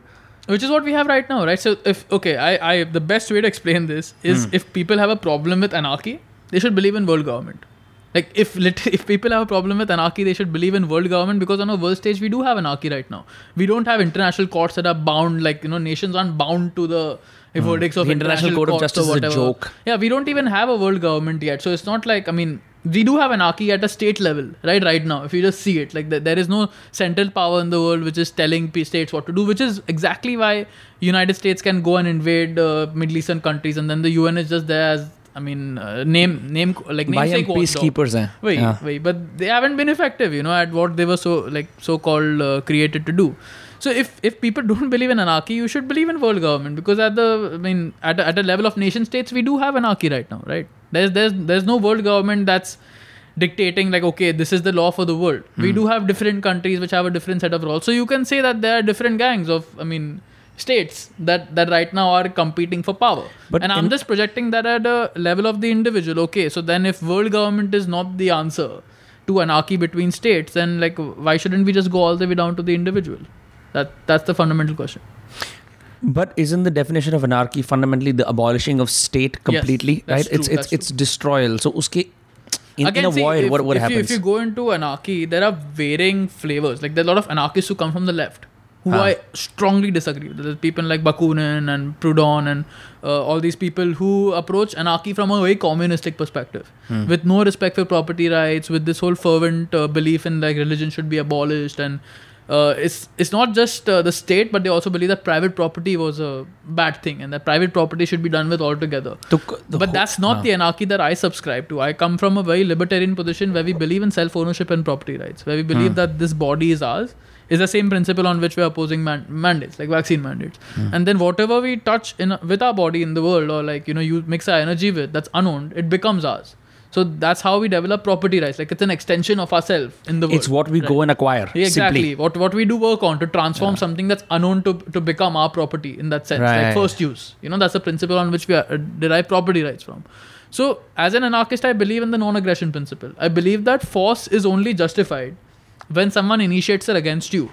which is what we have right now right so if okay i i the best way to explain this is if people have a problem with anarchy they should believe in world government Like if lit- (laughs) if people have a problem with anarchy, they should believe in world government because on a world stage we do have anarchy right now. We don't have international courts that are bound like you know nations aren't bound to the verdicts of Hmm. The International Court of courts or Justice is a whatever. joke. Yeah, we don't even have a world government yet. So it's not like I mean we do have anarchy at a state level right right now if you just see it like there is no central power in the world which is telling states what to do which is exactly why united states can go and invade uh, middle eastern countries and then the un is just there as I mean, uh, name name like namesake peacekeepers. Wait, yeah. wait, but they haven't been effective, you know, at what they were so like so called uh, created to do. So if if people (laughs) don't believe in anarchy, you should believe in world government because at the I mean at a, at a level of nation states we do have anarchy right now, right? There's there's there's no world government that's dictating like okay this is the law for the world. We hmm. do have different countries which have a different set of laws so you can say that there are different gangs of i mean states that that right now are competing for power. But and i'm just projecting that at a level of the individual. Okay so then if world government is not the answer to anarchy between states then like why shouldn't we just go all the way down to the individual? That that's the fundamental question But isn't the definition of anarchy fundamentally the abolishing of state completely? that's right? true, it's it's it's destroyal. So uske in, in a see, void, if, what what if happens? You, if you go into anarchy, there are varying flavors. Like there are a lot of anarchists who come from the left, who Ah. I strongly disagree with. There's people like Bakunin and Proudhon and uh, all these people who approach anarchy from a very communistic perspective, Hmm. with no respect for property rights, with this whole fervent uh, belief in like religion should be abolished and. Uh, it's it's not just uh, the state, but they also believe that private property was a bad thing and that private property should be done with altogether. The, the but that's not no. the anarchy that I subscribe to. I come from a very libertarian position where we believe in self ownership and property rights, where we believe mm. that this body is ours. Is the same principle on which we're opposing man- mandates, like vaccine mandates. Mm. And then whatever we touch in with our body in the world, or like you know, you mix our energy with that's unowned, it becomes ours. So that's how we develop property rights. Like it's an extension of ourselves in the world. It's what we Right. go and acquire. Yeah, exactly. Simply. What what we do work on to transform something that's unknown to to become our property in that sense, Right. like first use. You know, that's the principle on which we uh, derive property rights from. So, as an anarchist, I believe in the non-aggression principle. I believe that force is only justified when someone initiates it against you.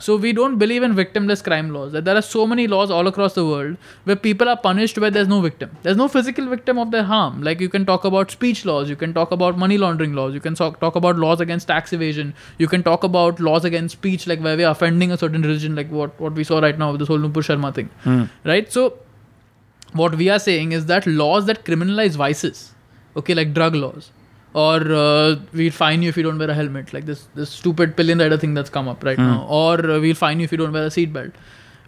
So we don't believe in victimless crime laws. That there are so many laws all across the world where people are punished where there's no victim. There's no physical victim of their harm. Like you can talk about speech laws, you can talk about money laundering laws, you can talk, talk about laws against tax evasion, you can talk about laws against speech, like where we're offending a certain religion, like what, what we saw right now with this whole Nupur Sharma thing. Hmm. Right? So what we are saying is that laws that criminalize vices, okay, like drug laws, or uh, we'll fine you if you don't wear a helmet, like this this stupid pillion rider thing that's come up right now, or uh, we'll fine you if you don't wear a seatbelt.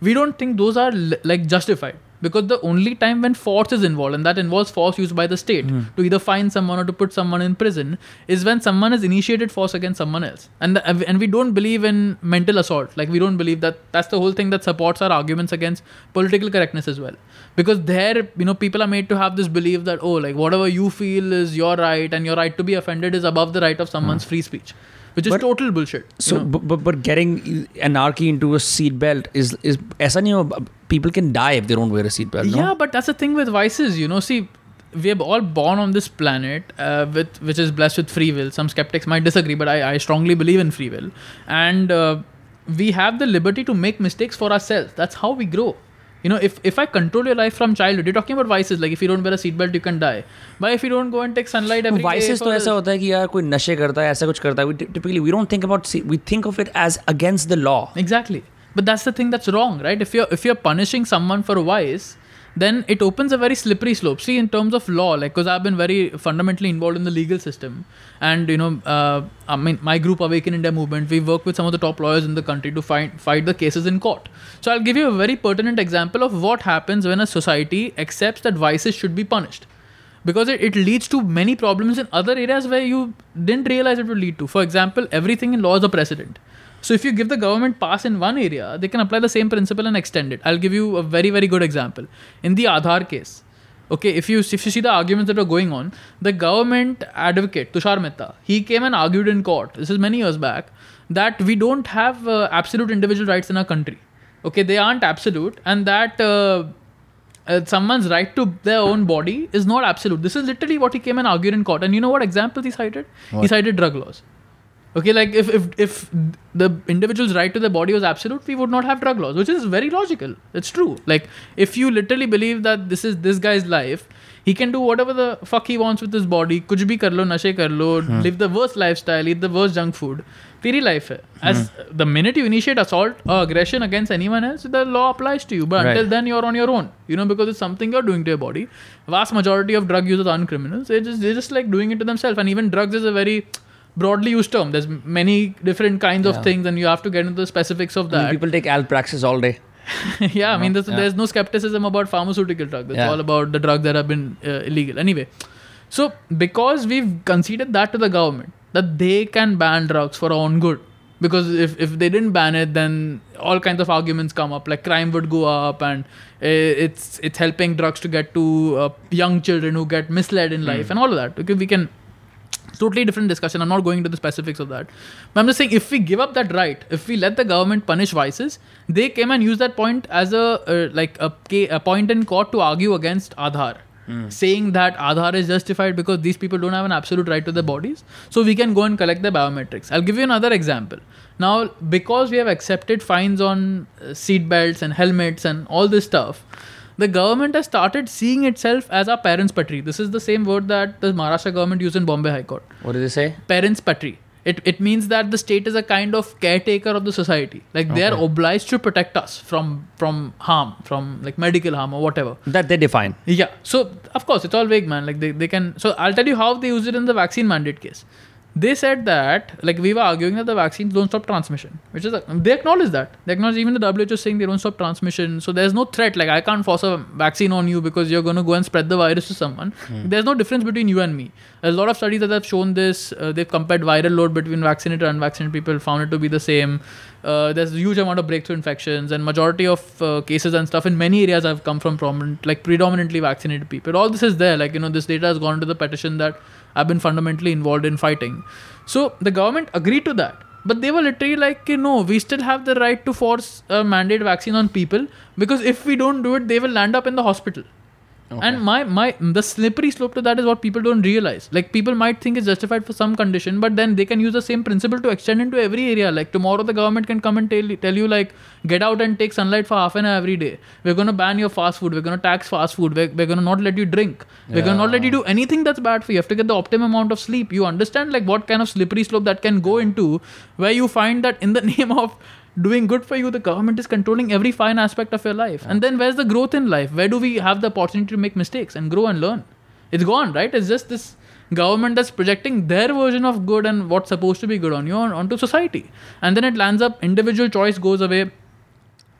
We don't think those are li- like justified because the only time when force is involved, and that involves force used by the state hmm. to either fine someone or to put someone in prison, is when someone has initiated force against someone else, and the, and we don't believe in mental assault. Like we don't believe that that's the whole thing that supports our arguments against political correctness as well. Because there you know people are made to have this belief that oh like whatever you feel is your right and your right to be offended is above the right of someone's hmm. free speech which but, is total bullshit. So, but, but getting anarchy into a seatbelt is is as you know, people can die if they don't wear a seatbelt. No? Yeah, but that's the thing with vices. You know, see, we are all born on this planet uh, with which is blessed with free will. Some skeptics might disagree, but I, I strongly believe in free will, and uh, we have the liberty to make mistakes for ourselves. That's how we grow you know if, if i control your life from childhood you're talking about vices like if you don't wear a seatbelt you can die but if you don't go and take sunlight every day vices for तो a- ऐसा होता है कि यार कोई नशे करता है ऐसा कुछ करता है we typically we don't think about we think of it as against the law Exactly. But that's the thing that's wrong, right? If you're if you're punishing someone for a vice, then it opens a very slippery slope. See, in terms of law, like because I've been very fundamentally involved in the legal system, and you know, uh, I mean, my group Awaken India movement, we work with some of the top lawyers in the country to fight fight the cases in court. So I'll give you a very pertinent example of what happens when a society accepts that vices should be punished because it, it leads to many problems in other areas where you didn't realize it would lead to. For example, everything in law is a precedent. So if you give the government pass in one area, they can apply the same principle and extend it. I'll give you a very very good example. In the Aadhaar case, okay, if you if you see the arguments that were going on, the government advocate Tushar Mehta, he came and argued in court. This is many years back that we don't have uh, absolute individual rights in our country. Okay, they aren't absolute, and that. Uh, uh, someone's right to their own body is not absolute. This is literally what he came and argued in court. And you know what examples he cited? He cited drug laws. Okay, like if, if if the individual's right to their body was absolute, we would not have drug laws, which is very logical. It's true. Like if you literally believe that this is this guy's life, he can do whatever the fuck he wants with his body. कुछ भी कर लो, नशे कर लो, live the worst lifestyle, eat the worst junk food. तेरी life है. As the minute you initiate assault or aggression against anyone else, the law applies to you. But Right. until then, you're on your own. You know, because it's something you're doing to your body. Vast majority of drug users aren't criminals. They just they're just like doing it to themselves. And even drugs is a very broadly used term. There's many different kinds Yeah. of things, and you have to get into the specifics of I mean, that. people take Alpraxis all day. (laughs) yeah, I mean, there's, Yeah. there's no skepticism about pharmaceutical drugs. It's Yeah. all about the drugs that have been uh, illegal. Anyway, so because we've conceded that to the government, that they can ban drugs for our own good. Because if, if they didn't ban it, then all kinds of arguments come up, like crime would go up, and uh, it's it's helping drugs to get to uh, young children who get misled in life, and all of that. Okay, we can totally different discussion. I'm not going into the specifics of that. But I'm just saying, if we give up that right, if we let the government punish vices, they came and used that point as a uh, like a, a point in court to argue against Aadhaar. Saying that Aadhaar is justified because these people don't have an absolute right to their bodies, so we can go and collect their biometrics. I'll give you another example. Now, because we have accepted fines on uh, seat belts and helmets and all this stuff, the government has started seeing itself as our parens patriae. This is the same word that the Maharashtra government used in Bombay High Court. What did they say? Parents' patri. It, it means that the state is a kind of caretaker of the society. Like they are obliged to protect us from from harm, from like medical harm or whatever. That they define. Yeah. So of course it's all vague, man. Like they, they can. So I'll tell you how they use it in the vaccine mandate case. They said that like we were arguing that the vaccines don't stop transmission, which is they acknowledge that they acknowledge even the WHO is saying they don't stop transmission. So there's no threat. Like I can't force a vaccine on you because you're going to go and spread the virus to someone. There's no difference between you and me. There's a lot of studies that have shown this. Uh, they've compared viral load between vaccinated and unvaccinated people, found it to be the same. Uh, there's a huge amount of breakthrough infections, and majority of uh, cases and stuff in many areas have come from prominent, like predominantly vaccinated people. All this is there. Like you know, this data has gone to the petition that I've been fundamentally involved in fighting. So the government agreed to that. But they were literally like, you know, we still have the right to force a mandate vaccine on people because if we don't do it, they will land up in the hospital. And my my the slippery slope to that is what people don't realize. Like people might think it's justified for some condition, but then they can use the same principle to extend into every area. Like tomorrow, the government can come and tell tell you like get out and take sunlight for half an hour every day. We're gonna ban your fast food. We're gonna tax fast food. We're, we're gonna not let you drink. We're gonna not let you do anything that's bad for you. You have to get the optimum amount of sleep. You understand like what kind of slippery slope that can go into, where you find that in the (laughs) name of doing good for you, the government is controlling every fine aspect of your life. And then where's the growth in life? Where do we have the opportunity to make mistakes and grow and learn? It's gone, right? It's just this government that's projecting their version of good and what's supposed to be good on you on, onto society. And then it lands up, individual choice goes away.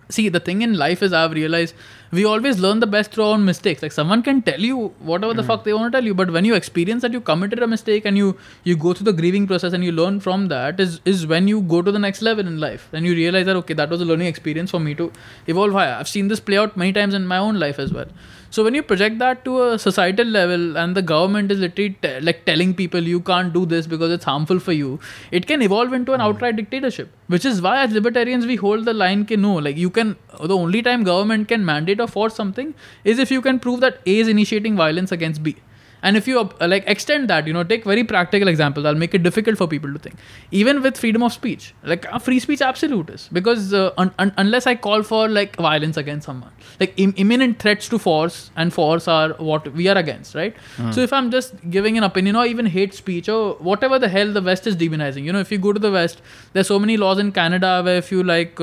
See, the thing in life is I've realized we always learn the best through our own mistakes. Like someone can tell you whatever the hmm. fuck they want to tell you, but when you experience that you committed a mistake and you you go through the grieving process and you learn from that is is when you go to the next level in life. Then you realize that okay, that was a learning experience for me to evolve higher. I've seen this play out many times in my own life as well. So when you project that to a societal level and the government is literally te- like telling people you can't do this because it's harmful for you, it can evolve into an hmm. outright dictatorship. Which is why as libertarians we hold the line ke no, like you can the only time government can mandate or force something is if you can prove that A is initiating violence against B. And if you uh, like extend that, you know, take very practical examples. I'll make it difficult for people to think. Even with freedom of speech, like uh, free speech absolute is because uh, un- un- unless I call for like violence against someone, like Im- imminent threats to force and force are what we are against, right? So if I'm just giving an opinion or even hate speech or whatever the hell the West is demonizing, you know, if you go to the West, there's so many laws in Canada where if you like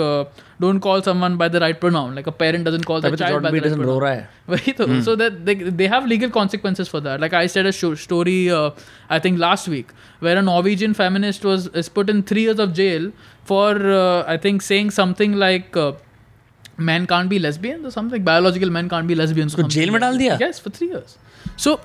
Uh, don't call someone by the right pronoun. Like a parent doesn't call their तभी तो child by Jordan the right Peterson pronoun. रो रहा है (laughs) वही तो so that they, they have legal consequences for that like i said a show, story uh, i think last week where a norwegian feminist was is put in 3 years of jail for uh, i think saying something like uh, men can't be lesbians or something biological men can't be lesbians or उसको something jail में like डाल that. दिया? yes for 3 years so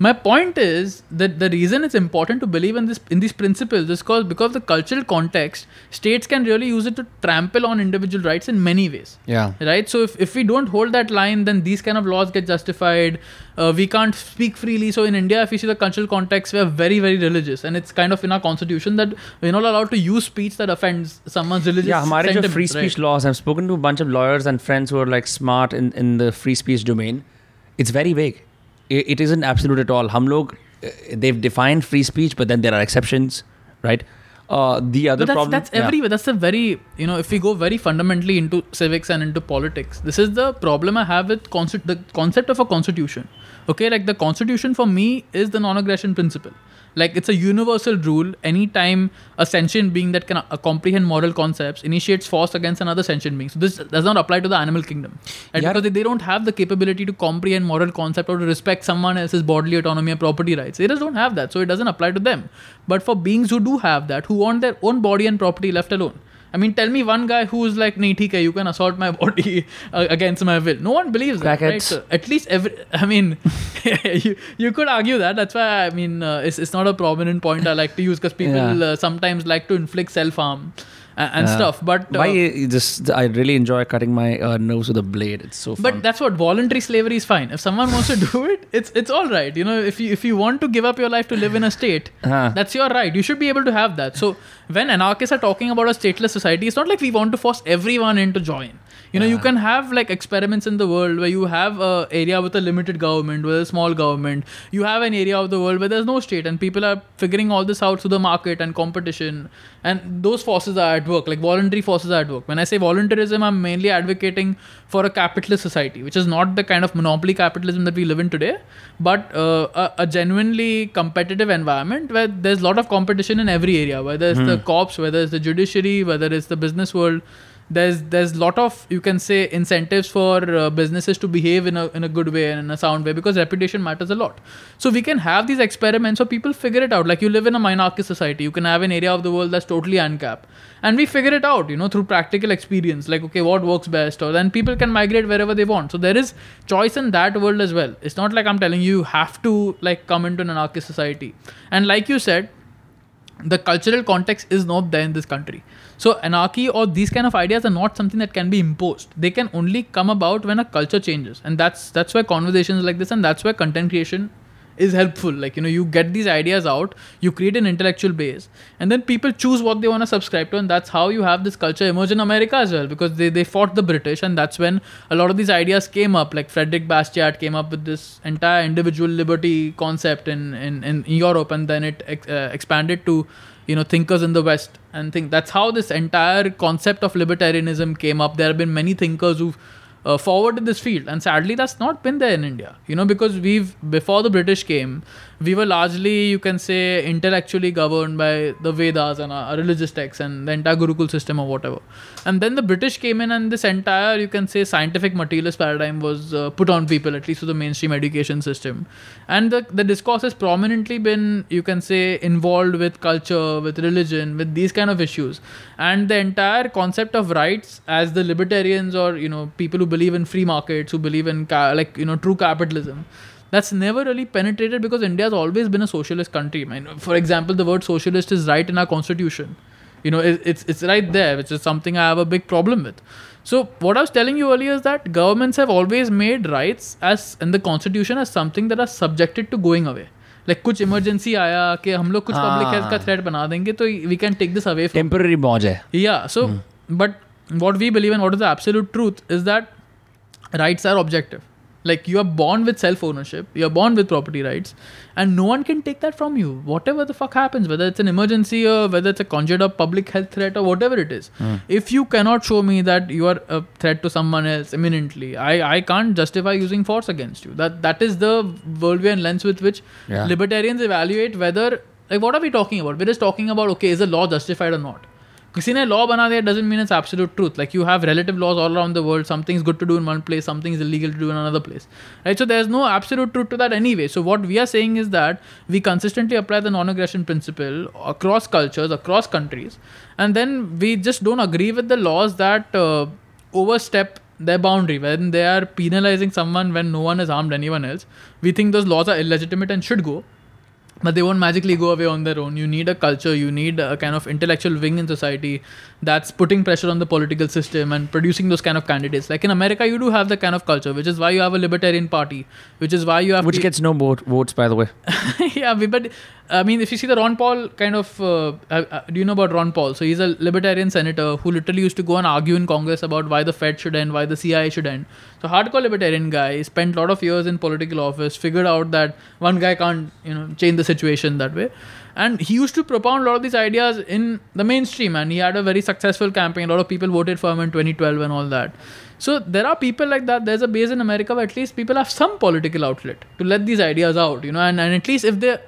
my point is that the reason it's important to believe in this in these principles is because because the cultural context states can really use it to trample on individual rights in many ways. Yeah. Right? So if, if we don't hold that line then these kind of laws get justified. Uh, we can't speak freely. So in india if you see the cultural context we're very very religious. And it's kind of in our constitution that we're not allowed to use speech that offends someone's religious yeah Our free speech right? laws. I've spoken to a bunch of lawyers and friends who are like smart in, in the free speech domain. It's very vague it isn't absolute at all. Hum log, they've defined free speech, but then there are exceptions, right? Uh, the other problem that's yeah. everywhere that's a very you know if we go very fundamentally into civics and into politics this is the problem i have with concept the concept of a constitution okay like the constitution for me is the non-aggression principle like it's a universal rule. Anytime a sentient being that can uh, comprehend moral concepts initiates force against another sentient being, so this does not apply to the animal kingdom, right? Yeah. because they, they don't have the capability to comprehend moral concept or to respect someone else's bodily autonomy or property rights. They just don't have that, so it doesn't apply to them. But for beings who do have that, who want their own body and property left alone. I mean, tell me one guy who's like, "Nee, theek hai, you can assault my body uh, (laughs) against my will." No one believes that, right? So at least every, I mean, (laughs) you you could argue that. That's why I mean, uh, it's it's not a prominent point I like to use because people Yeah. uh, sometimes like to inflict self harm and, and Yeah. stuff. But uh, Why just I really enjoy cutting my uh, nose with a blade. It's so fun. But that's what voluntary slavery is fine. If someone wants to do (laughs) it, it's it's all right. You know, if you if you want to give up your life to live in a state, Huh. that's your right. You should be able to have that. So when anarchists are talking about a stateless society, it's not like we want to force everyone in to join. You know, you can have like experiments in the world where you have a area with a limited government, with a small government. You have an area of the world where there's no state, and people are figuring all this out through the market and competition. And those forces are at work, like voluntary forces are at work. When I say voluntarism, I'm mainly advocating for a capitalist society, which is not the kind of monopoly capitalism that we live in today, but uh, a, a genuinely competitive environment where there's a lot of competition in every area, whether it's the cops, whether it's the judiciary, whether it's the business world. There's there's lot of you can say incentives for uh, businesses to behave in a in a good way and in a sound way because reputation matters a lot. So we can have these experiments so people figure it out. Like you live in a minarchist society, you can have an area of the world that's totally uncapped, and we figure it out, you know, through practical experience. Like okay, what works best, or then people can migrate wherever they want. So there is choice in that world as well. It's not like I'm telling you you have to like come into an anarchist society. And like you said, the cultural context is not there in this country. So anarchy or these kind of ideas are not something that can be imposed. They can only come about when a culture changes, and that's that's why conversations like this and that's why content creation is helpful. Like you know, you get these ideas out, you create an intellectual base, and then people choose what they want to subscribe to, and that's how you have this culture emerge in America as well because they they fought the British, and that's when a lot of these ideas came up. Like Frederick Bastiat came up with this entire individual liberty concept in in, in Europe, and then it ex- uh, expanded to you know thinkers in the west and think that's how this entire concept of libertarianism came up. There have been many thinkers who've uh, forwarded this field. And sadly that's not been there in india you know because we've before the british came we were largely you can say intellectually governed by the vedas and our religious texts and the entire gurukul system or whatever. And then the british came in and this entire you can say scientific materialist paradigm was uh, put on people at least through the mainstream education system. And the, the discourse has prominently been you can say involved with culture with religion with these kind of issues. And the entire concept of rights as the libertarians or you know people who believe in free markets who believe in ca- like you know true capitalism that's never really penetrated because india has always been a socialist country I mean, for example the word socialist is right in our constitution you know it, it's it's right there which is something i have a big problem with so what i was telling you earlier is that governments have always made rights as in the constitution as something that are subjected to going away like कुछ emergency आया कि हम लोग कुछ public हाँ. Health का threat बना देंगे तो we can take this away from Temporary mauj hai. yeah so but what we believe and what is the absolute truth is that rights are objective like you are born with self ownership you're born with property rights and no one can take that from you. Whatever the fuck happens whether it's an emergency or whether it's a conjured up public health threat or whatever it is. Hmm. If you cannot show me that you are a threat to someone else imminently i i can't justify using force against you. That that is the worldview and lens with which Yeah. libertarians evaluate whether like what are we talking about? We're just talking about okay is the law justified or not किसी ने law बना दिया doesn't mean it's absolute truth like you have relative laws all around the world something is good to do in one place something is illegal to do in another place right so there's no absolute truth to that anyway so what we are saying is that we consistently apply the non-aggression principle across cultures across countries and then we just don't agree with the laws that uh, overstep their boundary when they are penalizing someone when no one has harmed anyone else we think those laws are illegitimate and should go but they won't magically go away on their own. You need a culture, you need a kind of intellectual wing in society that's putting pressure on the political system and producing those kind of candidates. Like in America, you do have the kind of culture, which is why you have a libertarian party, which is why you have Which pe- gets no vote, votes, by the way. (laughs) yeah, but I mean, if you see the Ron Paul kind of, uh, uh, uh, do you know about Ron Paul? So he's a libertarian senator who literally used to go and argue in Congress about why the Fed should end, why the CIA should end. So hardcore libertarian guy, spent a lot of years in political office, figured out that one guy can't, you know, change the situation that way. And he used to propound a lot of these ideas in the mainstream, and he had a very successful campaign. A lot of people voted for him in 2012 and all that. So there are people like that. There's a base in America where at least people have some political outlet to let these ideas out, you know. And, and at least if they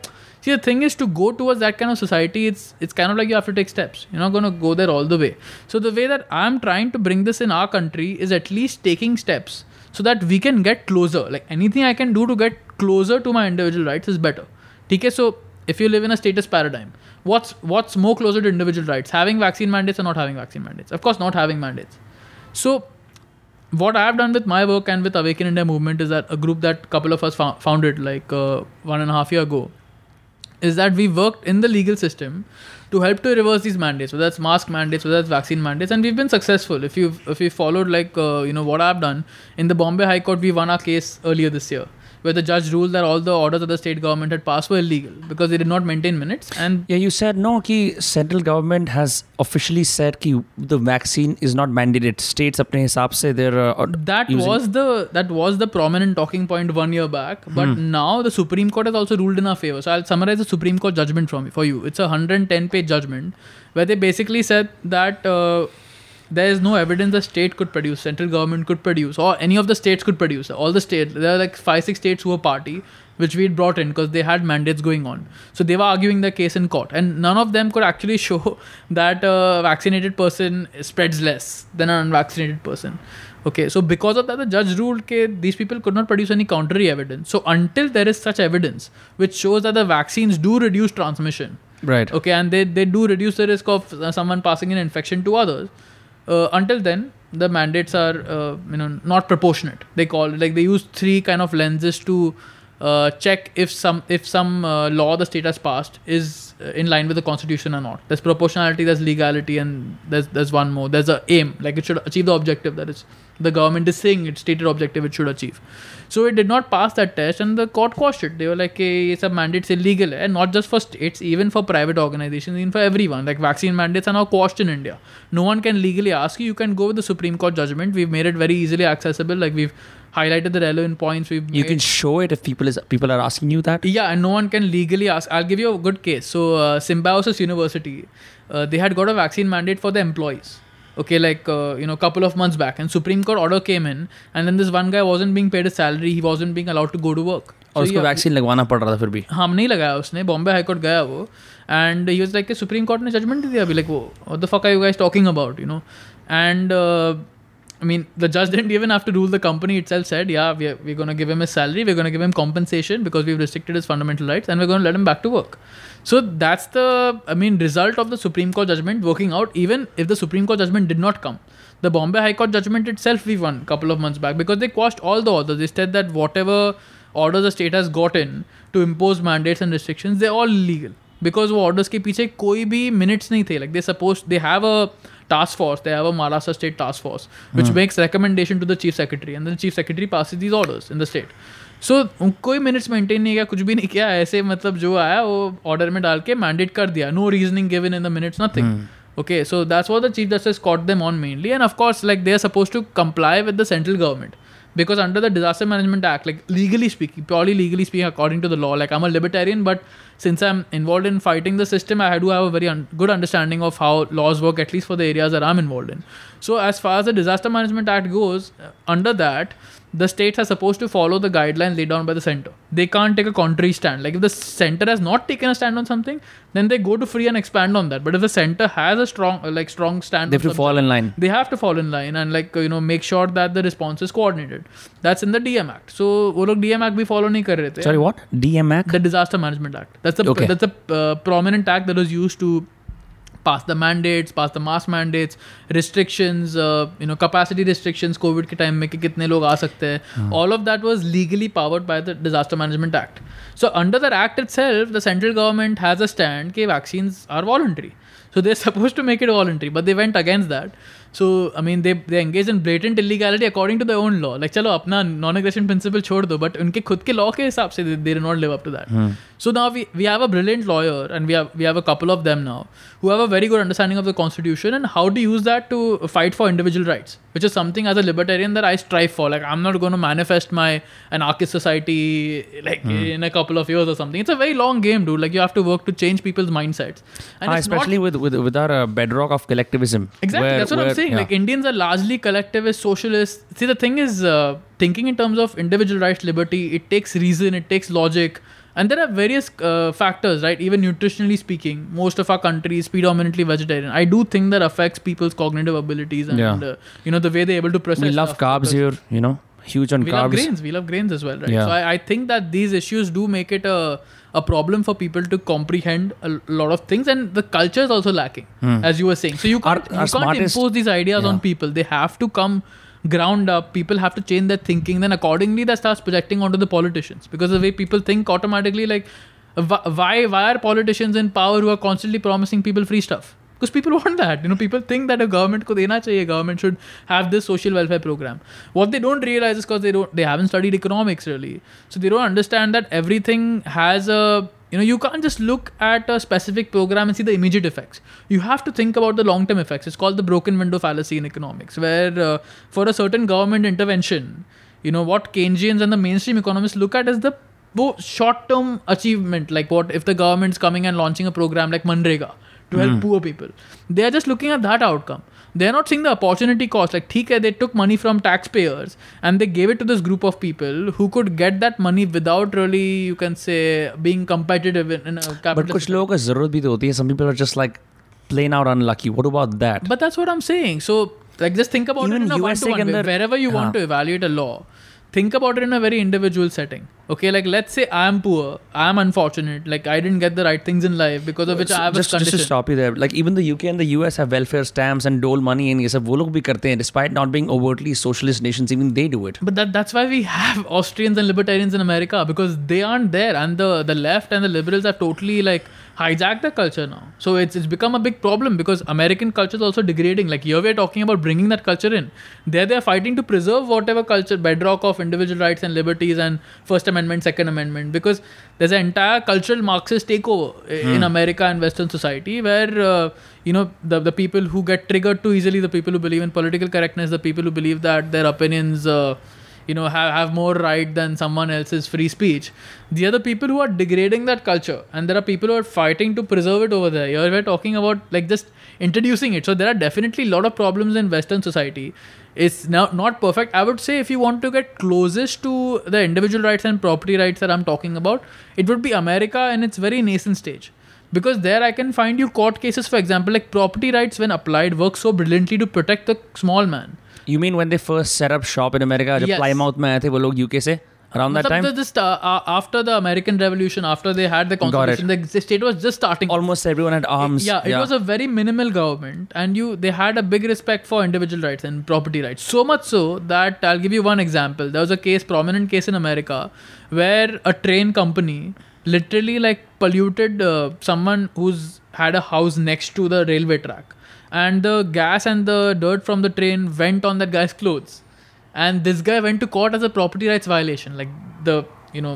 see the thing is to go towards that kind of society, it's it's kind of like you have to take steps. You're not gonna go there all the way. So the way that I'm trying to bring this in our country is at least taking steps so that we can get closer. Like anything I can do to get closer to my individual rights is better. Okay, so if you live in a status paradigm, what's what's more closer to individual rights? Having vaccine mandates or not having vaccine mandates? Of course, not having mandates. So what I have done with my work and with Awaken India movement is that a group that a couple of us fo- founded like uh, one and a half year ago is that we worked in the legal system to help to reverse these mandates, whether that's mask mandates, whether that's vaccine mandates, and we've been successful. If you've if you followed like uh, you know what I've done in the Bombay High Court, we won our case earlier this year, where the judge ruled that all the orders that the state government had passed were illegal because they did not maintain minutes. And yeah, you said no. Ki central government has officially said ki the vaccine is not mandated. States apne hisab se they're uh, uh that was the that was the prominent talking point one year back. But hmm. now the Supreme Court has also ruled in our favor. So I'll summarize the Supreme Court judgment from for you. It's a 110 page judgment where they basically said that. Uh, there is no evidence the state could produce central government could produce or any of the states could produce all the states there are like five six states who were party which we'd brought in because they had mandates going on so they were arguing the case in court and none of them could actually (laughs) show that a vaccinated person spreads less than an unvaccinated person Okay, so because of that, the judge ruled that these people could not produce any contrary evidence. So until there is such evidence which shows that the vaccines do reduce transmission, right. okay, and they, they do reduce the risk of uh, someone passing an infection to others, uh, until then the mandates are uh, you know not proportionate. They call like they use three kind of lenses to uh, check if some if some uh, law the state has passed is uh, in line with the constitution or not. There's proportionality, there's legality, and there's there's one more. There's a aim, like it should achieve the objective that is the government is saying its stated objective it should achieve. So it did not pass that test, and the court quashed it. They were like, "Hey, it's a mandate's illegal," and not just for states, even for private organizations, even for everyone. Like vaccine mandates are now quashed in India. No one can legally ask you. You can go with the Supreme Court judgment. We've made it very easily accessible. Like we've highlighted the relevant points. We've You made- can show it if people is people are asking you that. yeah, and no one can legally ask. I'll give you a good case. So, uh, Symbiosis University, uh, they had got a vaccine mandate for the employees. Okay, like uh, you know, couple of months back, and Supreme Court order came in, and then this one guy wasn't being paid a salary. He wasn't being allowed to go to work. और So उसको he- vaccine लगवाना पड़ रहा था फिर भी हम नहीं लगाया उसने बॉम्बे हाई कोर्ट गया वो and he was like supreme court ने जजमेंट दिया अभी लाइक वो what the fuck are you guys talking about you know and I mean, the judge didn't even have to rule. The company itself said, "Yeah, we're, we're going to give him his salary. We're going to give him compensation because we've restricted his fundamental rights, and we're going to let him back to work." So that's the, I mean, result of the Supreme Court judgment working out. Even if the Supreme Court judgment did not come, the Bombay High Court judgment itself we won a couple of months back because they quashed all the orders. They said that whatever orders the state has gotten to impose mandates and restrictions, they're all illegal. Because वो orders के पीछे कोई भी minutes नहीं थे. Like they supposed they have a task force. They have a Maharashtra state task force which makes recommendation to the chief secretary, and then the chief secretary passes these orders in the state. So so, कोई minutes maintain नहीं किया कुछ भी नहीं किया ऐसे मतलब जो आया वो ऑर्डर में डाल के मैंडेट कर दिया no reasoning given in the minutes nothing okay so that's what the chief justice caught them on mainly and of course like they're supposed to comply with the central government because under the disaster management act like legally speaking purely legally speaking according to the law like i'm a libertarian but since i'm involved in fighting the system i do have a very un- good understanding of how laws work at least for the areas that i'm involved in. So as far as the disaster management act goes under that the states are supposed to follow the guidelines laid down by the center. They can't take a contrary stand. Like if the center has not taken a stand on something, then they go to free and expand on that. But if the center has a strong, uh, like strong stand, they on have to something, fall in line they have to fall in line and like you know make sure that the response is coordinated. That's in the DM Act. So वो लोग DM Act भी follow नहीं कर रहे थे. sorry what DM Act The Disaster Management Act. That's the Okay. that's the uh, prominent act that was used to pass the mandates pass the mask mandates restrictions you know capacity restrictions Covid के time में कि कितने लोग आ सकते हैं। All of that was legally powered by the Disaster Management Act so under that act itself the central government has a stand कि vaccine are voluntary so they suppose to make it voluntary but they went against that So I mean, they they engage in blatant illegality according to their own law. Like, chalo, apna non-aggression principle chhod do, but unke khud ke law ke hisab se they, they did not live up to that. Hmm. So now we we have a brilliant lawyer, and we have we have a couple of them now who have a very good understanding of the constitution and how to use that to fight for individual rights which is something as a libertarian that I strive for. Like I'm not going to manifest my anarchist society like Hmm. in a couple of years or something. It's a very long game, dude. Like you have to work to change people's mindsets. And Ah, it's not- especially with, with with our uh, bedrock of collectivism. Exactly, where- that's what where- I'm saying. yeah. Like Indians are largely collectivist, socialist. See, the thing is, uh, thinking in terms of individual rights, liberty, it takes reason, it takes logic, and there are various uh, factors, right? Even nutritionally speaking, most of our country is predominantly vegetarian. I do think that affects people's cognitive abilities and Yeah. uh, you know the way they're able to process. we love carbs here, you know, huge on we love carbs. grains. We love grains as well, right? Yeah. So I, I think that these issues do make it a a problem for people to comprehend a lot of things, and the culture is also lacking, as you were saying. So you Hmm. Can't our you can't smartest- impose these ideas on people. They have to come ground up. People have to change their thinking. Then accordingly, that starts projecting onto the politicians because the way people think automatically, like why why are politicians in power who are constantly promising people free stuff? Because people (laughs) want that. You know, people think that a government ko dena chahiye, government should have this social welfare program. What they don't realize is because they don't they haven't studied economics really. So they don't understand that everything has a you know you can't just look at a specific program and see the immediate effects. You have to think about the long term effects. It's called the broken window fallacy in economics where uh, for a certain government intervention you know what keynesians and the mainstream economists look at is the short term achievement like what if the government's coming and launching a program like manrega to help poor people. They are just looking at that outcome they're not seeing the opportunity cost like theek hai, they took money from taxpayers and they gave it to this group of people who could get that money without really you can say being competitive in, in a But capitalist कुछ लोगों को जरूरत भी तो होती है. Some people are just like plain out unlucky. What about that? But that's what I'm saying. So, like, just think about Even it in a USA one-to-one के way. अंदर- Wherever you want हाँ. to evaluate a law, think about it in a very individual setting. Okay like let's say i'm poor i'm unfortunate like i didn't get the right things in life because of which i have just, a condition just to stop you there like even the uk and the us have welfare stamps and dole money and yes despite not being overtly socialist nations even they do it. But that that's why we have austrians and libertarians in america because they aren't there and the the left and the liberals are totally like hijacked the culture now. So it's it's become a big problem because American culture is also degrading. Like here we're talking about bringing that culture in. There they're fighting to preserve whatever culture bedrock of individual rights and liberties and First Amendment, Second Amendment because there's an entire cultural Marxist takeover i- in America and Western society where uh, you know the the people who get triggered too easily, the people who believe in political correctness, the people who believe that their opinions. Uh, you know have, have more right than someone else's free speech. The other people who are degrading that culture and there are people who are fighting to preserve it over there. Here we're talking about like just introducing it. So there are definitely a lot of problems in western society. It's now not perfect. I would say if you want to get closest to the individual rights and property rights that i'm talking about it would be america in its very nascent stage. Because there i can find you court cases for example like property rights when applied work so brilliantly to protect the small man You mean when they first set up shop in America, जब Yes. Plymouth में आए थे वो लोग UK से around that Matlab time? the- Just uh, uh, after the American Revolution, after they had the Got it. constitution, the, the state was just starting. Almost everyone had arms. yeah, it was a very minimal government, and you they had a big respect for individual rights and property rights. So much so that I'll give you one example. There was a case, prominent case in America, where a train company literally like polluted uh, someone who's had a house next to the railway track, and the gas and the dirt from the train went on that guy's clothes, and this guy went to court as a property rights violation. Like the you know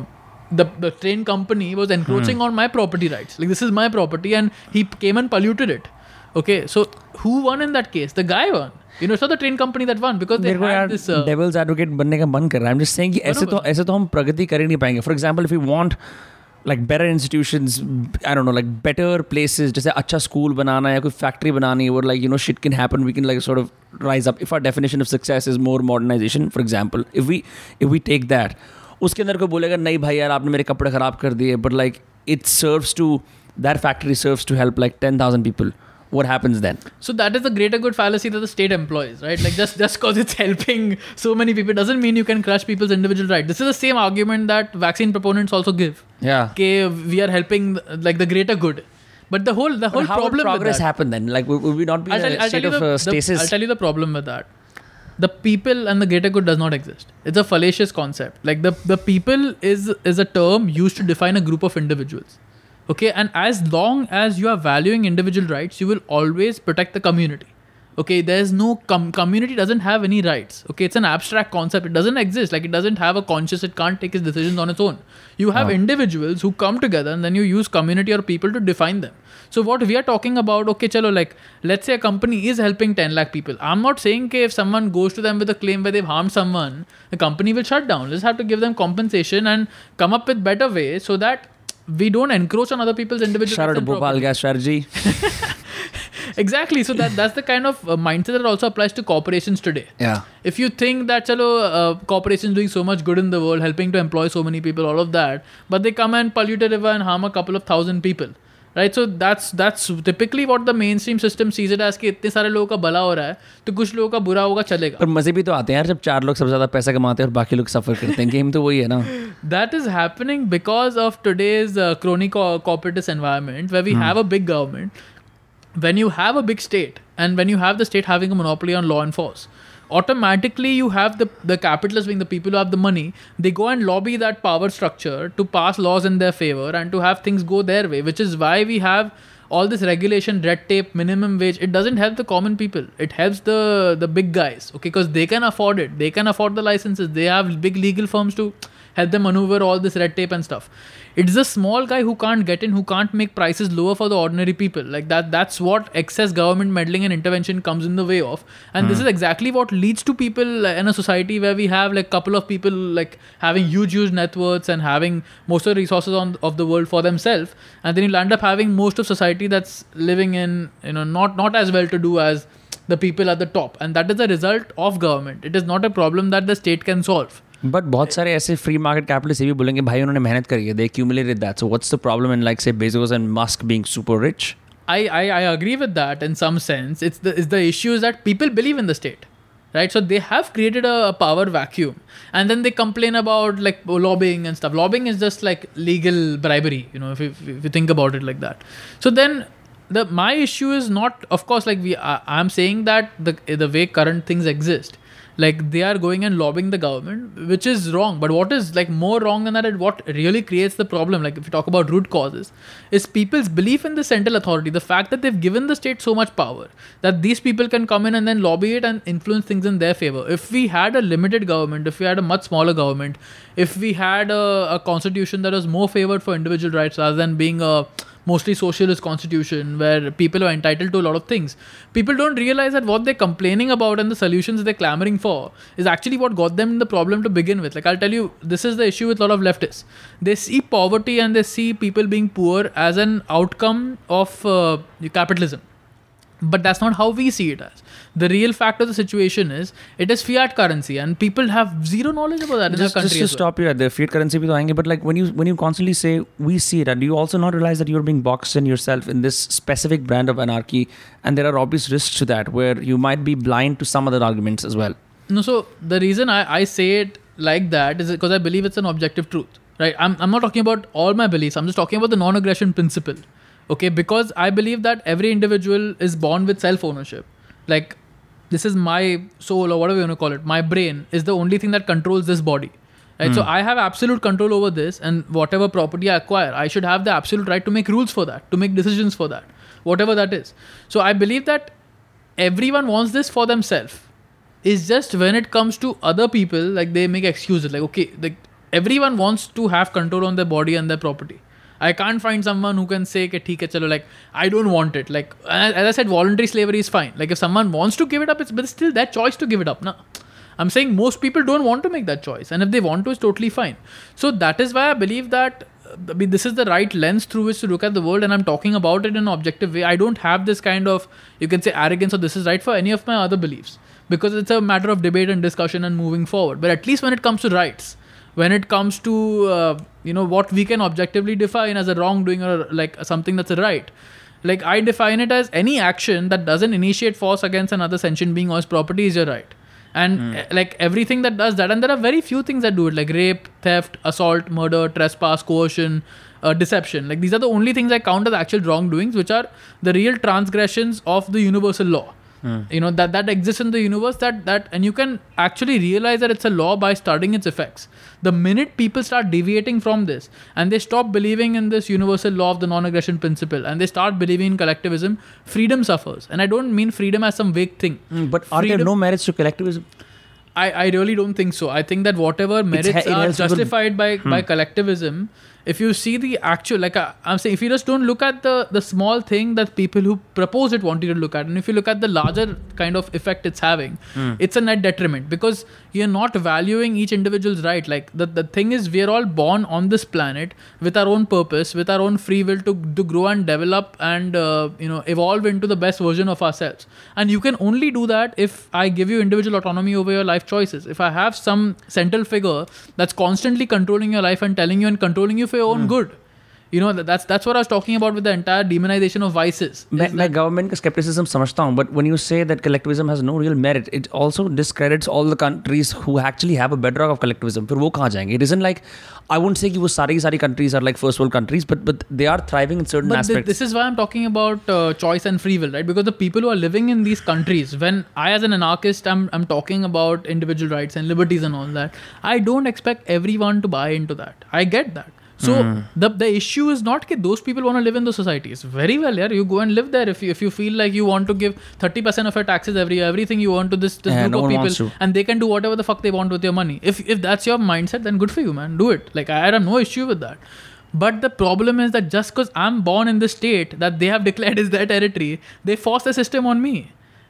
the the train company was encroaching on my property rights. Like this is my property, and he came and polluted it. Okay, so who won in that case? The guy won. You know, it's not the train company that won because they मेरे को had यार this. Uh, devil's advocate बनने का मन कर रहा है I'm just saying कि ऐसे तो ऐसे तो हम प्रगति कर ही नहीं पाएंगे for example if you want like better institution I don't know like better places जैसे अच्छा स्कूल बनाना या कोई फैक्ट्री बनानी और like you know shit can happen we can like sort of rise up if our definition of success is more modernisation for example if we if we take that उसके अंदर कोई बोलेगा, नहीं भाई यार, आपने मेरे कपड़े ख़राब कर दिए. But like it serves to that factory serves to help like ten thousand people what happens then so that is the greater good fallacy that the state employs, right? Like just just because it's (laughs) helping so many people doesn't mean you can crush people's individual right. This is the same argument that vaccine proponents also give. yeah Okay, we are helping like the greater good. But the whole the whole But how would problem with progress happen then like would would we not be I'll in tell, a I'll tell state of the, uh, the- stasis I'll tell you the problem with that. The people and the greater good does not exist. It's a fallacious concept. Like the the people is is a term used to define a group of individuals. Okay, and as long as you are valuing individual rights, you will always protect the community. Okay, there's no com- community doesn't have any rights. Okay, it's an abstract concept. It doesn't exist. Like it doesn't have a conscious. It can't take its decisions on its own. You have Wow. individuals who come together and then you use community or people to define them. So what we are talking about, okay, chalo, like let's say a company is helping 10 lakh people. I'm not saying that if someone goes to them with a claim where they've harmed someone, the company will shut down. Just have to give them compensation and come up with better ways so that we don't encroach on other people's individual. Shout out rights to and Bhopal. Gas Tragedy. (laughs) Exactly. So that that's the kind of uh, mindset that also applies to corporations today. Yeah. If you think that chalo, uh, corporations doing so much good in the world, helping to employ so many people, all of that, but they come and pollute a river and harm a couple of thousand people, right so that's that's typically what the mainstream system sees है कि इतने सारे लोगों का भला हो रहा है तो कुछ लोगों का बुरा होगा चलेगा। पर मज़े भी तो आते हैं यार जब चार लोग सबसे ज़्यादा पैसा कमाते हैं और बाकी लोग सफ़र करते हैं गेम तो वही है ना। That is happening because of today's chronic cooperative environment way we have a big government when you have a big state and when you have the state having monopoly on law and force automatically you have the, the capitalists being the people who have the money, they go and lobby that power structure to pass laws in their favor and to have things go their way, which is why we have all this regulation, red tape, minimum wage. It doesn't help the common people. It helps the the big guys, okay, because they can afford it. They can afford the licenses. They have big legal firms to help them maneuver all this red tape and stuff. It's the small guy who can't get in, who can't make prices lower for the ordinary people. Like that, that's what excess government meddling and intervention comes in the way of. And this hmm. is exactly what leads to people in a society where we have like couple of people like having huge, huge net worths and having most of the resources on of the world for themselves. And then you'll end up having most of society that's living in, you know, not not as well to do as the people at the top. And that is a result of government. It is not a problem that the state can solve. But बहुत सारे ऐसे free market capitalist ये भी बोलेंगे भाई उन्होंने मेहनत करी है दे accumulated that so what's the problem in like say Bezos and Musk being super rich I, I, I agree with that in some sense. It's the is the issue is that people believe in the state, right? So they have created a, a power vacuum, and then they complain about like lobbying and stuff. Lobbying is just like legal bribery, you know, if you, if you think about it like that. So then the my issue is not, of course, like we I, I'm saying that the the way current things exist. like they are going and lobbying the government, which is wrong. But what is like more wrong than that, and what really creates the problem, like if you talk about root causes, is people's belief in the central authority. The fact that they've given the state so much power that these people can come in and then lobby it and influence things in their favor. If we had a limited government, if we had a much smaller government, if we had a, a constitution that was more favored for individual rights rather than being a mostly socialist constitution where people are entitled to a lot of things. People don't realize that what they're complaining about and the solutions they're clamoring for is actually what got them in the problem to begin with. Like I'll tell you, this is the issue with a lot of leftists. They see poverty and they see people being poor as an outcome of uh, capitalism. But that's not how we see it as. The real fact of the situation is it is fiat currency, and people have zero knowledge about that just, in their country. Just to stop you at the fiat currency, bhi to but like when you when you constantly say we see it, and you also not realize that you're being boxed in yourself in this specific brand of anarchy, and there are obvious risks to that where you might be blind to some other arguments as well. No, so the reason I, I say it like that is because I believe it's an objective truth, right? I'm, I'm not talking about all my beliefs, I'm just talking about the non aggression principle okay? Because I believe that every individual is born with self ownership. Like, this is my soul or whatever you want to call it. My brain is the only thing that controls this body. Right, so hmm. I have absolute control over this, and whatever property I acquire, I should have the absolute right to make rules for that, to make decisions for that, whatever that is. So I believe that everyone wants this for themselves is just when it comes to other people like they make excuses like okay like everyone wants to have control on their body and their property i can't find someone who can say "Okay, hai, chalo, like i don't want it like as i said voluntary slavery is fine like if someone wants to give it up it's but still their choice to give it up na i'm saying most people don't want to make that choice and if they want to it's totally fine so that is why i believe that uh, I mean, this is the right lens through which to look at the world, and I'm talking about it in an objective way. I don't have this kind of, you can say, arrogance or this is right for any of my other beliefs because it's a matter of debate and discussion and moving forward. But at least when it comes to rights, when it comes to uh, you know what we can objectively define as a wrongdoing or like something that's a right, like I define it as any action that doesn't initiate force against another sentient being or his property is your right. And uh, like everything that does that, and there are very few things that do it, like rape, theft, assault, murder, trespass, coercion, uh, deception. Like these are the only things I count as actual wrongdoings, which are the real transgressions of the universal law. You know that that exists in the universe that that and you can actually realize that it's a law by studying its effects the minute people start deviating from this and they stop believing in this universal law of the non-aggression principle and they start believing in collectivism freedom suffers and i don't mean freedom as some vague thing Mm, but are there no merits to collectivism? I, I really don't think so. I think that whatever merits it are justified by, by collectivism, if you see the actual, like I, I'm saying, if you just don't look at the the small thing that people who propose it want you to look at, and if you look at the larger kind of effect it's having, hmm. it's a net detriment because you're not valuing each individual's right. Like the, the thing is, we're all born on this planet with our own purpose, with our own free will to, to grow and develop and uh, you know evolve into the best version of ourselves. And you can only do that if I give you individual autonomy over your life choices. If I have some central figure that's constantly controlling your life and telling you and controlling you for your own good. You know that, that's that's what I was talking about with the entire demonization of vices. मैं Is मैं government का skepticism समझता हूँ but when you say that collectivism has no real merit it also discredits all the countries who actually have a bedrock of collectivism फिर वो कहाँ जाएंगे it isn't like I won't say कि वो सारी की सारी countries are like first world countries but but they are thriving in certain But thi- aspects this is why I'm talking about uh, choice and free will, right? Because the people who are living in these countries, when I, as an anarchist, I'm, I'm talking about individual rights and liberties and all that, I don't expect everyone to buy into that. I get that. so Hmm. the the issue is not that those people want to live in those societies. Very well, yeah. You go and live there if you if you feel like you want to give thirty percent of your taxes every year, everything you want to this, this Yeah, group no of people, and they can do whatever the fuck they want with your money. If if that's your mindset, then good for you, man. Do it. Like I have no issue with that. But the problem is that just because I'm born in the state that they have declared is their territory, they force the system on me.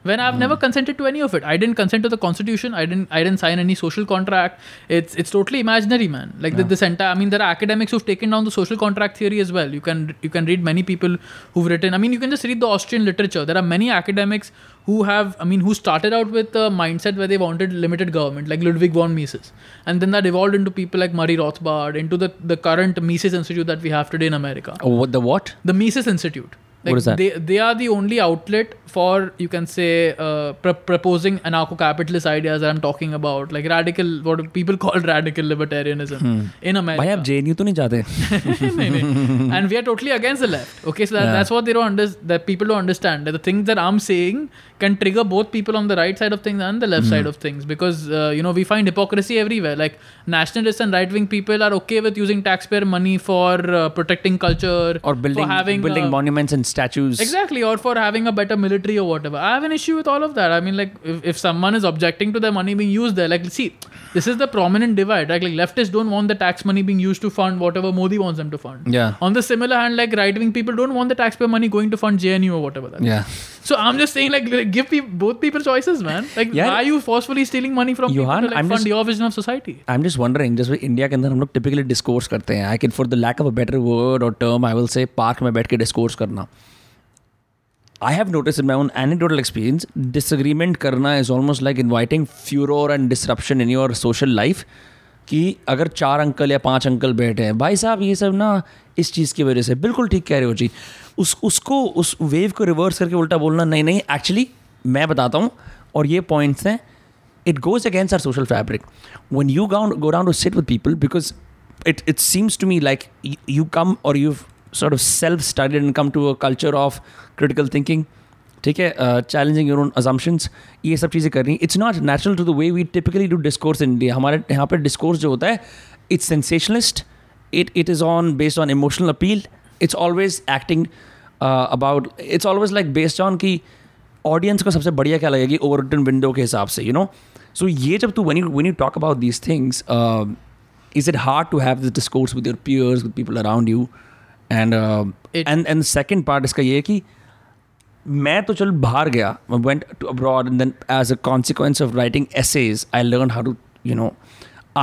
When I've never consented to any of it. I didn't consent to the constitution. I didn't. I didn't sign any social contract. It's it's totally imaginary, man. Like the, this entire. I mean, there are academics who've taken down the social contract theory as well. You can you can read many people who've written. I mean, you can just read the Austrian literature. There are many academics who have. I mean, who started out with a mindset where they wanted limited government, like Ludwig von Mises, and then that evolved into people like Murray Rothbard, into the the current Mises Institute that we have today in America oh, what the what the Mises Institute. Like what is that? They, they are the only outlet for, you can say, uh, pr- proposing anarcho capitalist ideas that I'm talking about, like radical, what people (laughs) call radical libertarianism hmm. in America. Bhai, aap JNU to nahi jate. (laughs) nahin, nahin. And we are totally against the left. Okay, so that, yeah. that's what they don't understand, that people don't understand. That the things that I'm saying can trigger both people on the right side of things and the left mm. side of things because, uh, you know, we find hypocrisy everywhere. Like nationalists and right wing people are okay with using taxpayer money for uh, protecting culture or building, having, building uh, monuments and statues Exactly, or for having a better military or whatever. I have an issue with all of that. I mean, like, if, if someone is objecting to their money being used there, like, see, this is the prominent divide, right? Like, leftists don't want the tax money being used to fund whatever Modi wants them to fund. Yeah. On the similar hand, like, right wing people don't want the taxpayer money going to fund JNU or whatever that is. So I'm just saying, like, like, give peop both people choices, man. Like, Yeah. why are you forcefully stealing money from people to like I'm fund just- your vision of society? I am just जैसे India के अंदर हम लोग typically discourse करते हैं I can for the lack of a better word और term I will say park में बैठ के डिस्कोर्स करना I have notice in my own anecdotal experience disagreement करना is almost like inviting furore and disruption in your social life कि अगर चार uncle या पाँच अंकल बैठे हैं भाई साहब ये सब ना इस चीज़ की वजह से बिल्कुल ठीक कह रहे हो जी उस, उसको, उस वेव को रिवर्स करके उल्टा बोलना, नहीं नहीं एक्चुअली मैं बताता हूँ, और ये पॉइंट्स हैं it goes against our social fabric when you gonna go down to sit with people because it it seems to me like you come और you sort of self studied and come to a culture of critical thinking ठीक है challenging your own assumptions ये सब चीज़ें कर रही हैं। It's not natural to the way we typically do discourse in India हमारे, यहाँ पर डिस्कोर्स जो होता है it's sensationalist it it is on based on emotional appeal it's always acting uh, about it's always like based on कि audience को सबसे बढ़िया क्या लगेगी ओवर रिटन विंडो के हिसाब से यू नो सो ये जब तू when you when you talk about these things uh, is it hard to have this discourse with your peers with people around you and uh, It- and and the second part इसका ये है कि मैं तो चल बाहर गया I went to abroad and then as a consequence of writing essays I learned how to you know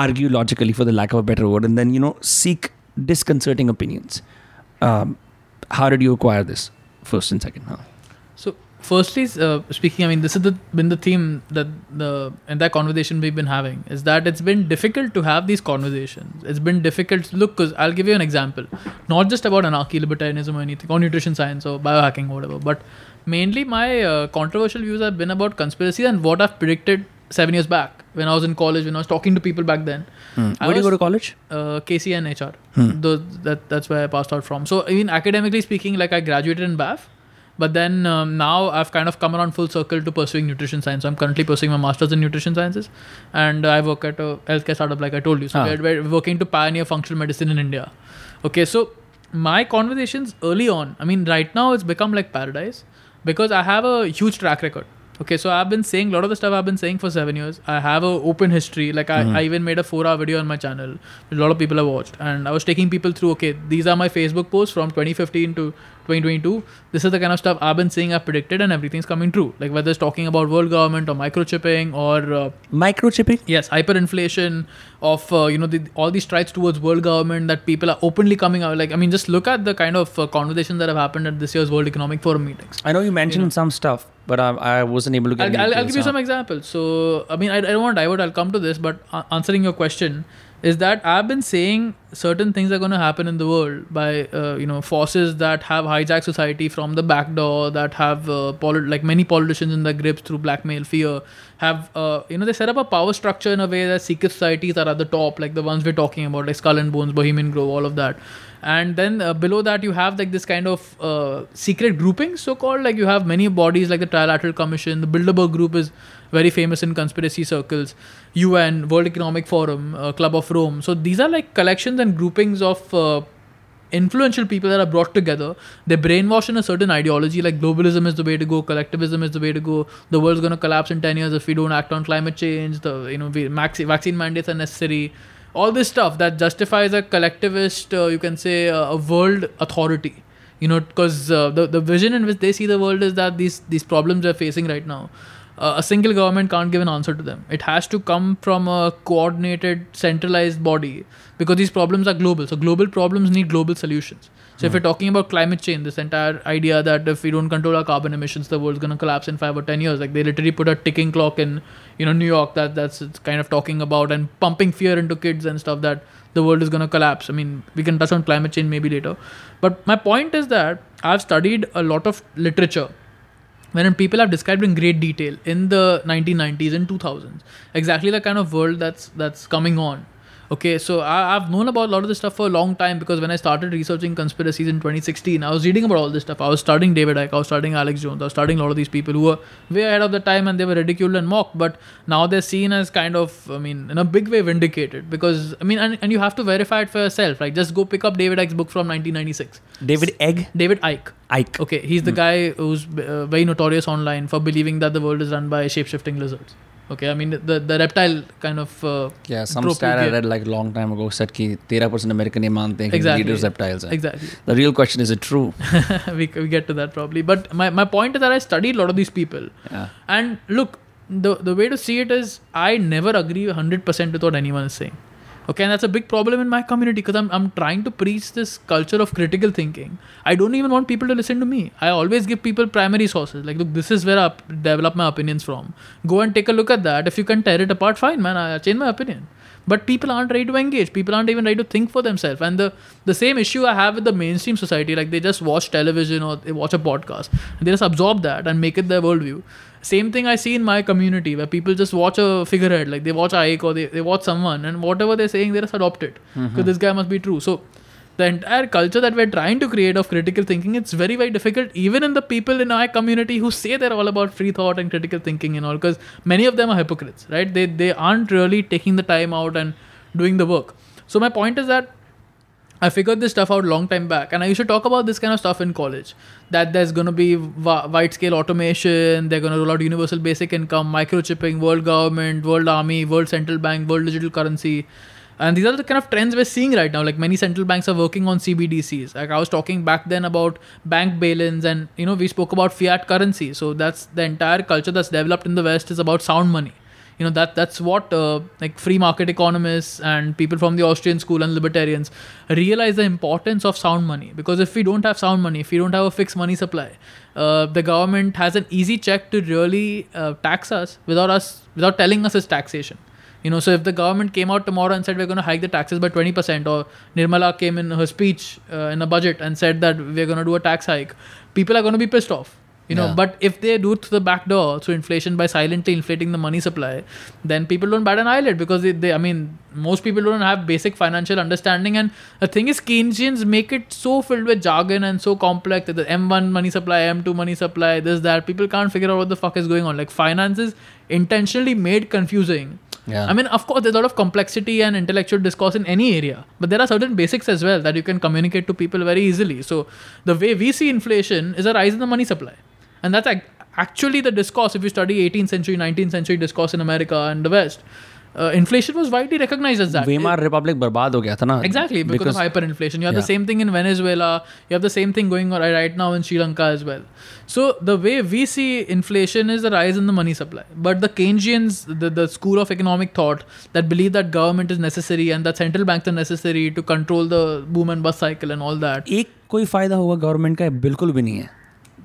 argue logically for the lack of a better word and then you know seek disconcerting opinions um, how did you acquire this first and second huh? So, firstly, uh, speaking, I mean, this has the, been the theme that the entire conversation we've been having is that it's been difficult to have these conversations. It's been difficult. Look, because I'll give you an example, not just about anarchy, libertarianism, or anything, or nutrition science, or biohacking, or whatever, but mainly my uh, controversial views have been about conspiracy and what I've predicted seven years back when I was in college, when I was talking to people back then. I where do you go to college uh, KC and HR. Those, that, that's where I passed out from. So, I mean, academically speaking, like I graduated in BAF, But then um, now I've kind of come around full circle to pursuing nutrition science. So I'm currently pursuing my master's in nutrition sciences, and I work at a healthcare startup, like I told you. So Ah. we're, we're working to pioneer functional medicine in India. Okay, so my conversations early on, I mean, right now it's become like paradise because I have a huge track record. Okay, so I've been saying a lot of the stuff I've been saying for seven years. I have a open history. Like I, Mhm. I even made a four-hour video on my channel. which A lot of people have watched, and I was taking people through. Okay, these are my Facebook posts from 2015 to 2022. This is the kind of stuff I've been saying, I've predicted, and everything's coming true. Like whether it's talking about world government or microchipping or uh, Microchipping? yes hyperinflation of uh, you know the, all these strides towards world government that people are openly coming out like i mean just look at the kind of uh, conversations that have happened at this year's world economic forum meetings I know you mentioned know. some stuff, but I, I wasn't able to get I'll, I'll, I'll give you some examples. So i mean i, I don't want to divert. I'll come to this but answering your question is that i've been saying certain things are going to happen in the world by uh, you know forces that have hijacked society from the back door that have uh, polit- like many politicians in their grips through blackmail fear have uh, you know they set up a power structure in a way that secret societies are at the top like the ones we're talking about like skull and bones bohemian grove all of that and then uh, below that you have like this kind of uh, secret grouping so called like you have many bodies like the trilateral commission the bilderberg group is very famous in conspiracy circles un world economic forum uh, club of rome. So these are like collections and groupings of uh, influential people that are brought together. They brainwash in a certain ideology like globalism is the way to go collectivism is the way to go the world's going to collapse in 10 years if we don't act on climate change the you know vaccine mandates are necessary all this stuff that justifies a collectivist uh, you can say uh, a world authority. You know because uh, the, the vision in which they see the world is that these these problems they're facing right now uh, a single government can't give an answer to them. It has to come from a coordinated centralized body because these problems are global. So global problems need global solutions so if hmm. we're talking about climate change this entire idea that if we don't control our carbon emissions the world's going to collapse in 5 or 10 years. Like they literally put a ticking clock in you know new york that that's kind of talking about and pumping fear into kids and stuff that the world is going to collapse. I mean we can touch on climate change maybe later. But my point is that i've studied a lot of literature wherein people have described in great detail in the 1990s and 2000s exactly the kind of world that's that's coming on okay so I, i've known about a lot of this stuff for a long time because when i started researching conspiracies in 2016 i was reading about all this stuff i was studying david icke i was studying alex jones i was studying a lot of these people who were way ahead of the time and they were ridiculed and mocked but now they're seen as kind of i mean in a big way vindicated because i mean and, and you have to verify it for yourself like just go pick up david icke's book from 1996 David Egg? david icke Ike. Okay, he's the guy who's uh, very notorious online for believing that the world is run by shape-shifting lizards okay i mean the the reptile kind of uh, yeah some stat i read like a long time ago said ki 13% american ye think exactly. leaders reptiles exactly. The real question is it true? (laughs) We, we get to that probably. But my, my point is that i studied a lot of these people. Yeah. and look the the way to see it is i never agree 100% with what anyone is saying. Okay, and that's a big problem in my community because I'm, I'm trying to preach this culture of critical thinking. I don't even want people to listen to me. I always give people primary sources. Like, look, this is where I develop my opinions from. Go and take a look at that. If you can tear it apart, fine, man. I change my opinion. But people aren't ready to engage. People aren't even ready to think for themselves. And the, the same issue I have with the mainstream society, like they just watch television or they watch a podcast they just absorb that and make it their worldview. Same thing I see in my community where people just watch a figurehead, like they watch Icke or they, they watch someone and whatever they're saying, they just adopt it. Mm-hmm. Because this guy must be true. So the entire culture that we're trying to create of critical thinking, it's very, very difficult, even in the people in our community who say they're all about free thought and critical thinking and all, because many of them are hypocrites, right? They they aren't really taking the time out and doing the work. So my point is that I figured this stuff out a long time back, and I used to talk about this kind of stuff in college. That there's going to be wi- wide scale automation, they're going to roll out universal basic income, microchipping, world government, world army, world central bank, world digital currency. And these are the kind of trends we're seeing right now. Like many central banks are working on CBDCs. Like I was talking back then about bank bail-ins, and you know we spoke about fiat currency. So that's the entire culture that's developed in the West is about sound money you know that that's what uh, like free market economists and people from the austrian school and libertarians realize the importance of sound money. Because if we don't have sound money if we don't have a fixed money supply uh, the government has an easy check to really uh, tax us without us without telling us it's taxation. You know so if the government came out tomorrow and said we're going to hike the taxes by 20% or nirmala came in her speech uh, in a budget and said that we're going to do a tax hike people are going to be pissed off you know Yeah. but if they do it through the back door through inflation by silently inflating the money supply then people don't bat an eyelid because they, they i mean most people don't have basic financial understanding. And the thing is, Keynesians make it so filled with jargon and so complex that the M1 money supply, M2 money supply, this, that. People can't figure out what the fuck is going on. Like, finance is intentionally made confusing. Yeah. I mean, of course, there's a lot of complexity and intellectual discourse in any area, but there are certain basics as well that you can communicate to people very easily. So, the way we see inflation is a rise in the money supply And that's ac- actually the discourse. If you study 18th century, 19th century discourse in America and the West, uh, inflation was widely recognized as that. Weimar Republic बर्बाद हो गया था ना Exactly, because, Because- of hyperinflation. You have Yeah. the same thing in Venezuela. You have the same thing going on right now in Sri Lanka as well. So the way we see inflation is the rise in the money supply. But the Keynesians, the, the school of economic thought that believe that government is necessary and that central banks are necessary to control the boom and bust cycle and all that. एक कोई फायदा होगा government का बिल्कुल भी नहीं है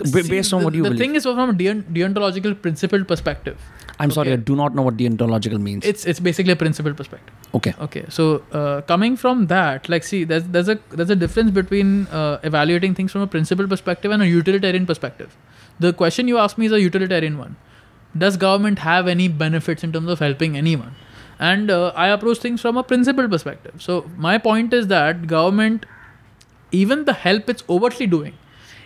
See, based on the, what you the believe. Thing is, from a deontological principle perspective. I'm okay. sorry, I do not know what deontological means. It's it's basically a principle perspective. Okay. Okay. So uh, coming from that, like, see, there's there's a there's a difference between uh, evaluating things from a principle perspective and a utilitarian perspective. The question you asked me is a utilitarian one. Does government have any benefits in terms of helping anyone? And uh, I approach things from a principle perspective. So my point is that government, even the help it's overtly doing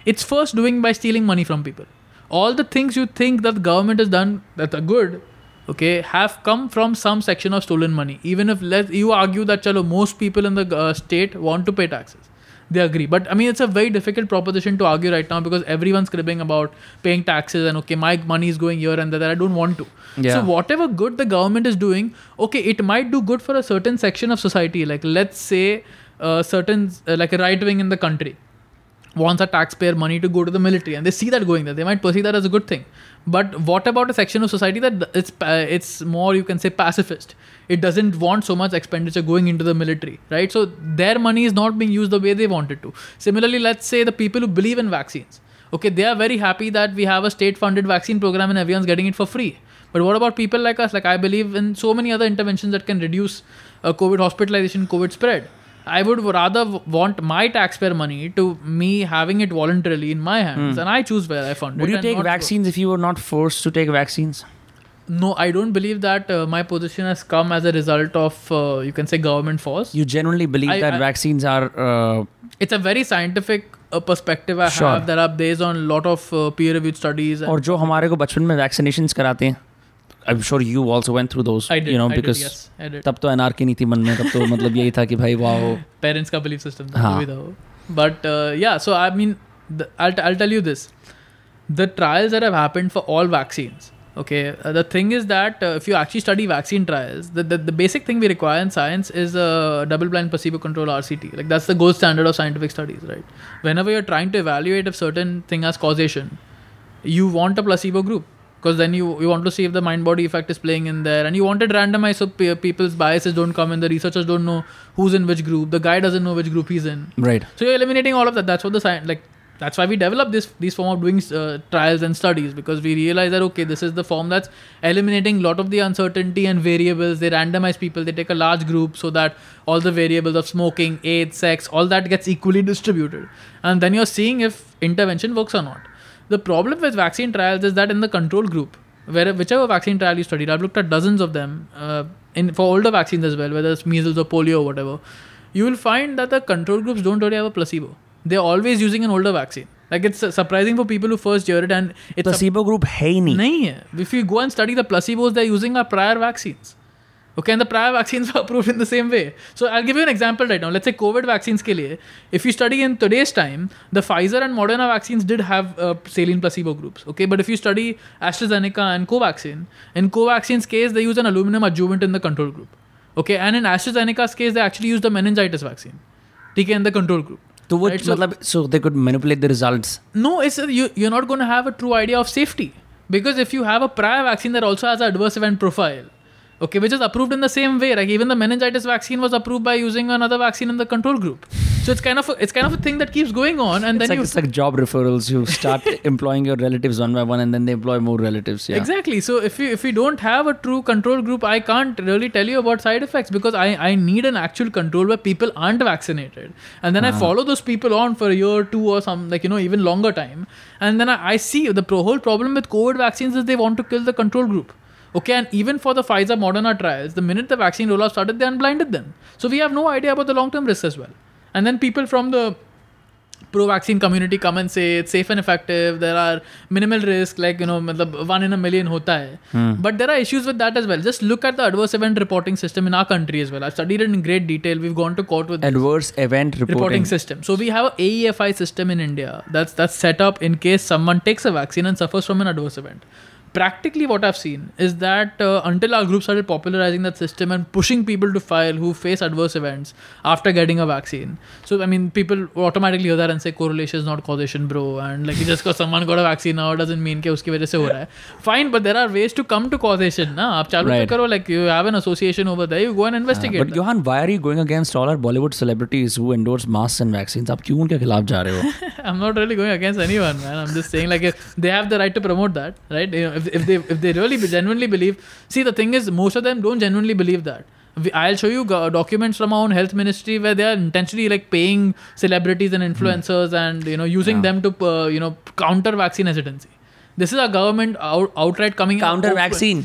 it's first doing by stealing money from people. All the things you think that the government has done that are good, okay, have come from some section of stolen money. Even if let you argue that chalo, most people in the uh, state want to pay taxes, they agree. But I mean, it's a very difficult proposition to argue right now because everyone's cribbing about paying taxes and okay, my money is going here and there. I don't want to. Yeah. So whatever good the government is doing, okay, it might do good for a certain section of society. Like let's say, uh, certain uh, like a right wing in the country wants a taxpayer money to go to the military and they see that going there. They might perceive that as a good thing. But what about a section of society that it's uh, it's more you can say pacifist? It doesn't want so much expenditure going into the military right? So their money is not being used the way they want it to. Similarly let's say the people who believe in vaccines. Okay they are very happy that we have a state funded vaccine program and everyone's getting it for free. But what about people like us? Like i believe in so many other interventions that can reduce uh, covid hospitalization covid spread I would rather w- want my taxpayer money to me having it voluntarily in my hands, and I choose where I fund Hmm. Would it. you and take not- vaccines if you were not forced to take vaccines? No, I don't believe that uh, my position has come as a result of uh, you can say government force. You genuinely believe I- that I- vaccines are uh, it's a very scientific uh, perspective I Sure. have that are based on a lot of uh, peer-reviewed studies. and- और जो हमारे को बचपन में vaccinations कराते हैं I am sure you also went through those I did. You know I did, because yes, I did. तब तो एनआरकी नहीं थी मन में तब तो मतलब यही था कि भाई (laughs) वाओ पेरेंट्स का बिलीफ सिस्टम हाँ. बट या so I mean I'll tell you this the trials that have happened for all vaccines okay uh, the thing is that uh, if you actually study vaccine trials the, the, the basic thing we require in science is a double blind placebo control rct like that's the gold standard of scientific studies right whenever you're trying to evaluate if certain thing has causation you want a placebo group because then you, you want to see if the mind body effect is playing in there. And you want it randomized so people's biases don't come in the researchers don't know who's in which group the guy doesn't know which group he's in. Right. So you're eliminating all of that. That's what the science like that's why we develop this these form of doing uh, trials and studies because we realize that okay this is the form that's eliminating a lot of the uncertainty and variables. They randomize people. They take a large group so that all the variables of smoking age sex all that gets equally distributed. And then you're seeing if intervention works or not. The problem with vaccine trials is that in the control group, where whichever vaccine trial you studied, I've looked at dozens of them uh, in for older vaccines as well, whether it's measles or polio or whatever. You will find that the control groups don't really have a placebo. They're always using an older vaccine. Like it's uh, surprising for people who first hear it, and it's a- placebo group है ही नहीं nahi hai. If you go and study the placebos they're using are prior vaccines. Okay, and the prior vaccines were approved (laughs) in the same way. So I'll give you an example right now. Let's say COVID vaccines ke liye, if you study in today's time, the Pfizer and Moderna vaccines did have uh, saline placebo groups. Okay, but if you study AstraZeneca and Covaxin, in Covaxin's case they use an aluminum adjuvant in the control group. Okay, and in AstraZeneca's case they actually use the meningitis vaccine. Okay, in the control group. तो वो Right, so- मतलब सो they could manipulate the results No, it's a, you, you're not going to have a true idea of safety because if you have a prior vaccine that also has an adverse event profile, okay, which is approved in the same way, like even the meningitis vaccine was approved by using another vaccine in the control group. So it's kind of a, it's kind of a thing that keeps going on, and It's then like you it's like job referrals. You start (laughs) employing your relatives one by one, and then they employ more relatives. Yeah. Exactly. So if you if you don't have a true control group, I can't really tell you about side effects because I, I need an actual control where people aren't vaccinated. And then I ah. follow those people on for a year, two or some like you know, even longer time. And then I, I see the pro- whole problem with COVID vaccines is they want to kill the control group. Okay, and even for the Pfizer Moderna trials, the minute the vaccine rollout started, they unblinded them. So we have no idea about the long term risks as well. And then people from the pro vaccine community come and say it's safe and effective. There are minimal risk like you know one in a million hota hai. Hmm. But there are issues with that as well. Just look at the adverse event reporting system in our country as well. I've studied it in great detail. We've gone to court with this Adverse event reporting. reporting system. So we have a aefi system in india that's that's set up in case someone takes a vaccine and suffers from an adverse event practically what I've seen is that uh, until our group started popularizing that system and pushing people to file who face adverse events after getting a vaccine. So, I mean, people automatically hear that and say correlation is not causation, bro. And like, just because someone got a vaccine now doesn't mean that uski wajah. Fine, but there are ways to come to causation. Na? Aap right. karo, like, you have an association over there, you go and investigate. Uh, but Yohan, why are you going against all our Bollywood celebrities who endorse masks and vaccines? Aap kyun unke khilaf ja rahe ho? (laughs) I'm not really going against anyone, man. I'm just saying, like, they have the right to promote that, right? You know, if, if they if they really genuinely believe. See, the thing is, most of them don't genuinely believe that. I'll show you documents from our own health ministry where they are intentionally like paying celebrities and influencers and you know using Yeah. them to uh, you know counter vaccine hesitancy. This is our government out, outright coming Counter vaccine.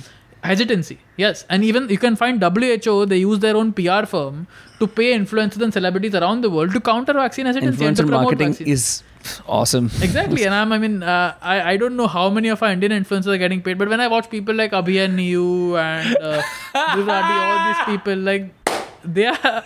hesitancy yes and even you can find who they use their own pr firm to pay influencers and celebrities around the world to counter vaccine hesitancy and to Influencer promote marketing is awesome. Exactly, and I'm, I mean, uh, I, I don't know how many of our Indian influencers are getting paid, but when I watch people like Abhi and Niyu and uh, (laughs) all these people, like they are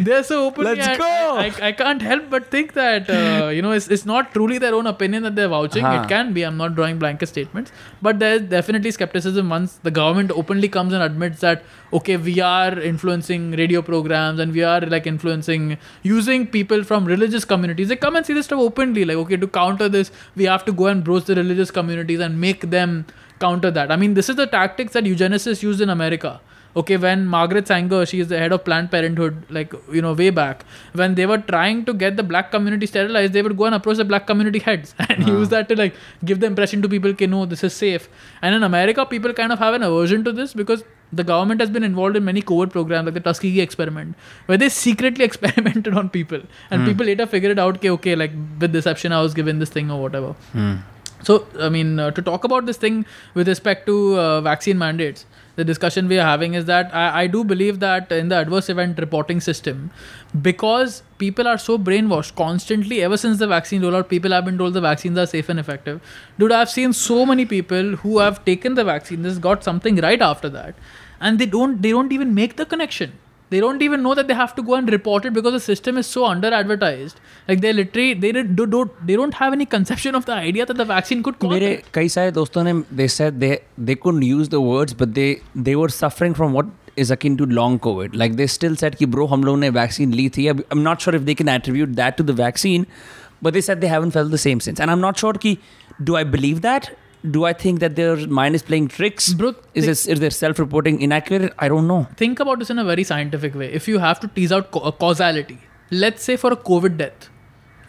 they're so open. Let's go! I, I, I can't help but think that uh, you know it's, it's not truly their own opinion that they're vouching. Uh-huh. It can be. I'm not drawing blanket statements, but there's definitely skepticism once the government openly comes and admits that okay, we are influencing radio programs and we are like influencing using people from religious communities. They come and see this stuff openly, like okay, to counter this, we have to go and broach the religious communities and make them counter that. I mean, this is the tactics that eugenicists used in America okay when margaret sanger she is the head of planned parenthood like you know way back. When they were trying to get the black community sterilized they would go and approach the black community heads (laughs) and use that to like give the impression to people okay no this is safe. And in america people kind of have an aversion to this because the government has been involved in many covert programs like the tuskegee experiment where they secretly (laughs) experimented on people. And people later figured out okay okay like with deception i was given this thing or whatever. So, I mean, uh, to talk about this thing with respect to uh, vaccine mandates, the discussion we are having is that I, I do believe that in the adverse event reporting system, because people are so brainwashed constantly, ever since the vaccine rollout, people have been told the vaccines are safe and effective. Dude, I've seen so many people who have taken the vaccine, this got something right after that, and they don't they don't even make the connection they don't even know that they have to go and report it because the system is so under advertised like they literally they did- do, do, they don't have any conception of the idea that the vaccine could cause मेरे it. कई सारे दोस्तों ने they said they they couldn't use the words but they they were suffering from what is akin to long covid like they still said कि bro हम लोगों ने vaccine ली थी अब I'm not sure if they can attribute that to the vaccine but they said they haven't felt the same since and I'm not sure कि do I believe that do I think that their mind is playing tricks Bro, is this is their self-reporting inaccurate I don't know think about this in a very scientific way if you have to tease out ca- causality let's say for a covid death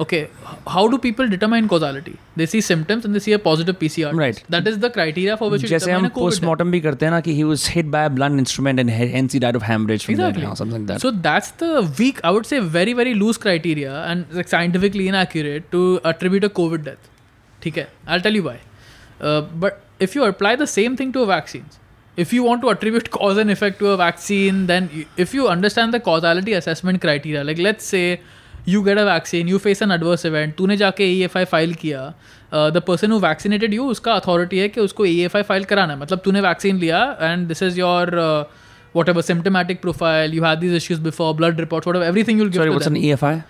okay h- how do people determine causality they see symptoms and they see a positive pcr test. Right. that is the criteria for which you जैसे determine हम a covid death. postmortem भी करते हैं ना कि he was hit by a blunt instrument and he- hence he died of hemorrhage from Exactly. that or something like that So that's the weak, I would say, very very loose criteria and like scientifically inaccurate to attribute a COVID death. Okay, I'll tell you why. Uh, but if you apply the same thing to a vaccines, if you want to attribute cause (laughs) and effect to a vaccine, then you, if you understand the causality assessment criteria, like let's say you get a vaccine, you face an adverse event, तूने जाके EFI file किया the person who vaccinated you उसका authority है कि उसको EFI file कराना है मतलब तूने वैक्सीन लिया and this is your whatever symptomatic profile, you had these issues before, blood reports, whatever, everything you'll give sorry to what's them. an E EFI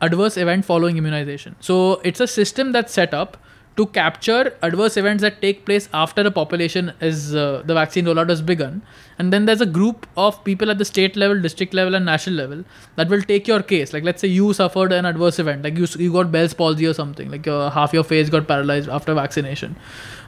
adverse event following immunization. So it's a system that's set up to capture adverse events that take place after a population is uh, the vaccine rollout has begun, and then there's a group of people at the state level, district level, and national level that will take your case. Like let's say you suffered an adverse event, like you you got Bell's palsy or something, like your, half your face got paralyzed after vaccination,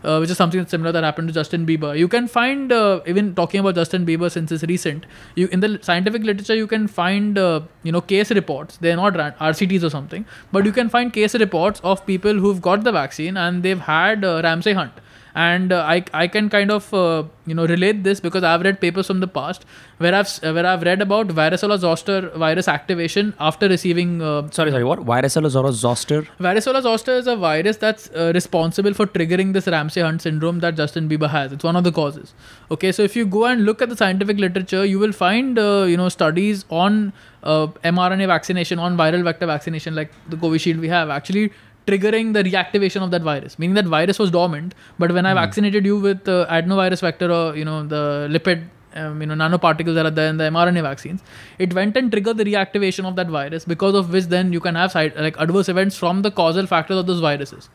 uh, which is something similar that happened to Justin Bieber. You can find uh, even talking about Justin Bieber since it's recent. You in the scientific literature you can find uh, you know case reports. They're not RCTs or something, but you can find case reports of people who've got the vaccine and they've had uh, Ramsay Hunt. And uh, I I can kind of uh, you know relate this because I've read papers from the past where I've where I've read about varicella zoster virus activation after receiving. Uh, Sorry, sorry. What? Varicella zoster? varicella zoster is a virus that's uh, responsible for triggering this Ramsay Hunt syndrome that Justin Bieber has. It's one of the causes. Okay, so if you go and look at the scientific literature, you will find uh, you know studies on uh, mRNA vaccination, on viral vector vaccination, like the Covishield we have, actually triggering the reactivation of that virus. Meaning that virus was dormant, but when I vaccinated you with uh, adenovirus vector or you know the lipid. Um, you know nanoparticles that are there in the mRNA vaccines. It went and triggered the reactivation of that virus, because of which then you can have side like adverse events from the causal factors of those viruses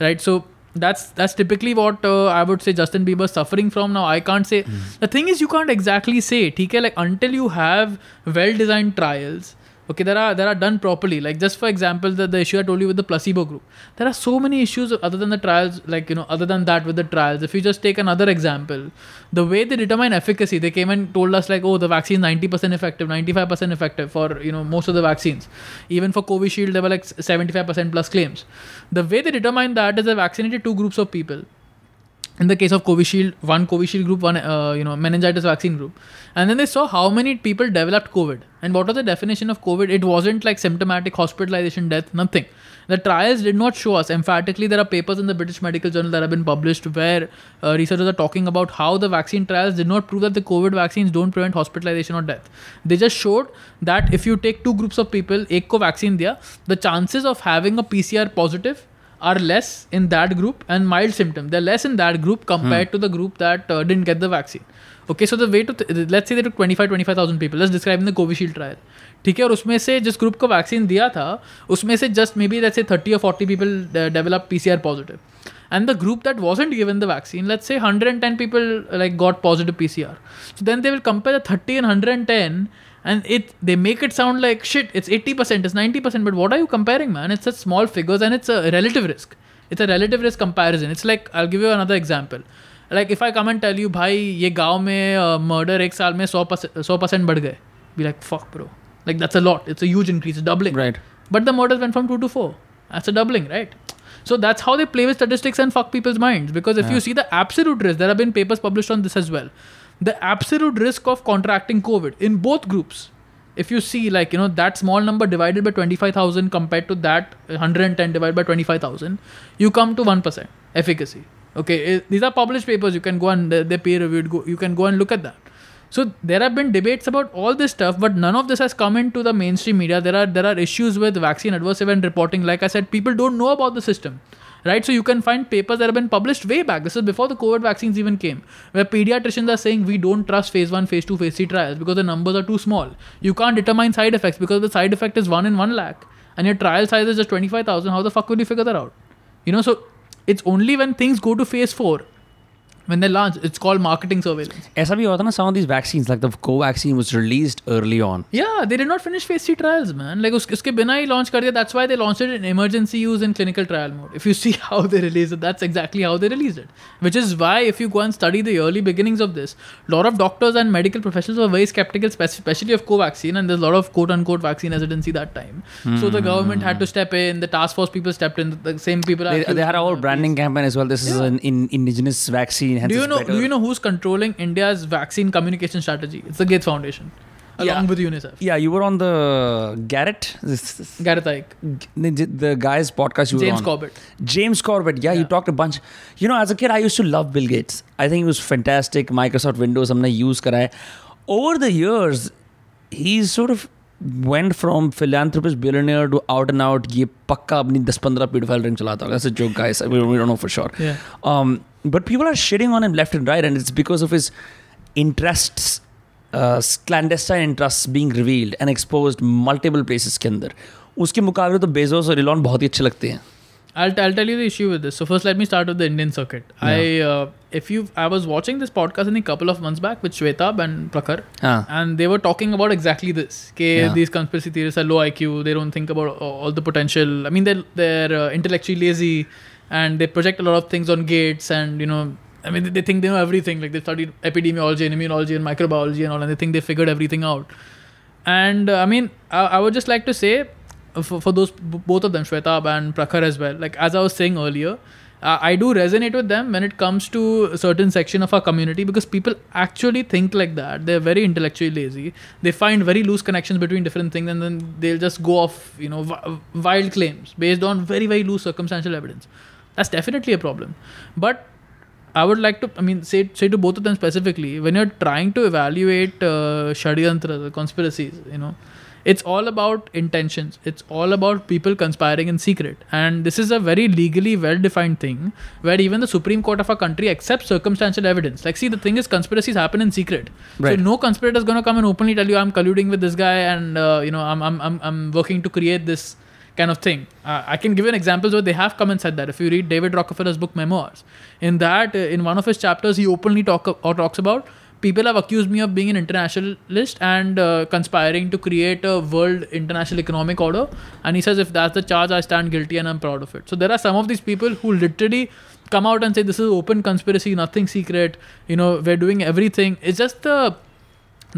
right so that's that's typically what uh, i would say justin bieber's suffering from now i can't say the thing is you can't exactly say okay like until you have well designed trials okay there are there are done properly. Like just for example the, the issue i told you with the placebo group. There are so many issues other than the trials like you know other than that with the trials. If you just take another example the way they determine efficacy they came and told us like oh the vaccine is 90% effective 95% effective for you know most of the vaccines. Even for covishield there were like 75% plus claims. The way they determine that is they vaccinated two groups of people in the case of Covishield, one Covishield group, one uh, you know meningitis vaccine group, and then they saw how many people developed COVID and what was the definition of COVID. It wasn't like symptomatic hospitalization, death, nothing. The trials did not show us emphatically. There are papers in the British Medical Journal that have been published where uh, researchers are talking about how the vaccine trials did not prove that the COVID vaccines don't prevent hospitalization or death. They just showed that if you take two groups of people, ek ko vaccine diya, the chances of having a PCR positive are less in that group and mild symptom they're less in that group compared to the group that uh, didn't get the vaccine okay so the way to th- let's say they took 25 25000 people let's describe in the covishield trial ठीक है और उसमें से जिस group को vaccine दिया था उसमें से just may be let's say 30 or 40 people uh, develop PCR positive and the group that wasn't given the vaccine let's say 110 people uh, like got positive PCR so then they will compare the 30 and 110 and it they make it sound like shit it's 80% it's 90% but what are you comparing man it's such small figures and it's a relative risk it's a relative risk comparison it's like i'll give you another example like if i come and tell you भाई ये गांव में murder एक साल में 100% 100% बढ़ गए be like fuck bro like that's a lot it's a huge increase it's doubling Right. but the murders went from 2 to 4 that's a doubling right so that's how they play with statistics and fuck people's minds because if you see the absolute risk there have been papers published on this as well the absolute risk of contracting covid in both groups if you see like you know that small number divided by 25000 compared to that 110 divided by 25000 you come to 1% efficacy okay eh, these are published papers you can go and they- they're peer reviewed go, you can go and look at that so there have been debates about all this stuff, but none of this has come into the mainstream media. There are there are issues with vaccine adverse event reporting. Like I said, people don't know about the system. Right, so you can find papers that have been published way back. This is before the COVID vaccines even came, where pediatricians are saying we don't trust phase one, phase two, phase three trials because the numbers are too small. You can't determine side effects because the side effect is one in one lakh, and your trial size is just twenty five thousand. How the fuck will you figure that out? You know, so it's only when things go to phase four, when they launch it's called marketing surveillance. some of these vaccines like the covaxin was released early on. Yeah they did not finish phase 3 trials man. Like uske, uske bina launch that's why they launched it in emergency use in clinical trial mode. If you see (laughs) how they released it that's exactly how they released it. Which is why if you go and study the early beginnings of this lot of doctors and medical professionals were very skeptical especially of covaxin and there's a lot of quote unquote vaccine hesitancy that time. Mm. so the hmm. government had to step in the task force people stepped in the same people they, they had our branding campaign as well. This yeah. is an in, indigenous vaccine hence Do you it's know? better. Do you know who's controlling India's vaccine communication strategy? It's the Gates Foundation, along Yeah. with UNICEF. Yeah, you were on the Garrett, this, this, Gareth Ike, the, the guy's podcast you were James on. Corbett. James Corbett, yeah, you Yeah. talked a bunch. You know, as a kid, I used to love Bill Gates. I think he was fantastic. Microsoft Windows, हमने use करा है. Over the years, he's sort of went from philanthropist billionaire to out and out ये पक्का अपनी दस पंद्रह पीड file ring चलाता होगा जो guys we don't know for sure but people are shedding on M left and right and it's because of his interest clandestine interest being revealed and exposed multiple places के अंदर। उसके मुकाबले तो Bezos और Elon बहुत ही अच्छे लगते हैं। I'll, I'll tell you the issue with this. So first, let me start with the Indian circuit. I uh, if you I was watching this podcast I think a couple of months back with Shwetabh and Prakhar, हाँ. and they were talking about exactly this. Okay, Yeah. these conspiracy theorists are low IQ. They don't think about all the potential. I mean, they're they're uh, intellectually lazy, and they project a lot of things on gates. And you know, I mean, they, they think they know everything. Like they studied epidemiology and immunology and microbiology and all, and they think they figured everything out. And uh, I mean, I, I would just like to say, uh, for, for those both of them, Shwetabh and Prakhar as well. Like as I was saying earlier, uh, I do resonate with them when it comes to a certain section of our community because people actually think like that. They're very intellectually lazy. They find very loose connections between different things and then they'll just go off, you know, wi- wild claims based on very, very loose circumstantial evidence. That's definitely a problem. But I would like to, I mean, say say to both of them specifically, when you're trying to evaluate uh, Shadyantra, conspiracies, you know, it's all about intentions. It's all about people conspiring in secret. And this is a very legally well defined thing where even the Supreme Court of a country accepts circumstantial evidence. Like, see, the thing is, conspiracies happen in secret. Right. So, no conspirator is going to come and openly tell you, I'm colluding with this guy and, uh, you know, I'm, I'm, I'm, I'm working to create this kind of thing. Uh, I can give you an example where they have come and said that. If you read David Rockefeller's book Memoirs, in that, uh, in one of his chapters, he openly talk or talks about people have accused me of being an internationalist and uh, conspiring to create a world international economic order. And he says, if that's the charge, I stand guilty and I'm proud of it. So there are some of these people who literally come out and say this is open conspiracy, nothing secret. You know, we're doing everything. It's just the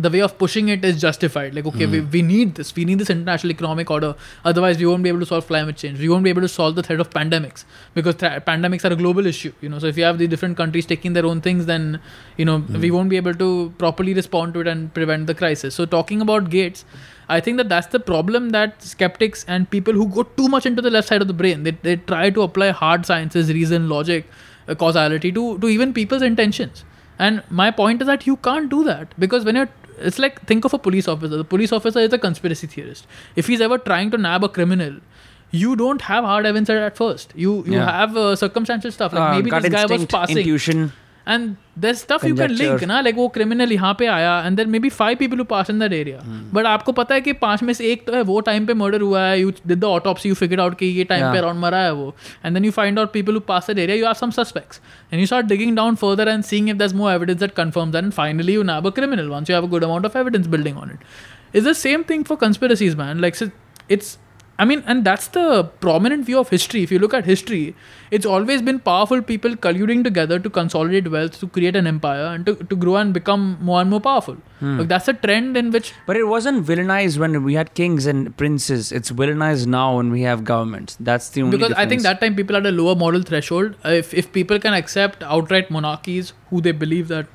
the way of pushing it is justified. Like, okay, we, we need this. We need this international economic order. Otherwise, we won't be able to solve climate change. We won't be able to solve the threat of pandemics because th- pandemics are a global issue. You know, so if you have the different countries taking their own things, then you know we won't be able to properly respond to it and prevent the crisis. So talking about gates. I think that that's the problem that skeptics and people who go too much into the left side of the brain, they, they try to apply hard sciences, reason, logic, uh, causality to, to even people's intentions. And my point is that you can't do that because when you're it's like think of a police officer. The police officer is a conspiracy theorist. If he's ever trying to nab a criminal, you don't have hard evidence at first. You you Yeah. have uh, circumstantial stuff like Uh, maybe this guy was passing intuition and there's stuff you can Conjecture. link ना like वो criminal यहाँ पे आया and there may be five people who pass in that area Hmm. but आपको पता है कि पांच में से एक तो है वो टाइम पे मर्डर हुआ है you did the autopsy you figured out कि ये टाइम Yeah. पे अराउंड मरा है वो and then you find out people who pass that area you have some suspects and you start digging down further and seeing if there's more evidence that confirms that and finally you nab a criminal once you have a good amount of evidence building on it it's the same thing for conspiracies man like so it's I mean, and that's the prominent view of history. If you look at history, it's always been powerful people colluding together to consolidate wealth, to create an empire, and to, to grow and become more and more powerful. Like that's a trend in which But it wasn't villainized when we had kings and princes. It's villainized now when we have governments. That's the only because I think that time people had a lower moral threshold. Uh, If if people can accept outright monarchies who they believe that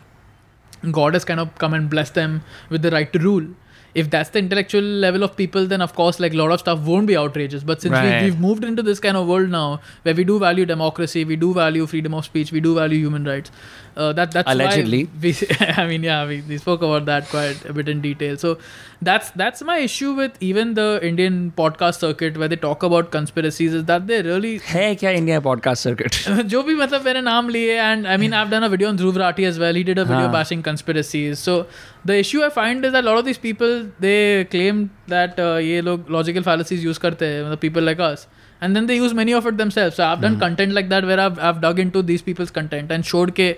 God has kind of come and blessed them with the right to rule If that's the intellectual level of people, then of course, like a lot of stuff won't be outrageous. But since Right. we, we've moved into this kind of world now, where we do value democracy, we do value freedom of speech, we do value human rights. Uh, that that's why Allegedly. we, (laughs) I mean, yeah, we, we spoke about that quite a bit in detail. So that's that's my issue with even the Indian podcast circuit where they talk about conspiracies is that they really है क्या India podcast circuit (laughs) जो भी मतलब मैंने नाम लिए and I mean I've done a video on Dhruv Rathi as well. He did a video हाँ. bashing conspiracies. So the issue I find is that a lot of these people they claim that uh, ये लोग logical fallacies use करते हैं मतलब people like us. And then they use many of it themselves. So I've done content like that where I've, I've dug into these people's content and showed ke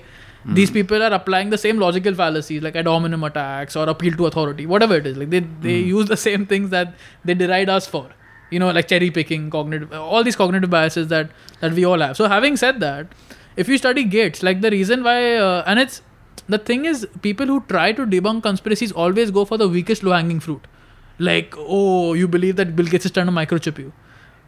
these people are applying the same logical fallacies like ad hominem attacks or appeal to authority, whatever it is. Like they, they use the same things that they deride us for you know like cherry picking cognitive all these cognitive biases that that we all have so having said that if you study gates like the reason why uh, and it's the thing is people who try to debunk conspiracies always go for the weakest low hanging fruit like oh you believe that bill gates is trying to microchip you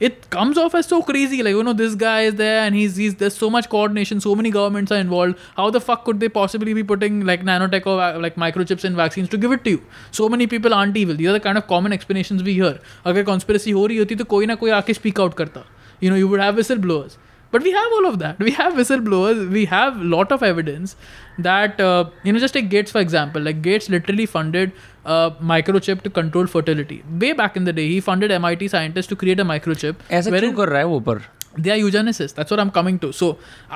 it comes off as so crazy like you know this guy is there and he's he's there's so much coordination so many governments are involved how the fuck could they possibly be putting like nanotech or uh, like microchips in vaccines to give it to you so many people aren't evil these are the kind of common explanations we hear अगर conspiracy हो रही होती तो कोई ना कोई आके speak out करता you know you would have whistleblowers but we have all of that we have whistleblowers we have lot of evidence that uh, you know just take gates for example like gates literally funded a microchip to control fertility way back in the day he funded mit scientists to create a microchip ऐसा क्यों wherein कर रहा है वो पर they are eugenicists that's what i'm coming to so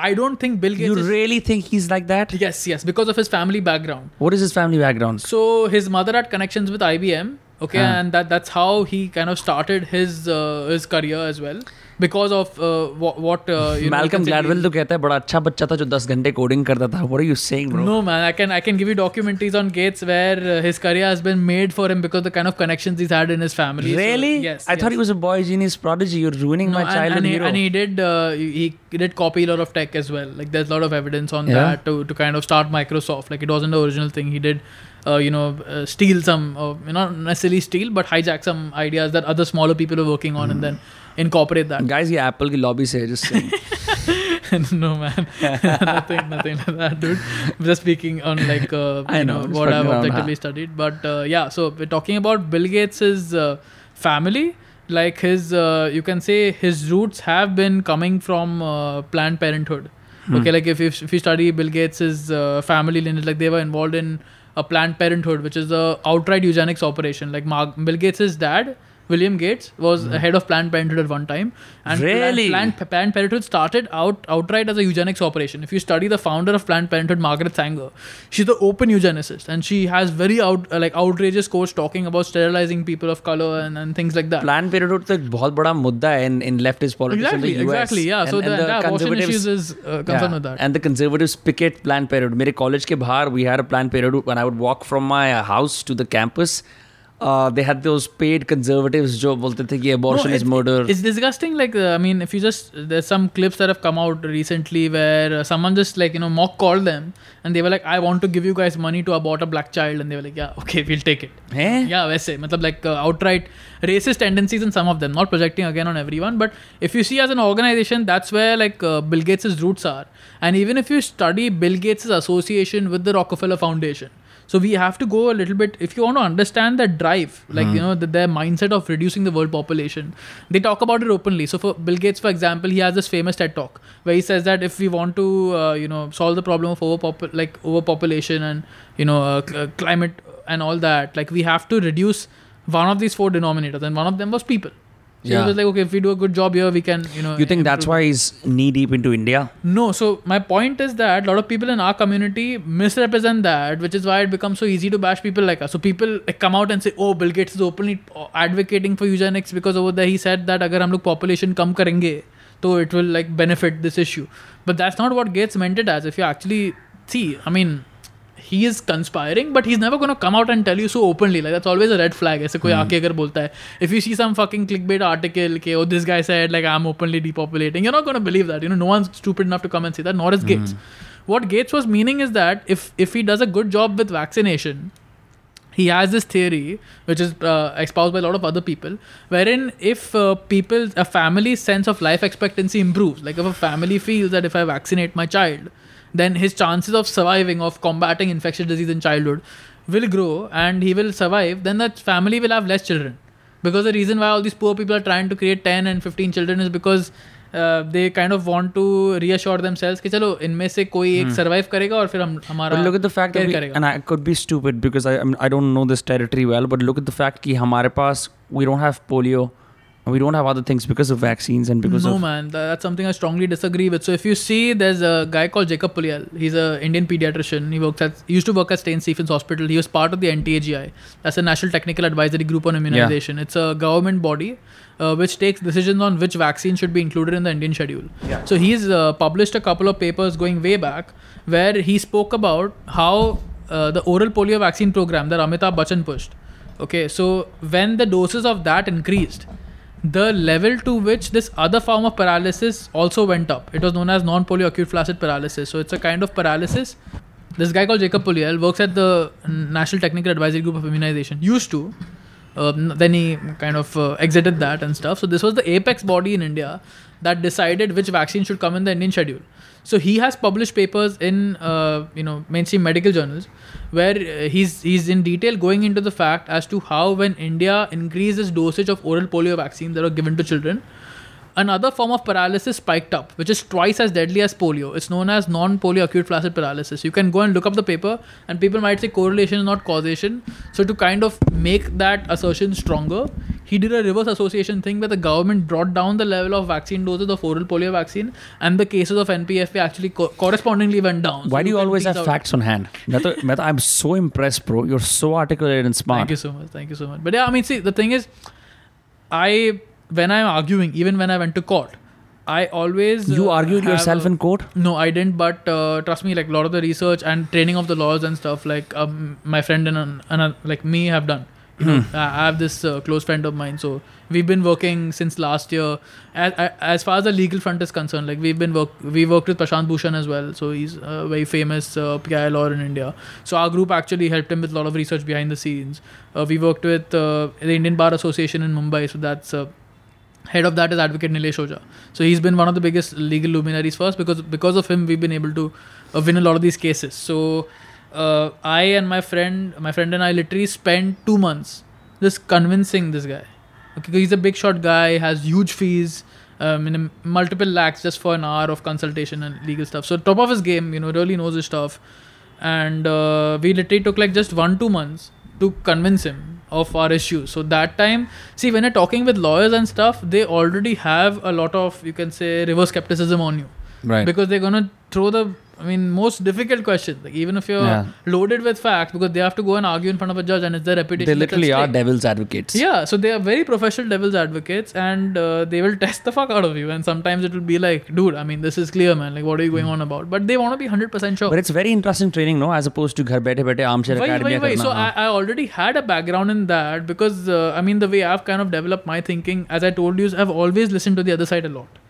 i don't think bill gates You is- really think he's like that? yes yes because of his family background What is his family background? so his mother had connections with IBM, okay, Huh. and that that's how he kind of started his uh, his career as well because of uh, what what uh, you know, you Malcolm can say Gladwell तो कहता है बड़ा अच्छा बच्चा था जो 10 घंटे coding करता था. What are you saying, bro? No man, I can I can give you documentaries on Gates where uh, his career has been made for him because the kind of connections he's had in his family. So, Really? yes. I thought he was a boy genius prodigy. You're ruining No, my and, childhood and, he, hero. and he did uh, he, he did copy a lot of tech as well. Like there's a lot of evidence on Yeah. that to, to kind of start Microsoft. Like it wasn't the original thing. He did uh, you know uh, steal some uh, not necessarily steal but hijack some ideas that other smaller people were working on and then incorporate that. Guys, ये Apple की lobby से है, just saying. (laughs) no man, (laughs) nothing, nothing like that, dude. I'm just speaking on like uh, I you know, know, just what fucking I've around, objectively huh? studied. But uh, yeah, so we're talking about Bill Gates's uh, family. Like his, uh, you can say his roots have been coming from uh, Planned Parenthood. Hmm. Okay, like if if, if you study Bill Gates's uh, family lineage, like they were involved in a Planned Parenthood, which is the outright eugenics operation. Like Mark, Bill Gates's dad. William Gates was head of Planned Parenthood at one time, and Plan- Hmm. Really? Planned, Planned Parenthood started out outright as a eugenics operation. If you study the founder of Planned Parenthood, Margaret Sanger, she's the open eugenicist, and she has very out uh, like outrageous quotes talking about sterilizing people of color and, and things like that. Planned Parenthood तो एक बहुत बड़ा मुद्दा है in in leftist politics exactly, in the US. exactly, yeah. so And- the, and the abortion conservatives- issues is uh, concerned Yeah, with that. And the conservatives picket Planned Parenthood. मेरे college के बाहर we had a Planned Parenthood when I would walk from my uh, house to the campus. Uh, they had those paid conservatives जो बोलते थे कि abortion No, is it's- murder. It's disgusting. Like, uh, I mean, if you just there's some clips that have come out recently where uh, someone just like you know mock called them and they were like, "I want to give you guys money to abort a black child," and they were like, "Yeah, okay, we'll take it." हैं? Yeah, वैसे मतलब like uh, outright racist tendencies in some of them. Not projecting again on everyone, but if you see as an organization, that's where like uh, Bill Gates' roots are. And even if you study Bill Gates' association with the Rockefeller Foundation, so we have to go a little bit. If you want to understand that drive, like you know the, their mindset of reducing the world population, they talk about it openly. So for Bill Gates, for example, he has this famous TED talk where he says that if we want to, uh, you know, solve the problem of overpop- like overpopulation and you know uh, cl- uh, climate and all that, like we have to reduce one of these four denominators, and one of them was people. So yeah. he was like, okay, if we do a good job here, we can, you know. You think that's why he's knee deep into India? No. So my point is that a lot of people in our community misrepresent that, which is why it becomes so easy to bash people like us. So people like, come out and say, oh, Bill Gates is openly advocating for eugenics because over there he said that agar hum log population kam karenge, so it will like benefit this issue. But that's not what Gates meant it as. If you actually see, I mean, He is conspiring, but he's never gonna come out and tell you so openly. Like that's always a red flag. ऐसे कोई आके अगर बोलता है, if you see some fucking clickbait article, कि oh this guy said like I'm openly depopulating, you're not gonna believe that. You know, no one's stupid enough to come and say that. Nor is Gates. What Gates was meaning is that if if he does a good job with vaccination, he has this theory which is uh, espoused by a lot of other people wherein if uh, people a family's sense of life expectancy improves like if a family feels that if i vaccinate my child then his chances of surviving of combating infectious disease in childhood will grow and he will survive then that family will have less children because the reason why all these poor people are trying to create 10 and 15 children is because uh, they kind of want to reassure themselves कि चलो इनमें से कोई एक survive करेगा और फिर हम हमारा But look at the fact that care we, करेगा and I could be stupid because I I, mean, I don't know this territory well, but look at the fact कि हमारे पास we don't have polio, and we don't have other things because of vaccines and because no of No, man. Tha- that's something i strongly disagree with. So if you see there's a guy called jacob Puliyel. he's a indian pediatrician. He works at he used to work at St. Stephen's hospital. He was part of the ntagi that's a national technical advisory group on immunization. It's a government body uh, which takes decisions on which vaccine should be included in the indian schedule. Yeah. so he's uh, published a couple of papers going way back where he spoke about how uh, the oral polio vaccine program that amitabh bachchan pushed. Okay. So when the doses of that increased the level to which this other form of paralysis also went up. It was known as non-polio acute flaccid paralysis. So it's a kind of paralysis. This guy called Jacob Puliyel works at the National Technical Advisory Group of Immunization. Used to. Um, then he kind of uh, exited that and stuff. So this was the apex body in India that decided which vaccine should come in the Indian schedule. So he has published papers in uh, you know mainstream medical journals where uh, he's he's in detail going into the fact as to how when India increases dosage of oral polio vaccine that are given to children, another form of paralysis spiked up, which is twice as deadly as polio. It's known as non-polio acute flaccid paralysis. You can go and look up the paper, and people might say correlation is not causation. So to kind of make that assertion stronger, he did a reverse association thing where the government brought down the level of vaccine doses of oral polio vaccine and the cases of NPFA actually co- correspondingly went down. Why so do you always have out. facts on hand? (laughs) I'm so impressed, bro. You're so articulate and smart. Thank you so much. Thank you so much. But yeah, I mean, see, the thing is, I, when I'm arguing, even when I went to court, I always. You uh, yourself a, in court? No, I didn't. But uh, trust me, like a lot of the research and training of the laws and stuff, like um, my friend and, and uh, like me have done. Hmm. I I have this uh, close friend of mine, so we've been working since last year. As, as far as the legal front is concerned, like we've been work we worked with Prashant Bhushan as well, so he's a very famous uh, PI lawyer in India. So our group actually helped him with a lot of research behind the scenes. Uh, we worked with uh, the Indian Bar Association in Mumbai, so that's uh, Head of that is Advocate Nilesh Ojha. So he's been one of the biggest legal luminaries for us because because of him we've been able to uh, win a lot of these cases. So uh, I and my friend, my friend and I literally spent two months just convincing this guy. Okay, he's a big shot guy, has huge fees, um, in a- multiple lakhs just for an hour of consultation and legal stuff. So top of his game, you know, really knows his stuff. And uh, we literally took like just one two months to convince him of our issues. So that time, see, when you're talking with lawyers and stuff, they already have a lot of you can say reverse skepticism on you Right. because they're gonna throw the I mean, most difficult question. Like even if you're yeah. loaded with facts, because they have to go and argue in front of a judge, and it's their reputation. They literally are devil's advocates. Yeah, so they are very professional devil's advocates, and uh, they will test the fuck out of you. And sometimes it will be like, dude, I mean, this is clear, man. Like, what are you going mm. on about? But they want to be hundred percent sure. But it's very interesting training, no? As opposed to ghar baithe baithe armchair why, academy. Why, why? So I, I, already had a background in that because uh, I mean, the way I've kind of developed my thinking, as I told you, is I've always listened to the other side a lot.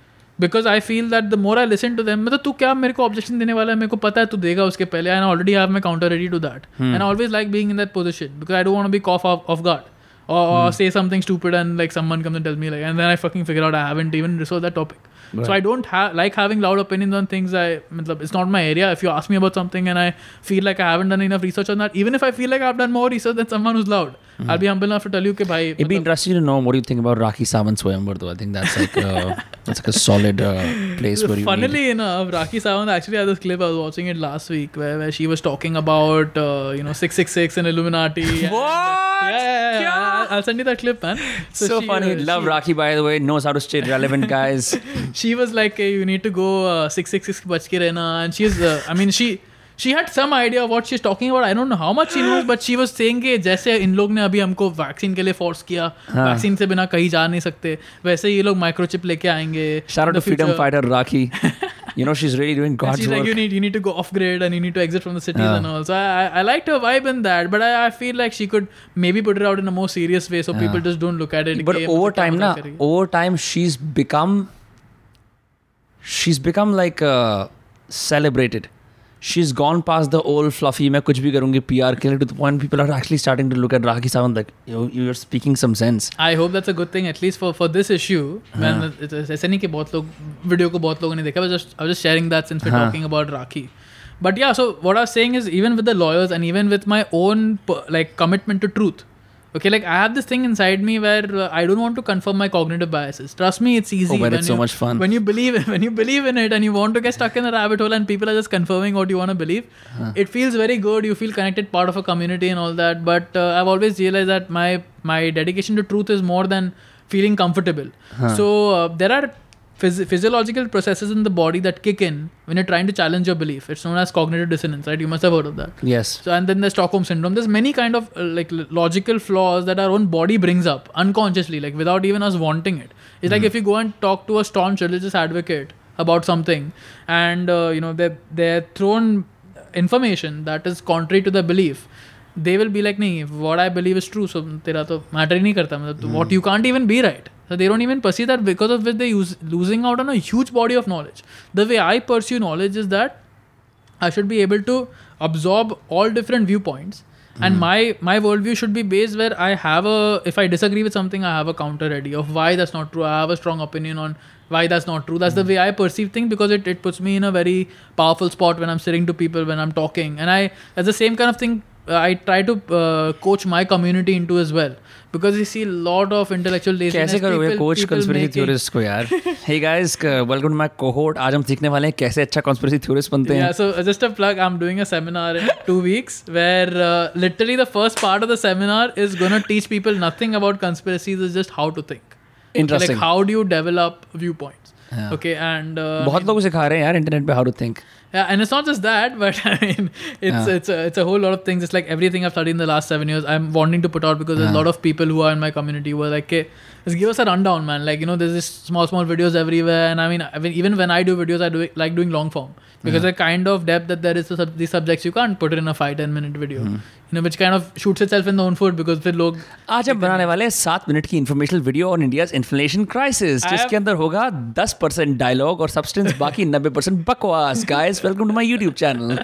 Because I feel that the more I listen to them मतलब तू क्या मेरे को objection देने वाला है? मेरे को पता है तू देगा उसके पहले। I already have my counter ready to that and always like being in that position because I dot be caught off guard से something say and like someone come tell me like and me like and then I fucking figure out I haven't even. Right. So I don't like having loud opinions on things. I, it's not my area. If you ask me about something and I feel like I haven't done enough research on that, even if I feel like I've done more research than someone who's loud, mm-hmm. I'll be humble enough to tell you, bhai." It'd be interesting to know what do you think about Rakhi Sawant Swayamvar though. I think that's like uh, a, (laughs) that's like a solid uh, place where you. Funnily need. enough, Rakhi Sawant actually had this clip. I was watching it last week where, where she was talking about uh, you know six six six and Illuminati. (laughs) and, what? Yeah, yeah, yeah. yeah. I'll, I'll, send you that clip, man. So, so she, funny. Uh, Love she, Rakhi, by the way. Knows how to stay relevant, guys. (laughs) she was like "Hey, you need to go uh, 666 बच के रहना and she's uh, I mean she she had some idea of what she's talking about I don't know how much she knows but she was saying कि जैसे इन लोग ने अभी हमको vaccine के लिए फोर्स किया हाँ. वैक्सीन से बिना कहीं जा नहीं सकते वैसे ये लोग माइक्रोचिप लेके आएँगे to the freedom fighter Rakhi. You know she's really doing God's she's work. like you need you need to go off grid and you need to exit from the cities Yeah. and all so I, I I liked her vibe in that but I, I feel like she could maybe put it out in a more serious way so Yeah. people just don't look at it but over मतलब time, na, over time, she's become, she's become like uh, celebrated. She's gone past the old fluffy. मैं कुछ भी करूँगी PR के लिए to the point people are actually starting to look at Rakhi Sawant like you, you're speaking some sense. I hope that's a good thing at least for for this issue. हाँ. Man, it- it- ऐसे नहीं कि बहुत लोग video को बहुत लोगों ने देखा. I was just I was just sharing that since we're हाँ. talking about Rakhi. But yeah, so what I was saying is even with the lawyers and even with my own per- like commitment to truth. Okay, like I have this thing inside me where uh, I don't want to confirm my cognitive biases. Trust me, it's easy. Oh, but when it's so you- much fun. When you believe (laughs) when you believe in it and you want to get stuck in the rabbit hole and people are just confirming what you want to believe, it feels very good. You feel connected, part of a community and all that. But uh, I've always realized that my my dedication to truth is more than feeling comfortable. Huh. So uh, there are phys- physiological processes in the body that kick in when you're trying to challenge your belief. It's known as cognitive dissonance, right? You must have heard of that. Yes. So and then the Stockholm syndrome. There's many kind of uh, like l- logical flaws that our own body brings up unconsciously, like without even us wanting it. It's like if you go and talk to a staunch religious advocate about something, and uh, you know they they're thrown information that is contrary to their belief. They will be like, "नहीं, what I believe is true." So तेरा तो matter ही नहीं करता. मतलब what you can't even be right. so they don't even perceive that because of which they use losing out on a huge body of knowledge. The way I pursue knowledge is that I should be able to absorb all different viewpoints. And hmm. my my worldview should be based where I have a if I disagree with something, I have a counter ready of why that's not true. I have a strong opinion on why that's not true. That's the hmm. way I perceive things because it, it puts me in a very powerful spot when I'm sitting to people, when I'm talking. And I that's the same kind of thing I try to coach my community in to as well because you see lot of intellectual कैसे करोगे coach conspiracy theorist को यार? Hey guys welcome to my cohort आज हम सीखने वाले हैं कैसे अच्छा कंस्पिरेसी थ्योरिस्ट बनते हैं। So just a plug I am doing a seminar in two weeks where literally the first part of the seminar is gonna teach people nothing about conspiracies is just how to think interesting how do you develop viewpoints okay and बहुत लोग सिखा रहे हैं यार internet पे how to think yeah, and it's not just that, (laughs) but I mean, it's Yeah. it's a, it's a whole lot of things. It's like everything I've studied in the last seven years. I'm wanting to put out because there's a lot of people who are in my community who are like, "Okay, just give us a rundown, man." Like you know, there's this small small videos everywhere, and I mean, I mean even when I do videos, I do it, like doing long form because the kind of depth that there is to sub- these subjects, you can't put it in a five ten minute video. Hmm. You know, which kind of shoots itself in the own foot because फिर लोग आज हम बनाने वाले हैं सात minute की informational video on India inflation crisis I जिसके have- अंदर होगा 10 परसेंट डायलॉग और सब्सटेंस बाकी 90 परसेंट बकवास guys welcome to my YouTube channel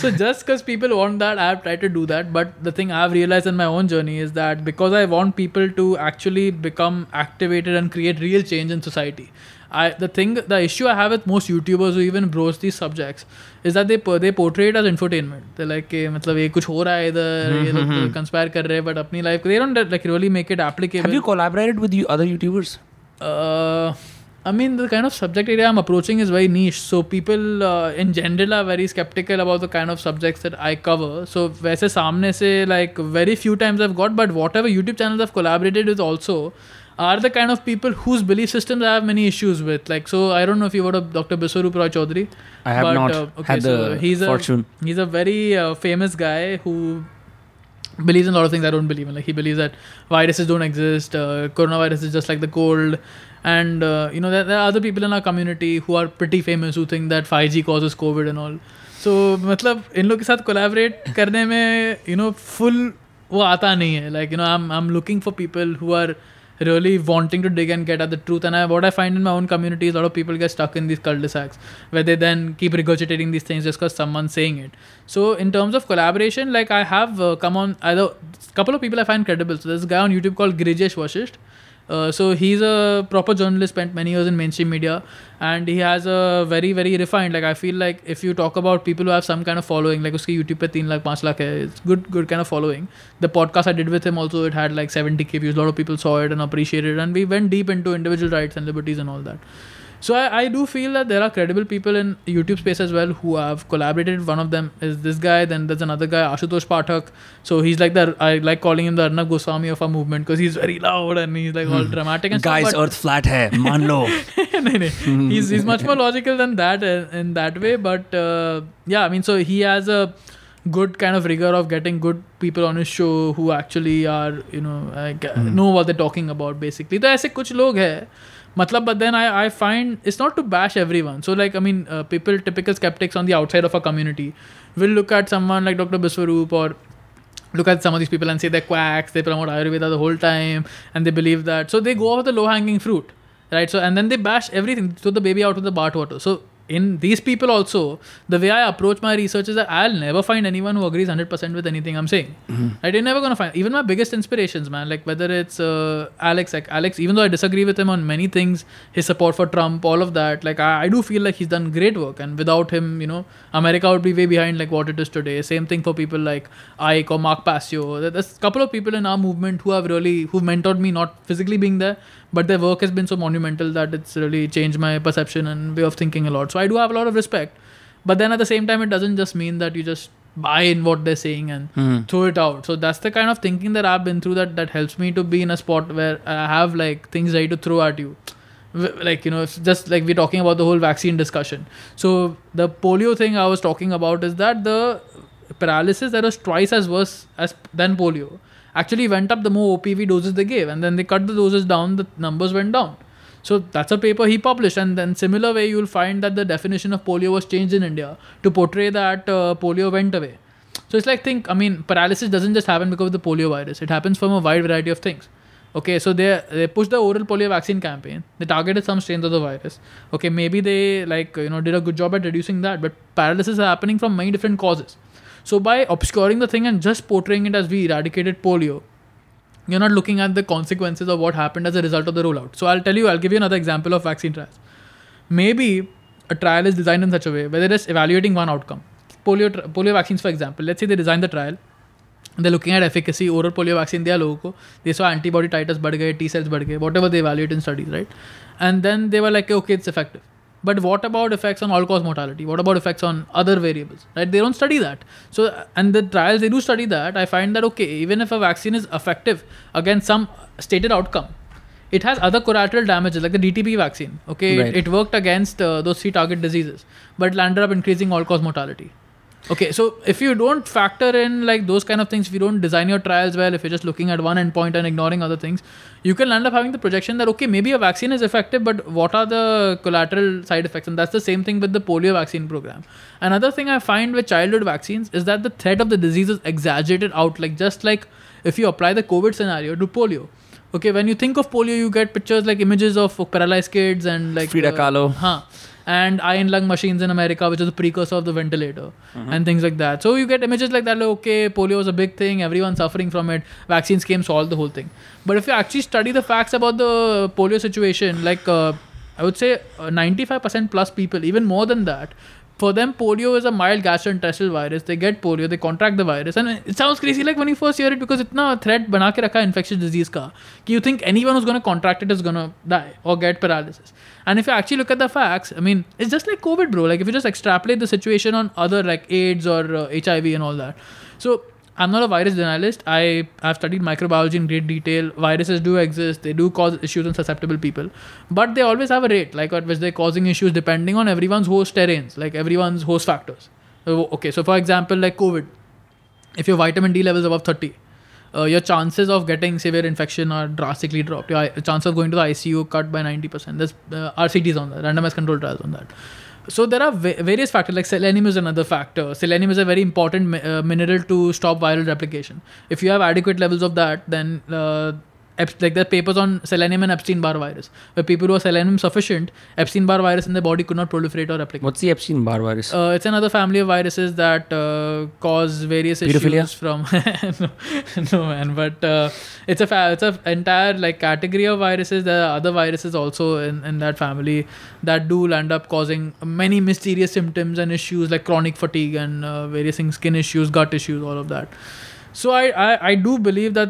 so just because people want that, I have tried to do that. But the thing I've realized in my own journey is that because I want people to actually become activated and create real change in society. I the thing the issue I have with most YouTubers who even broach these subjects is that they per- they portray it as infotainment. They're like कि मतलब ये कुछ हो रहा है इधर ये लोग कंस्पायर कर रहे हैं but अपनी life they don't like really make it applicable. Have you collaborated with you other YouTubers? Uh, I mean, the kind of subject area I'm approaching is very niche. So people uh, in general are very skeptical about the kind of subjects that I cover. So वैसे सामने से like very few times I've got, but whatever YouTube channels I've collaborated with also are the kind of people whose belief systems I have many issues with. Like so, I don't know if you heard of Dr. Biswaroop Roy Chowdhury. I have but, not uh, okay, had so the he's fortune. A, he's a very uh, famous guy who believes in a lot of things I don't believe in. Like he believes that viruses don't exist, uh, coronavirus is just like the cold, and uh, you know there, there are other people in our community who are pretty famous who think that 5G causes COVID and all. So मतलब इन लोग के साथ collaborate करने में you know full वो आता नहीं है like you know I'm I'm looking for people who are really wanting to dig and get at the truth and I, what I find in my own community is a lot of people get stuck in these cul-de-sacs where they then keep regurgitating these things just because someone's saying it so in terms of collaboration like I have uh, come on either couple of people I find credible so there's a guy on YouTube called Grijesh Vashisht uh, so he's a proper journalist spent many years in mainstream media and he has a very very refined like i feel like if you talk about people who have some kind of following like uski youtube pe 3 lakh 5 lakh it's good good kind of following. The podcast i did with him also it had like 70k views. A lot of people saw it and appreciated it and we went deep into individual rights and liberties and all that so I, I do feel that there are credible people in YouTube space as well who have collaborated. One of them is this guy. Then there's another guy, Ashutosh Pathak. So he's like the I like calling him the Arnab Goswami of our movement because he's very loud and he's like all dramatic and Guys, stuff. Earth flat hai. मान लो. (laughs) no, no. he's he's much more logical than that uh, in that way. But uh, yeah, I mean, so he has a good kind of rigor of getting good people on his show who actually are you know like, uh, know what they're talking about basically. तो ऐसे कुछ लोग हैं matlab but then I, I find it's not to bash everyone. So like i mean uh, people typical skeptics on the outside of a community will look at someone like dr biswaroop or look at some of these people and say they're quacks they promote ayurveda the whole time and they believe that. So they go for the low hanging fruit right? So and then they bash everything throw the baby out with the bathwater. So in these people also the way i approach my research is that i'll never find anyone who agrees 100% with anything i'm saying. Right you're never gonna find even my biggest inspirations man like whether it's uh, alex like alex even though i disagree with him on many things his support for trump all of that like I, I do feel like he's done great work and without him you know america would be way behind like what it is today. Same thing for people like Icke or mark passio There- there's a couple of people in our movement who have really who've mentored me not physically being there but their work has been so monumental that it's really changed my perception and way of thinking a lot. So i do have a lot of respect. But then at the same time it doesn't just mean that you just buy in what they're saying and Hmm. throw it out. So that's the kind of thinking that i've been through that that helps me to be in a spot where i have like things ready to throw at you. Like you know it's just like we're talking about the whole vaccine discussion. So the polio thing i was talking about is that the paralysis that was twice as worse as than polio actually went up the more opv doses they gave and then they cut the doses down the numbers went down so that's a paper he published, and then similar way you'll find that the definition of polio was changed in India to portray that uh, polio went away. So it's like think I mean paralysis doesn't just happen because of the polio virus. It happens from a wide variety of things. Okay, so they they pushed the oral polio vaccine campaign. They targeted some strains of the virus. Okay, maybe they like you know did a good job at reducing that, but paralysis is happening from many different causes. So by obscuring the thing and just portraying it as we eradicated polio, you're not looking at the consequences of what happened as a result of the rollout. So I'll tell you, I'll give you another example of vaccine trials. Maybe a trial is designed in such a way where they're just evaluating one outcome. Polio, tri- polio vaccines, for example, let's say they design the trial. They're looking at efficacy, oral polio vaccine दिया लोगों को they saw antibody titers बढ़ गए T cells बढ़ गए whatever they evaluate in studies right and then they were like okay it's effective but what about effects on all cause mortality? What about effects on other variables? Right? They don't study that. So and the trials they do study that. I find that okay even if a vaccine is effective against some stated outcome it has other collateral damages like the DTP vaccine okay? Right. it, it worked against uh, those three target diseases but it landed up increasing all cause mortality Okay, so if you don't factor in like those kind of things, if you don't design your trials well, if you're just looking at one endpoint and ignoring other things, you can end up having the projection that okay, maybe a vaccine is effective, but what are the collateral side effects? And that's the same thing with the polio vaccine program. Another thing I find with childhood vaccines is that the threat of the disease is exaggerated out, like just like if you apply the COVID scenario to polio. Okay, when you think of polio, you get pictures like images of paralyzed kids and like Frida uh, Kahlo. Huh and iron lung machines in America, which is the precursor of the ventilator, and things like that. So you get images like that, like, okay, polio is a big thing, everyone's suffering from it, vaccines came, solved the whole thing. But if you actually study the facts about the polio situation, like uh, I would say uh, 95% plus people, even more than that, for them, polio is a mild gastrointestinal virus. They get polio, they contract the virus, and it sounds crazy like when you first hear it because it's a threat बना के रखा है infectious disease का कि you think anyone who's going to contract it is going to die or get paralysis. And if you actually look at the facts, I mean, it's just like COVID, bro. Like if you just extrapolate the situation on other like AIDS or uh, HIV and all that. So I'm not a virus denialist. I have studied microbiology in great detail. Viruses do exist. They do cause issues in susceptible people, but they always have a rate, like at which they're causing issues depending on everyone's host terrains, like everyone's host factors. Okay, so for example, like COVID, if your vitamin D level is above 30, uh, your chances of getting severe infection are drastically dropped. Your chance of going to the ICU cut by 90%. There's uh, RCTs on that, randomized control trials on that. So there are va- various factors like selenium is another factor. Selenium is a very important mi- uh, mineral to stop viral replication. If you have adequate levels of that, then uh, like there are papers on selenium and Epstein-Barr virus, where people who are selenium sufficient, Epstein-Barr virus in their body could not proliferate or replicate. What's the Epstein Barr virus? Uh, it's another family of viruses that uh, cause various Pedophilia? issues from (laughs) no, no man but uh, it's a fa- it's a entire like category of viruses there are other viruses also in, in that family that do land up causing many mysterious symptoms and issues like chronic fatigue and uh, various things skin issues gut issues all of that so I, I i do believe that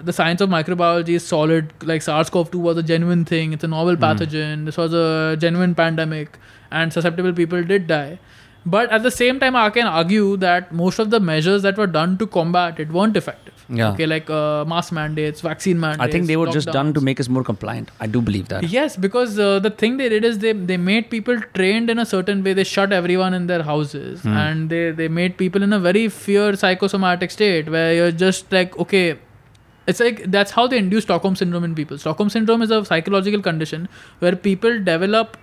the science of microbiology is solid like sars-cov-2 was a genuine thing it's a novel pathogen this was a genuine pandemic and susceptible people did die but at the same time i can argue that most of the measures that were done to combat it weren't effective Yeah. okay like uh, mask mandates vaccine mandates I think they were just done to make us more compliant. I do believe that. Yes, because uh, the thing they did is they they made people trained in a certain way. They shut everyone in their houses, Hmm. and they they made people in a very fear psychosomatic state where you're just like okay it's like that's how they induce Stockholm syndrome in people. Stockholm syndrome is a psychological condition where people develop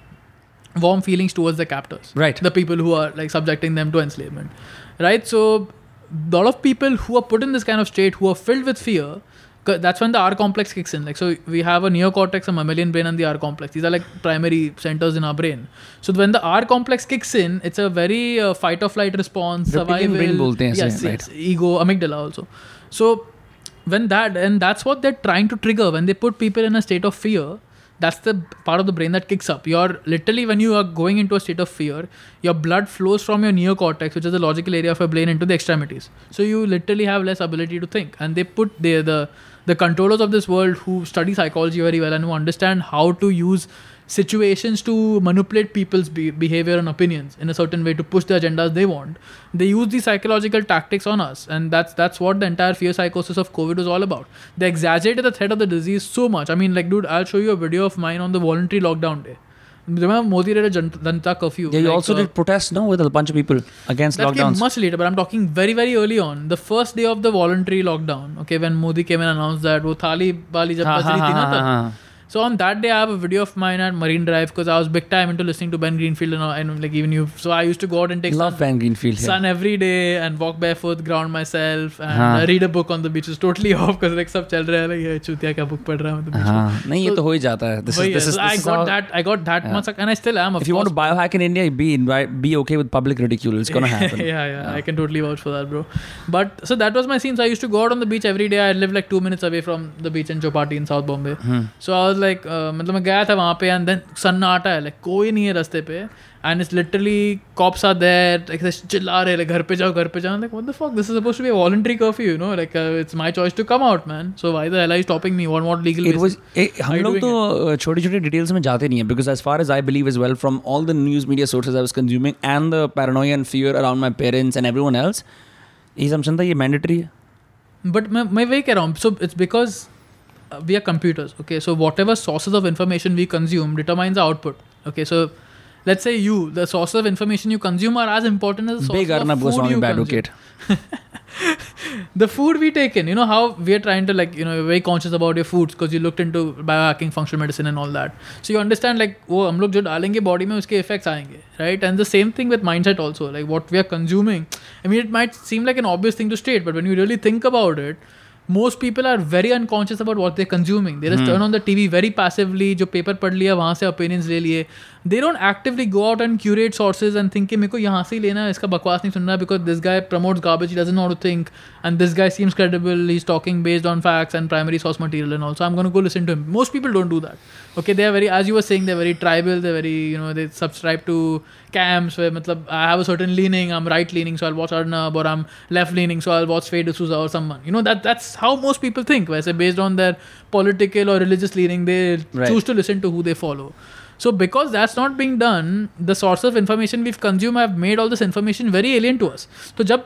warm feelings towards the captors, right? The people who are like subjecting them to enslavement, right? So, a lot of people who are put in this kind of state who are filled with fear. That's when the R complex kicks in. Like, so we have a neocortex, a mammalian brain, and the R complex. These are like primary centers in our brain. So when the R complex kicks in, it's a very uh, fight or flight response, survival. Brain yes, yes, right? ego, amygdala also. So when that and that's what they're trying to trigger when they put people in a state of fear. That's the part of the brain that kicks up. You're literally when you are going into a state of fear, your blood flows from your neocortex, which is the logical area of your brain, into the extremities. So you literally have less ability to think. And they put the the the controllers of this world who study psychology very well and who understand how to use situations to manipulate people's be- behavior and opinions in a certain way to push the agendas they want. They use these psychological tactics on us, and that's that's what the entire fear psychosis of COVID was all about. They exaggerated the threat of the disease so much. I mean, like, dude, I'll show you a video of mine on the voluntary lockdown day. Remember, Modi did a Janta curfew. Yeah, you like, also uh, did protests, no, with a bunch of people against that lockdowns. Came much later, but I'm talking very, very early on. The first day of the voluntary lockdown, okay, when Modi came and announced that, wo thali bali jab ha, ha, ha, ha, ha. So on that day, I have a video of mine at Marine Drive because I was big time into listening to Ben Greenfield and, and like even you. So I used to go out and take love sun, Ben Greenfield sun yeah. every day and walk barefoot, ground myself, and uh, read a book on the beach. It's totally (laughs) off because like सब chal raha hai like ये चूतिया book पढ़ रहा हूँ हाँ नहीं ये तो हो ही जाता है this is this is I got that I got that much and I still am. If you want to biohack in India, be be okay with public ridicule. It's gonna (laughs) happen. yeah, yeah, I can totally vouch for that, bro. But so that was my scene. So I used to go out on the beach every day. I live like two minutes away from the beach in Chowpatty in South Bombay. Hmm. So I was like uh, मतलब मैं गया था वहाँ पे and then सन्नाटा है like कोई नहीं है रास्ते पे. And it's literally cops are there like चिल्ला रहे घर पे जाओ घर पे जाओ. Like what the fuck this is suppose to be voluntary curfew you know like it's my choice to come out man so why the hell I stopping me what not legal हम लोग तो छोटी-छोटी details में जाते नहीं है because as far as I believe is well from all the news media sources I was consuming and the paranoia and fear around my parents and everyone else ये समझता ये मैंडेटरी है. बट मैं मैं वही कह रहा हूँ so it's because uh, we are computers okay? So whatever sources of information we consume determines the output okay? So let's say you the sources of information you consume are as important as the sources of food you consume. (laughs) the food we take in you know how we are trying to like you know you're very conscious about your foods because you looked into biohacking functional medicine and all that. So you understand like oh hum log jo dalenge body mein uske effects aayenge right? And the same thing with mindset also like what we are consuming. I mean it might seem like an obvious thing to state but when you really think about it most people are very unconscious about what they consuming there is turn on the TV very passively जो paper पढ़ लिया वहाँ से opinions ले लिए। they don't actively go out and curate sources and think कि मेरे को यहाँ से ही लेना है इसका बकवास नहीं सुनना because this guy promotes garbage he doesn't know how to think and this guy seems credible he's talking based on facts and primary source material and also I'm going to go listen to him most people don't do that okay they are very as you were saying they're very tribal they're very you know they subscribe to camps where matlab, I have a certain leaning I'm right leaning so I'll watch Arnab or I'm left leaning so I'll watch Faye D'Souza or someone you know that that's how most people think where say based on their political or religious leaning they Right. choose to listen to who they follow so because that's not being done, the source of information we've consumed have made all this information very alien to us. So jab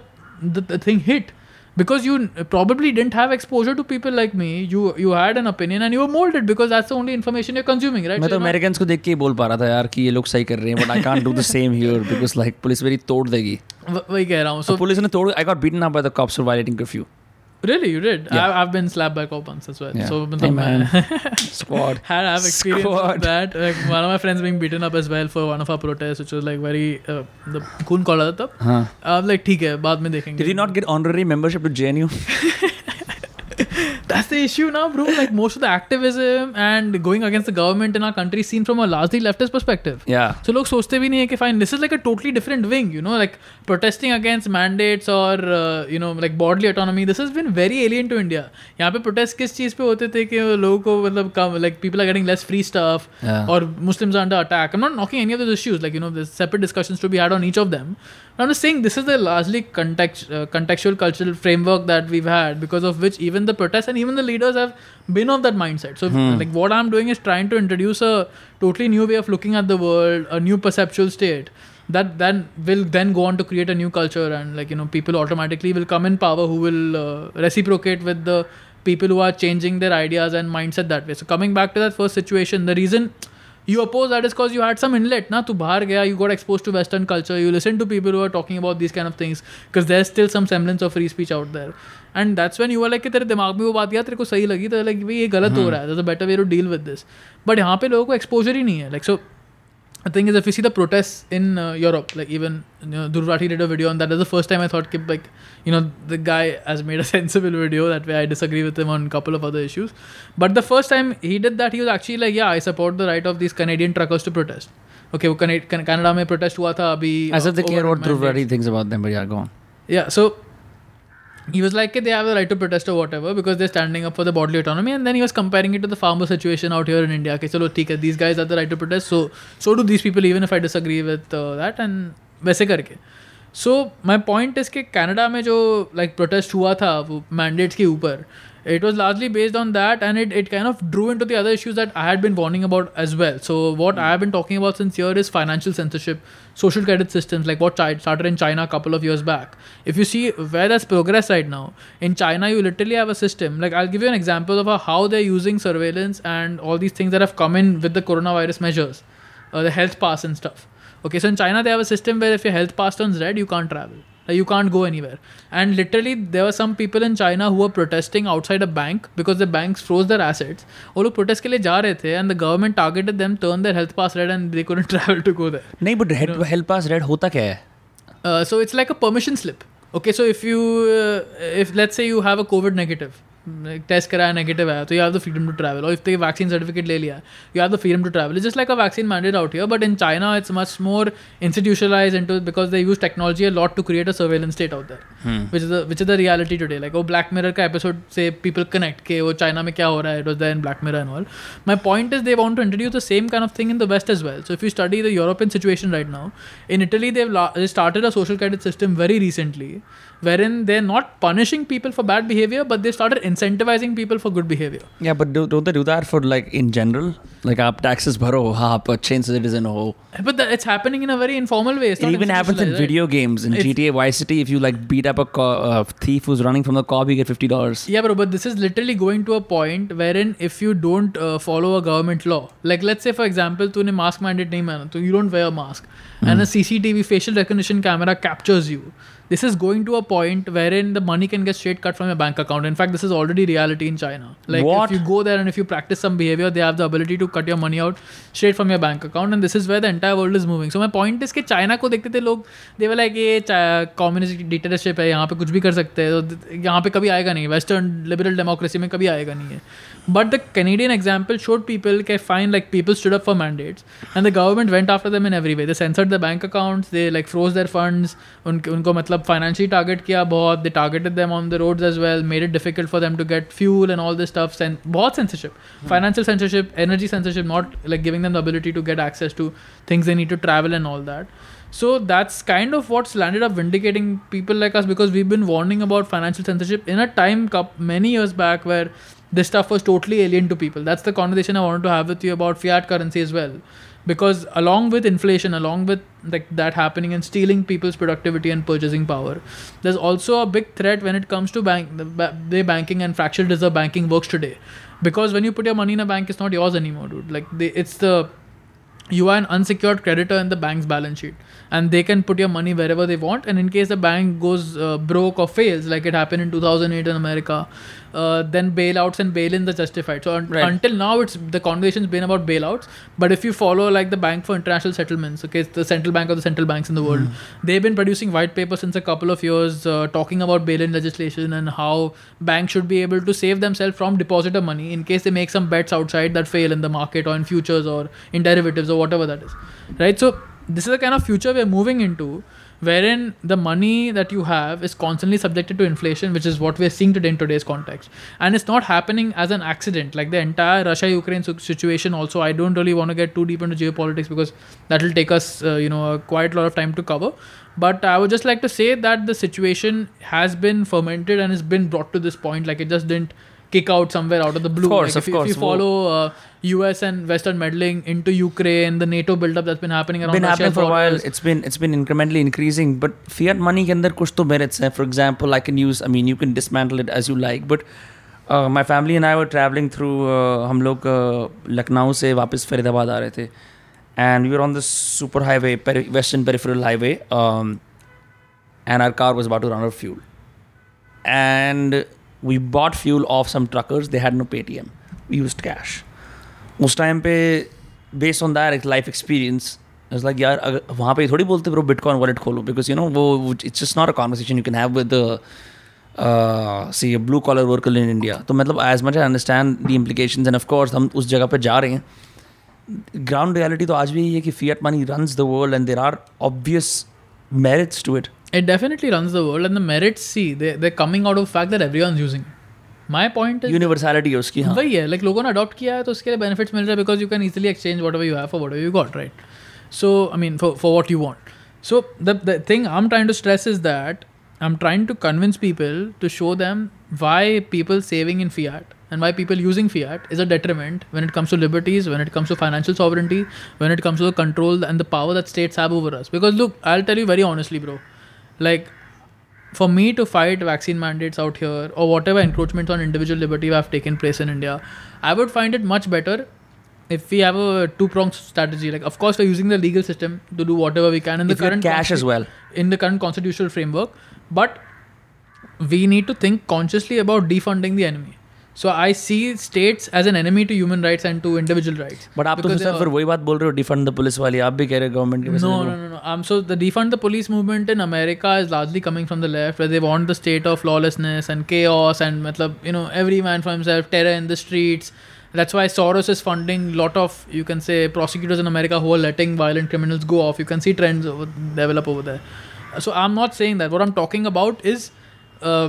the, the thing hit, because you probably didn't have exposure to people like me, you you had an opinion and you were molded because that's the only information you're consuming, right? मैं So तो you're not- American को देख के ही बोल पा रहा था यार कि ये लोग सही कर रहे हैं but I can't do the same here because like police मेरी तोड़ देगी व- वही कह रहा हूँ. So पुलिस ने तोड़ I got beaten up by the cops for violating curfew really, you did. Yeah. I, I've been slapped by cop once as well. Yeah. So Hey, matlab, man. मैं- (laughs) squad (laughs) had I've experienced Squad. that. Like one of my friends being beaten up as well for one of our protests, which was like very uh, the खून call था तब. हाँ I'm like ठीक है बाद में देखेंगे. Did you not get honorary membership to JNU? (laughs) That's the issue now, bro. Like most of the activism and going against the government in our country is seen from a largely leftist perspective. Yeah. So लोग सोचते भी नहीं है कि fine this is like a totally different wing, you know, like protesting against mandates or uh, you know like bodily autonomy. This has been very alien to India. यहाँ पे protest किस चीज़ पे होते थे कि लोगों को मतलब कम like people are getting less free stuff Yeah. or Muslims are under attack. I'm not knocking any of those issues. Like you know, there's separate discussions to be had on each of them. I'm just saying this is the largely context, uh, contextual cultural framework that we've had because of which even the protests and even the leaders have been of that mindset. So like what I'm doing is trying to introduce a totally new way of looking at the world, a new perceptual state that then will then go on to create a new culture and like you know people automatically will come in power who will uh, reciprocate with the people who are changing their ideas and mindset that way. So coming back to that first situation, the reason you oppose that is cause you had some inlet ना तू बाहर गया you got expose to western culture you listen to people are talking about this kind of things because there still some semblance of free speech out there and that's when you are like कि तेरे दिमाग में वो बात गया तेरे को सही लगी तो लाइक भाई ये गलत हो रहा है better way to deal with this but यहाँ पे लोगों को एक्सपोजर ही नहीं है like so the thing is if you see the protests in uh, Europe, like even you know, Dhruv Rathee did a video on that. That's the first time I thought, Kip, like, you know, the guy has made a (laughs) sensible video. That way I disagree with him on a couple of other issues. But the first time he did that, he was actually like, yeah, I support the right of these Canadian truckers to protest. Okay, can Canada may protest हुआ था अभी as of the care what Dhruv Reddy thinks about them but Yeah, go on yeah he was like, they have the right to protest or whatever because they're standing up for the bodily autonomy. And then he was comparing it to the farmer situation out here in India. Okay, so theek hai, these guys have the right to protest. So, so do these people, even if I disagree with uh, that. And वैसे करके. सो my point इसके Canada में जो like protest हुआ था वो mandates के ऊपर it was largely based on that and it, it kind of drew into the other issues that I had been warning about as well. So what I have been talking about since here is financial censorship, social credit systems like what Chi- started in China a couple of years back. If you see where that's progress right now, in China you literally have a system. Like I'll give you an example of how they're using surveillance and all these things that have come in with the coronavirus measures, uh, the health pass and stuff. Okay, so in China they have a system where if your health pass turns red, you can't travel. Like you can't go anywhere. And literally, there were some people in China who were protesting outside a bank because the banks froze their assets. वो लोग protest के लिए जा रहे थे and the government targeted them, turned their health pass red and they couldn't (laughs) travel to go there. नहीं but head help pass red होता क्या है Uh, so it's like a permission slip. Okay, so if you, uh, if let's say you have a test कराया negative आया तो you have the freedom to travel और if तक vaccine certificate ले लिया you have the freedom to travel just like a vaccine mandate out here but in China it's much more institutionalize in too because they use technology a lot to create a surveillance state out there which is which is the reality today like वो Black Mirror का episode से people connect के वो China में क्या हो रहा है it was the in Black Mirror and all my point is they want to introduce the same kind of thing in the west is well so if you study the European situation right now in Italy they started a social credit system very recently wherein they're not punishing people for bad behavior, but they started incentivizing people for good behavior. Yeah, but do, don't they do that for like in general? Like, up taxes bharo, aap a chain citizen ho. But the, it's happening in a very informal way. it even happens in right? video games. In it's, GTA Vice City, if you like beat up a co- thief who's running from the cop, you get fifty dollars. Yeah, bro, but this is literally going to a point wherein if you don't uh, follow a government law, like let's say for example, to a mask mandate nahi mana, so you don't wear a mask, mm. and a CCTV facial recognition camera captures you this is going to a point wherein the money can get straight cut from your bank account. In fact, this is already reality in China. Like What? if you go there and if you practice some behavior, they have the ability to cut your money out straight from your bank account, and this is where the entire world is moving. So my point is कि China को देखते थे लोग they were like ये communist dictatorship है यहाँ पे कुछ भी कर सकते हैं तो यहाँ पे कभी आएगा नहीं वेस्टर्न लिबरल डेमोक्रेसी में कभी आएगा नहीं है but the Canadian example showed people के fine like people stood up for mandates and the government went after दम in every way they censored the bank accounts they like froze there funds उनके उनको मतलब financially target किया बहुत दे targeted them on the roads as well made it difficult for them to get fuel and all this stuff बहुत censorship financial censorship energy censorship not like giving them the ability to get access to things they need to travel and all that so that's kind of what's landed up vindicating people like us because we've been warning about financial censorship in a time cup many years back where this stuff was totally alien to people. That's the conversation i wanted to have with you about fiat currency as well. Because along with inflation along with like that happening and stealing people's productivity and purchasing power there's also a big threat when it comes to bank the, ba- the banking and fractional reserve banking works today. Because when you put your money in a bank it's not yours anymore dude. Like they, it's the you are an unsecured creditor in the bank's balance sheet and they can put your money wherever they want. And in case the bank goes uh, broke or fails like it happened in 2008 in america uh, then bailouts and bail-ins are justified. So un- Right. until now it's the conversation's been about bailouts. But if you follow like the bank for international settlements okay the central bank of the central banks in the world they've been producing white papers since a couple of years uh, talking about bail-in legislation and how banks should be able to save themselves from depositor money in case they make some bets outside that fail in the market or in futures or in derivatives or whatever that is. Right? So this is the kind of future we're moving into wherein the money that you have is constantly subjected to inflation which is what we're seeing today in today's context. And it's not happening as an accident. Like the entire russia ukraine situation also i don't really want to get too deep into geopolitics because that will take us uh, you know quite a lot of time to cover. But i would just like to say that the situation has been fermented and has been brought to this point. Like it just didn't kick out somewhere out of the blue course, like of if, you- if you course. follow uh, us and western meddling into ukraine the nato buildup that's been happening around been happening Russia's for a while. borders. It's been it's been incrementally increasing. But fiat money के अंदर कुछ तो merits हैं. For example, I can use. I mean, you can dismantle it as you like. But uh, my family and I were traveling through. Uh, हम लोग uh, Lucknow से वापस फरीदाबाद आ रहे थे. And we were on this super highway, peri- Western Peripheral Highway, um, and our car was about to run out of fuel. And we bought fuel off some truckers. They had no Paytm. We used cash. उस time पे based on that life experience it's like यार, अगर वहाँ पे थोड़ी बोलते bro bitcoin wallet खोलो because you know वो it's just not a conversation you can have with the blue collar worker in India तो मतलब as much I understand the implication and of course हम उस जगह पर जा रहे हैं ग्राउंड रियलिटी तो आज भी यही है कि fiat money runs the world and there are obvious merits to it It definitely runs the world, and the merits see they they're coming out of the fact that everyone's using. it. My point is universality है उसकी हाँ वही है like लोगों ने adopt किया है तो उसके लिए बेनिफिट्स मिल रहे हैं because you can easily exchange what ever you have for what ever you got right so I mean for for what you want so the the thing I am trying to stress is that I am trying to convince people to show them why people saving in fiat and why people using fiat is a detriment when it comes to liberties, when it comes to financial sovereignty, when it comes to the control and the power that states have over us. Because look, I'll tell you very honestly, bro. Like for me to fight vaccine mandates out here or whatever encroachments on individual liberty have taken place in India, I would find it much better if we have a two pronged strategy. Like, of course, we're using the legal system to do whatever we can in the If current cash as well. in the current constitutional framework, but we need to think consciously about defunding the enemy. So I see states as an enemy to human rights and to individual rights. But आप तो Because sir they फिर are- वही बात बोल रहे हो defund the police वाली आप भी कह रहे हो गवर्नमेंट के पैसे no, दो। no, no, no. Um, so the defund the police movement in America is largely coming from the left, where they want the state of lawlessness and chaos and, matlab, you know, every man for himself, terror in the streets. That's why Soros is funding a lot of, you can say, prosecutors in America who are letting violent criminals go off. You can see trends over, develop over there. So I'm not saying that. What I'm talking about is uh,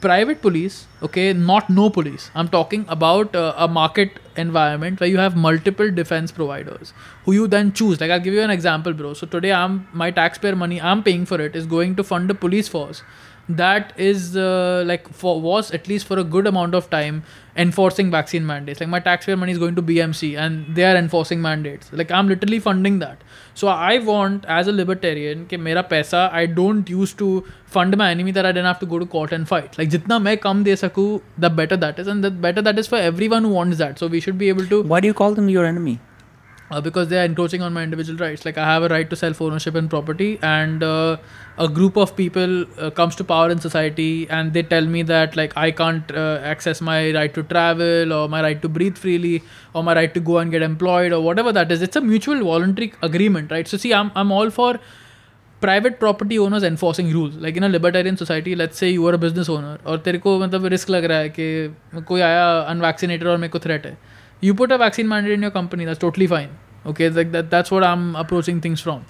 private police, okay, not no police. I'm talking about uh, a market environment where you have multiple defense providers who you then choose. Like I'll give you an example, bro. So today, I'm my taxpayer money I'm paying for it is going to fund a police force that is uh, like for was at least for a good amount of time enforcing vaccine mandates. Like my taxpayer money is going to bmc and they are enforcing mandates. Like i'm literally funding that. So i want as a libertarian ke mera paisa i don't use to fund my enemy that i don't have to go to court and fight. Like jitna main kam de saku the better that is. And the better that is for everyone who wants that. So we should be able to why do you call them your enemy? uh, because they are encroaching on my individual rights. Like I have a right to self ownership and property, and uh, a group of people uh, comes to power in society, and they tell me that like I can't uh, access my right to travel or my right to breathe freely or my right to go and get employed or whatever that is. It's a mutual voluntary agreement, right? So see, I'm I'm all for private property owners enforcing rules like in a libertarian society let's say you are a business owner और तेरे को मतलब risk लग रहा है कि कोई आया अनवैक्सीनेटेड और मेरे को थ्रेट है you put a vaccine mandate in your company that's totally fine okay like that that's what i'm approaching things from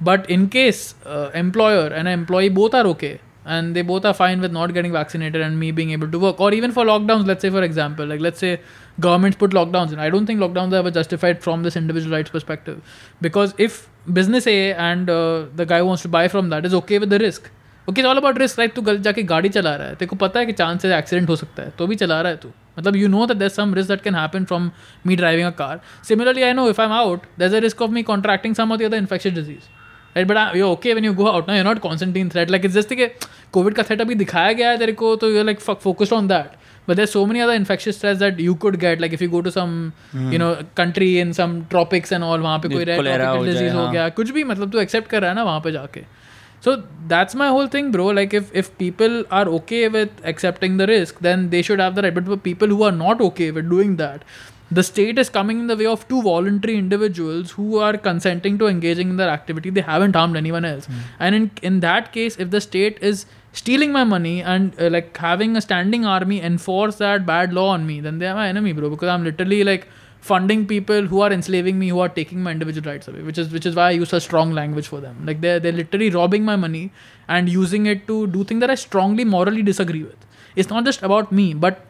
but in case uh, employer and employee both are okay and they both are fine with not getting vaccinated and me being able to work or even for lockdowns let's say for example like let's say governments put lockdowns in i don't think lockdowns are ever justified from this individual rights perspective because if business a and uh, the guy who wants to buy from that is okay with the risk okay all about risk right तू जाके गाड़ी चला रहा है तेरे को पता है कि चांस है एक्सीडेंट हो सकता है तो भी चला रहा है तू मतलब you know that there some risk that can happen from me driving a car similarly I know if I am out there a risk of me contracting some of the infection disease right but you okay when you go out ना you not consenting threat like is just कि Covid का threat अभी दिखाया गया है तेरे को तो you like focused on that but there so many other infection stress that you could get like if you go to some you know country in some tropics and all वहाँ पे कोई डिज़ीज़ हो गया कुछ भी मतलब तू accept कर रहा है ना वहाँ पे जाके। So that's my whole thing, bro. Like if if people are okay with accepting the risk, then they should have the right. But for people who are not okay with doing that, the state is coming in the way of two voluntary individuals who are consenting to engaging in their activity. They haven't harmed anyone else. Mm. And in in that case, if the state is stealing my money and uh, like having a standing army enforce that bad law on me, then they are my enemy, bro. Because I'm literally like funding people who are enslaving me, who are taking my individual rights away, which is which is why I use such strong language for them. Like they're they're literally robbing my money and using it to do things that I strongly morally disagree with. It's not just about me, but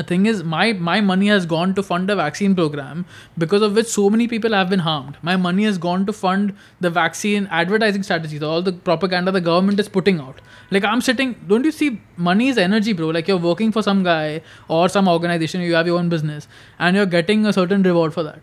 the thing is my my money has gone to fund a vaccine program because of which so many people have been harmed. My money has gone to fund the vaccine advertising strategies all the propaganda the government is putting out. Like i'm sitting don't you see money is energy bro. Like you're working for some guy or some organization you have your own business and you're getting a certain reward for that.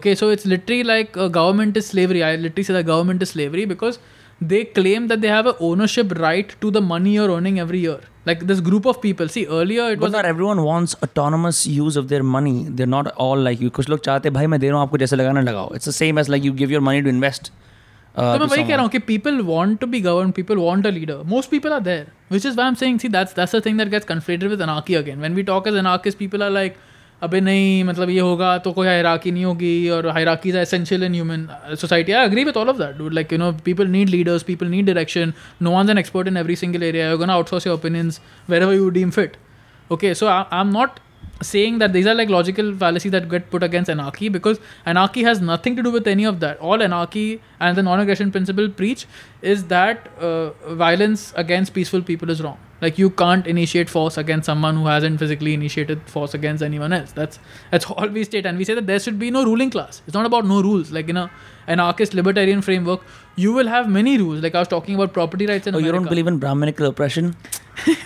Okay so it's literally like a government is slavery. I literally say the government is slavery because they claim that they have a ownership right to the money you're earning every year like this group of people see earlier it but was not everyone wants autonomous use of their money they're not all like you कुछ लोग चाहते भाई मैं दे रहा हूँ आपको जैसे लगाना लगाओ it's the same as like you give your money to invest uh, तो मैं वही कह रहा हूँ कि people want to be governed people want a leader most people are there which is why I'm saying see that's that's the thing that gets conflated with anarchy again when we talk as anarchists people are like अबे नहीं मतलब ये होगा तो कोई hierarchy नहीं होगी और हैराकी is essential in human society I agree with all of that like you know people need leaders people need direction no one an expert in every single area you gonna outsource your opinions where ever you deem fit okay so I am not saying that these are like logical fallacy that get put against एनाकी because एनाकी has nothing to do with any of that all एनाकी and the non aggression principle preach is that violence against peaceful people is wrong Like you can't initiate force against someone who hasn't physically initiated force against anyone else. That's that's (laughs) all we state, and we say that there should be no ruling class. It's not about no rules. Like in a anarchist libertarian framework, you will have many rules. Like I was talking about property rights. In oh, America. you don't believe in Brahminical oppression? (laughs)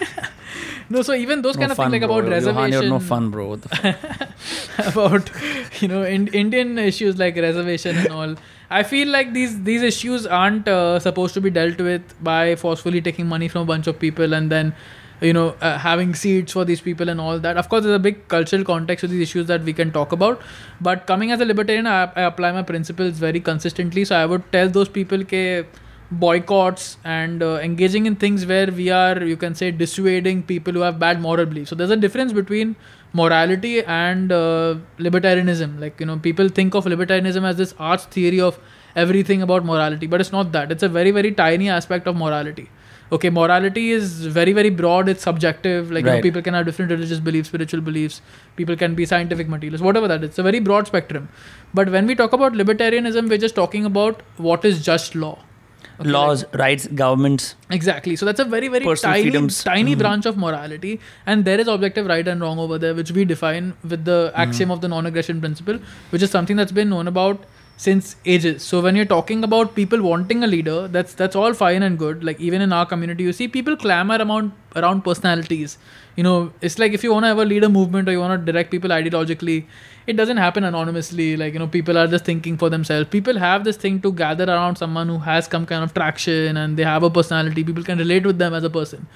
No, so even those no kind of things like bro. about reservation, Yohan, you're no fun, bro. What the (laughs) fuck? about you know in, Indian issues like reservation and all. I feel like these these issues aren't uh, supposed to be dealt with by forcefully taking money from a bunch of people and then you know uh, having seats for these people and all that. Of course, there's a big cultural context to these issues that we can talk about. But coming as a libertarian, I, I apply my principles very consistently. So I would tell those people that boycotts and uh, engaging in things where we are you can say dissuading people who have bad moral beliefs so there's a difference between morality and uh, libertarianism. Like you know people think of libertarianism as this arch theory of everything about morality but it's not that. It's a very very tiny aspect of morality. Okay morality is very very broad. It's subjective. Like you know, people can have different religious beliefs spiritual beliefs. People can be scientific materialists whatever that is. It's a very broad spectrum. But when we talk about libertarianism we're just talking about what is just law Okay, like- Laws, rights, governments. Exactly. So that's a very, very tiny, freedoms. tiny Mhm. branch of morality, and there is objective right and wrong over there, which we define with the axiom of the non-aggression principle, which is something that's been known about since ages. So when you're talking about people wanting a leader, that's that's all fine and good. Like even in our community, you see people clamor around around personalities. You know, it's like if you want to ever lead a movement or you want to direct people ideologically, it doesn't happen anonymously. Like you know, people are just thinking for themselves. People have this thing to gather around someone who has some kind of traction and they have a personality. People can relate with them as a person.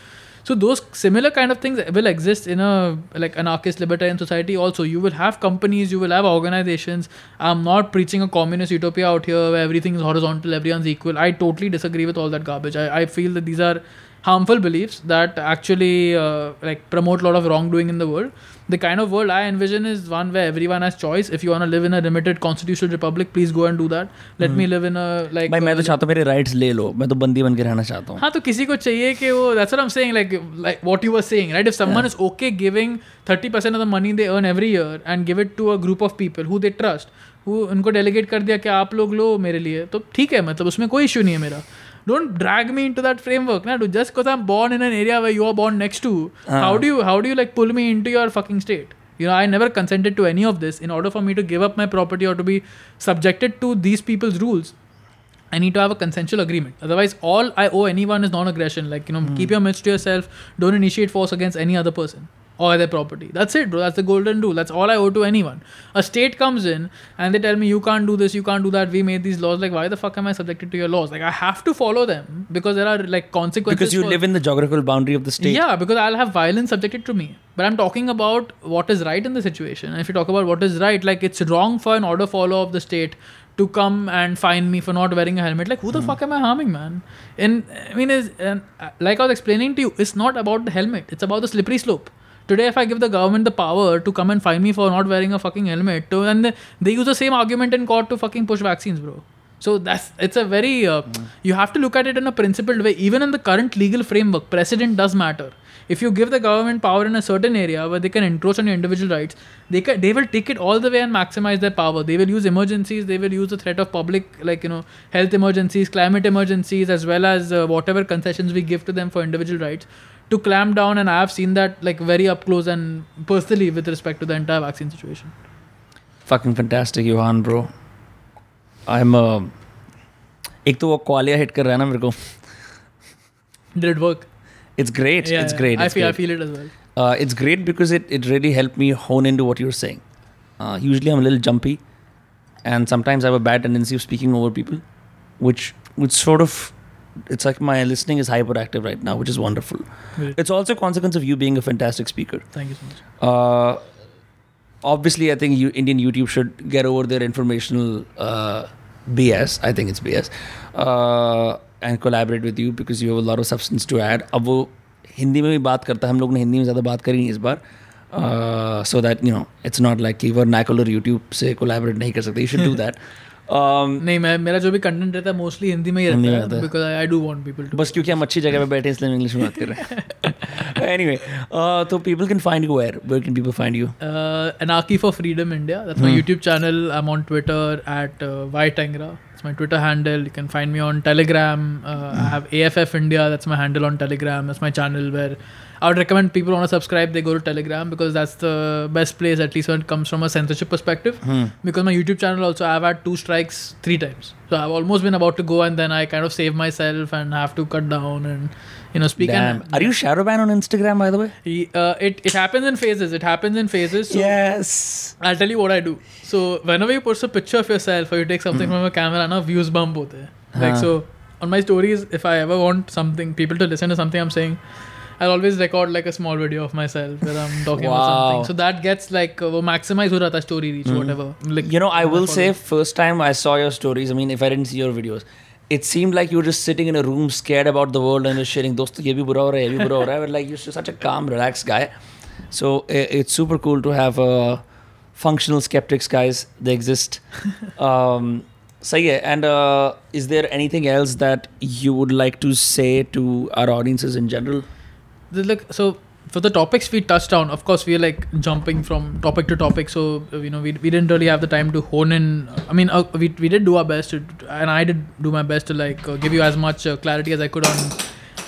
So those similar kind of things will exist in a like anarchist libertarian society. Also, you will have companies, you will have organizations. I'm not preaching a communist utopia out here where everything is horizontal, everyone's equal. I totally disagree with all that garbage. I, I feel that these are harmful beliefs that actually uh, like promote a lot of wrongdoing in the world the kind of world i envision is one where everyone has choice if you want to live in a limited constitutional republic please go and do that let me live in a like भाई मैं तो uh, चाहता हूँ मेरे rights ले लो मैं तो बंदी बन के रहना चाहता हूँ हाँ तो किसी को चाहिए कि वो that's what I'm saying like like what you were saying right if someone yeah. is okay giving 30% of the money they earn every year and give it to a group of people who they trust who उनको delegate कर दिया कि आप लोग लो मेरे लिए तो ठीक है मतलब उसमें कोई इशू नहीं है मेरा don't drag me into that framework ना just because I'm born in an area where you are born next to uh-huh. how do you how do you like pull me into your fucking state you know I never consented to any of this in order for me to give up my property or to be subjected to these people's rules I need to have a consensual agreement. Otherwise, all I owe anyone is non-aggression. Like you know, hmm. keep your mitts to yourself. Don't initiate force against any other person or their property. That's it, bro. That's the golden rule. That's all I owe to anyone. A state comes in and they tell me you can't do this, you can't do that. We made these laws. Like, why the fuck am I subjected to your laws? Like, I have to follow them because there are like consequences. because you for- live in the geographical boundary of the state yeah, because I'll have violence subjected to me. But I'm talking about what is right in the situation. And if you talk about what is right, like it's wrong for an order follower of the state to come and fine me for not wearing a helmet. Like, who the fuck am I harming, man? And I mean, is uh, like I was explaining to you, it's not about the helmet. It's about the slippery slope. Today, if I give the government the power to come and fine me for not wearing a fucking helmet, to, and they, they use the same argument in court to fucking push vaccines, bro. So that's it's a very uh, you have to look at it in a principled way. Even in the current legal framework, precedent does matter. If you give the government power in a certain area where they can encroach on your individual rights, they can, they will take it all the way and maximize their power. They will use emergencies. They will use the threat of public like you know health emergencies, climate emergencies, as well as uh, whatever concessions we give to them for individual rights to clamp down and i have seen that like very up close and personally with respect to the entire vaccine situation fucking fantastic Yohan, bro i'm a एक तो वो क्वालिया hit कर रहा है ना मेरे को Did it work? It's great. Yeah, it's great. I feel great. I feel it as well. Uh, it's great because it, it really helped me hone into what you're saying. Uh, usually I'm a little jumpy, and sometimes I have a bad tendency of speaking over people, which which sort of it's like my listening is hyperactive right now, which is wonderful. Great. It's also a consequence of you being a fantastic speaker. Thank you so much. Uh, obviously, I think you, Indian YouTube should get over their informational uh, BS. I think it's BS, uh, and collaborate with you because you have a lot of substance to add. अब वो हिंदी में भी बात करता है हम लोग ने हिंदी में ज़्यादा बात करी नहीं इस बार so that you know it's not like कि वर्नैकुलर यूट्यूब से कोलैबोरेट नहीं कर सकते you should do that Um, नहीं मैं मेरा जो भी कंटेंट रहता है मोस्टली हिंदी में ही रहता है because I do want people to बस क्योंकि हम अच्छी जगह पे बैठे हैं इसलिए हम इंग्लिश में बात कर रहे हैं। (laughs) एनीवे uh, तो people can find you where where can people find you एनाकी for freedom India that's my YouTube channel I am on Twitter at Y it's my Twitter handle you can find me on Telegram I have AFF India that's my handle on Telegram that's my channel where I would recommend people want to subscribe. They go to Telegram because that's the best place, at least when it comes from a censorship perspective. Hmm. Because my YouTube channel also, I've had two strikes three times. So I've almost been about to go, and then I kind of save myself and have to cut down and you know speak. Damn. And, Are you shadow ban on Instagram by the way? Uh, it it happens in phases. It happens in phases. So yes. I'll tell you what I do. So whenever you post a picture of yourself or you take something from a camera, now views bump hote. Like so on my stories, if I ever want something people to listen to something I'm saying, I'll always record like a small video of myself where I'm talking wow. about something. So that gets like uh, maximize ho story reach mm-hmm. whatever. Like you know, I will say first time I saw your stories. I mean, if I didn't see your videos. It seemed like you were just sitting in a room scared about the world and you're sharing, those. ye bhi bura like, you're such a calm, relaxed guy. So it's super cool to have uh, functional skeptics, guys. They exist. (laughs) Um, so yeah, and uh, is there anything else that you would like to say to our audiences in general? Like so for the topics we touched on of course we are like jumping from topic to topic so uh, you know we, we didn't really have the time to hone in i mean uh, we, we did do our best to, and i did do my best to like uh, give you as much uh, clarity as i could on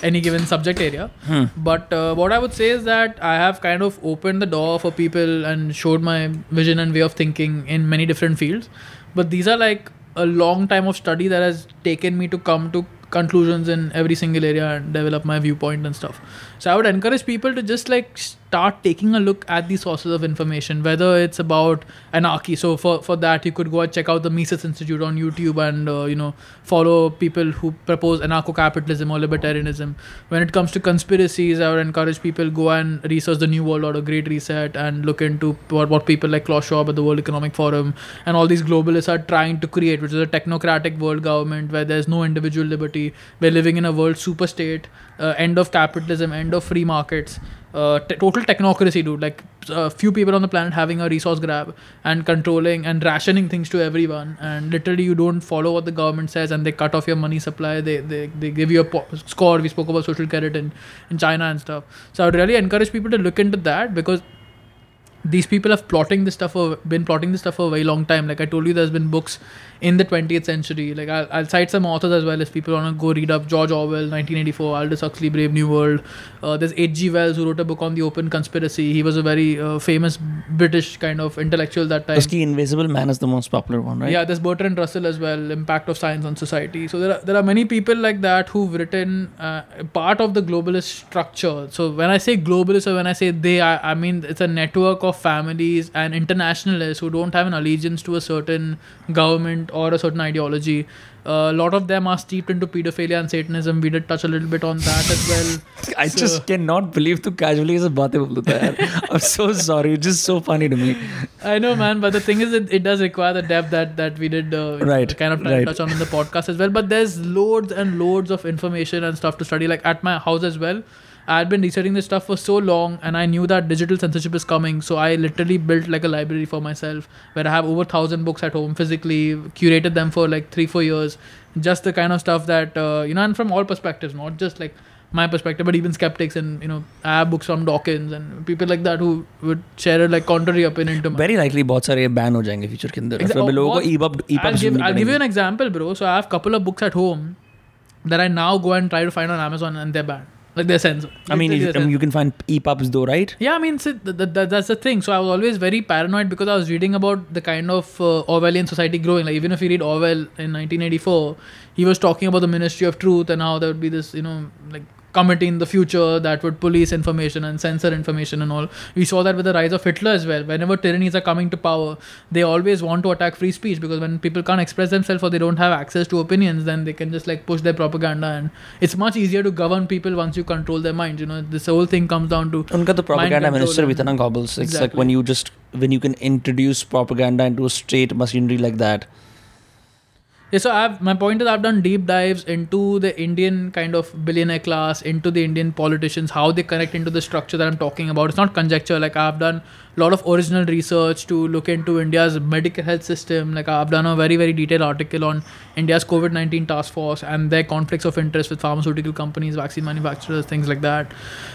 any given subject area Hmm. but uh, what i would say is that i have kind of opened the door for people and showed my vision and way of thinking in many different fields but these are like a long time of study that has taken me to come to conclusions in every single area and develop my viewpoint and stuff. So I would encourage people to just like start taking a look at the sources of information, whether it's about anarchy. So for for that, you could go and check out the Mises Institute on YouTube and uh, you know follow people who propose anarcho-capitalism or libertarianism. When it comes to conspiracies, I would encourage people to go and research the New World Order, Great Reset, and look into what, what people like Klaus Schwab at the World Economic Forum and all these globalists are trying to create, which is a technocratic world government where there's no individual liberty. We're living in a world super state, uh, end of capitalism, end of free markets. Uh, t- total technocracy, dude. Like a few people on the planet having a resource grab and controlling and rationing things to everyone. And literally, you don't follow what the government says, and they cut off your money supply. They they, they give you a po- score. We spoke about social credit in, in China and stuff. So I would really encourage people to look into that because these people have plotting this stuff for been plotting this stuff for a very long time. Like I told you, there's been books in the 20th century. Like I'll, I'll cite some authors as well if people want to go read up George Orwell, 1984, Aldous Huxley, Brave New World. Uh, there's H.G. Wells who wrote a book on the Open Conspiracy. He was a very uh, famous British kind of intellectual that time. Uski Invisible Man is the most popular one, right? Yeah, there's Bertrand Russell as well, Impact of Science on Society. So there are, there are many people like that who've written uh, part of the globalist structure. So when I say globalist or when I say they, I, I mean it's a network of families and internationalists who don't have an allegiance to a certain government or a certain ideology. a lot of them are steeped into pedophilia and Satanism. We did touch a little bit on that as well. (laughs) I So- just cannot believe तू casually ऐसे बातें बोल देता है यार. I'm so sorry. It's just so funny to me. I know, man, but the thing is, it, it does require the depth that that we did uh, Right, kind of right. touch on in the podcast as well. But there's loads and loads of information and stuff to study. Like at my house as well, I had been researching this stuff for so long, and I knew that digital censorship is coming. So I literally built like a library for myself where I have over thousand books at home physically, curated them for like three four years, just the kind of stuff that uh, you know, and from all perspectives, not just like my perspective, but even skeptics and you know, I have books from Dawkins and people like that who would share a like contrary opinion to mine. Very likely बहुत सारे ban हो जाएंगे future के अंदर. Exa- फिर लोगों को what- EPUB I'll EPUB give, सुननी I'll give you पड़ेंगी. an example, bro. So I have a couple of books at home that I now go and try to find on Amazon and they're banned. Like they're censored. I mean, you, they're I mean, you can find EPUBs though, right? yeah, I mean, see, th- th- th- that's the thing. So I was always very paranoid because I was reading about the kind of uh, Orwellian society growing. Like even if you read Orwell in 1984, he was talking about the Ministry of Truth and how there would be this, you know, like committee in the future that would police information and censor information and all. We saw that with the rise of Hitler as well. Whenever tyrannies are coming to power, they always want to attack free speech because when people can't express themselves or they don't have access to opinions, then they can just like push their propaganda. And it's much easier to govern people once you control their minds. You know, this whole thing comes down to. Unka the propaganda minister with an. It's exactly. like when you just when you can introduce propaganda into a state machinery like that yeah, so I've my point is I've done deep dives into the Indian kind of billionaire class, into the Indian politicians, how they connect into the structure that I'm talking about. It's not conjecture. Like I've done a lot of original research to look into India's medical health system. Like I've done a very very detailed article on India's COVID nineteen task force and their conflicts of interest with pharmaceutical companies, vaccine manufacturers, things like that.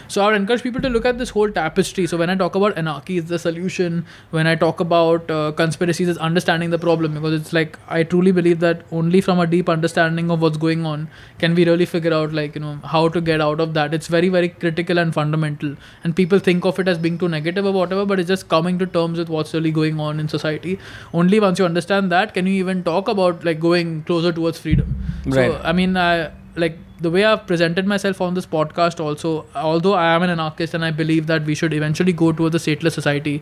So I would encourage people to look at this whole tapestry. So when I talk about anarchy, is the solution. When I talk about uh, conspiracies, is understanding the problem because it's like I truly believe that only from a deep understanding of what's going on can we really figure out like you know how to get out of that. It's very very critical and fundamental, and people think of it as being too negative or whatever, but it's just coming to terms with what's really going on in society. Only once you understand that can you even talk about like going closer towards freedom. Right. So I mean, I like the way I've presented myself on this podcast. Also, although I am an anarchist and I believe that we should eventually go towards a stateless society,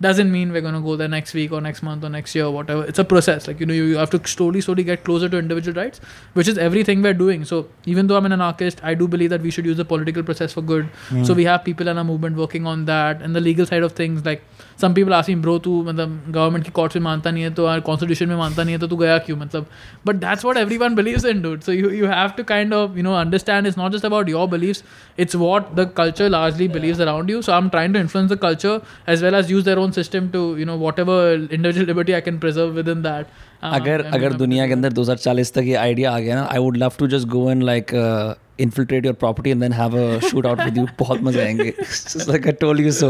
doesn't mean we're gonna go there next week or next month or next year or whatever. It's a process. Like you know, you, you have to slowly, slowly get closer to individual rights, which is everything we're doing. So even though I'm an anarchist, I do believe that we should use the political process for good. So we have people in our movement working on that, and the legal side of things. Like some people ask me, bro, तू मतलब government की court में मानता नहीं है तो constitution में मानता नहीं है तो तू गया क्यों मतलब but that's what everyone believes in dude so you you have to kind of you know understand it's not just about your beliefs it's what the culture largely believes around you so i'm trying to influence the culture as well as use their own system to you know whatever individual (laughs) liberty i can preserve within that Um, अगर and, अगर you know, दुनिया के अंदर 2040 तक ये idea आ गया ना I would love to just go and like infiltrate your property and then have a (laughs) shootout with you बहुत मजे आएंगे (laughs) just like I told you so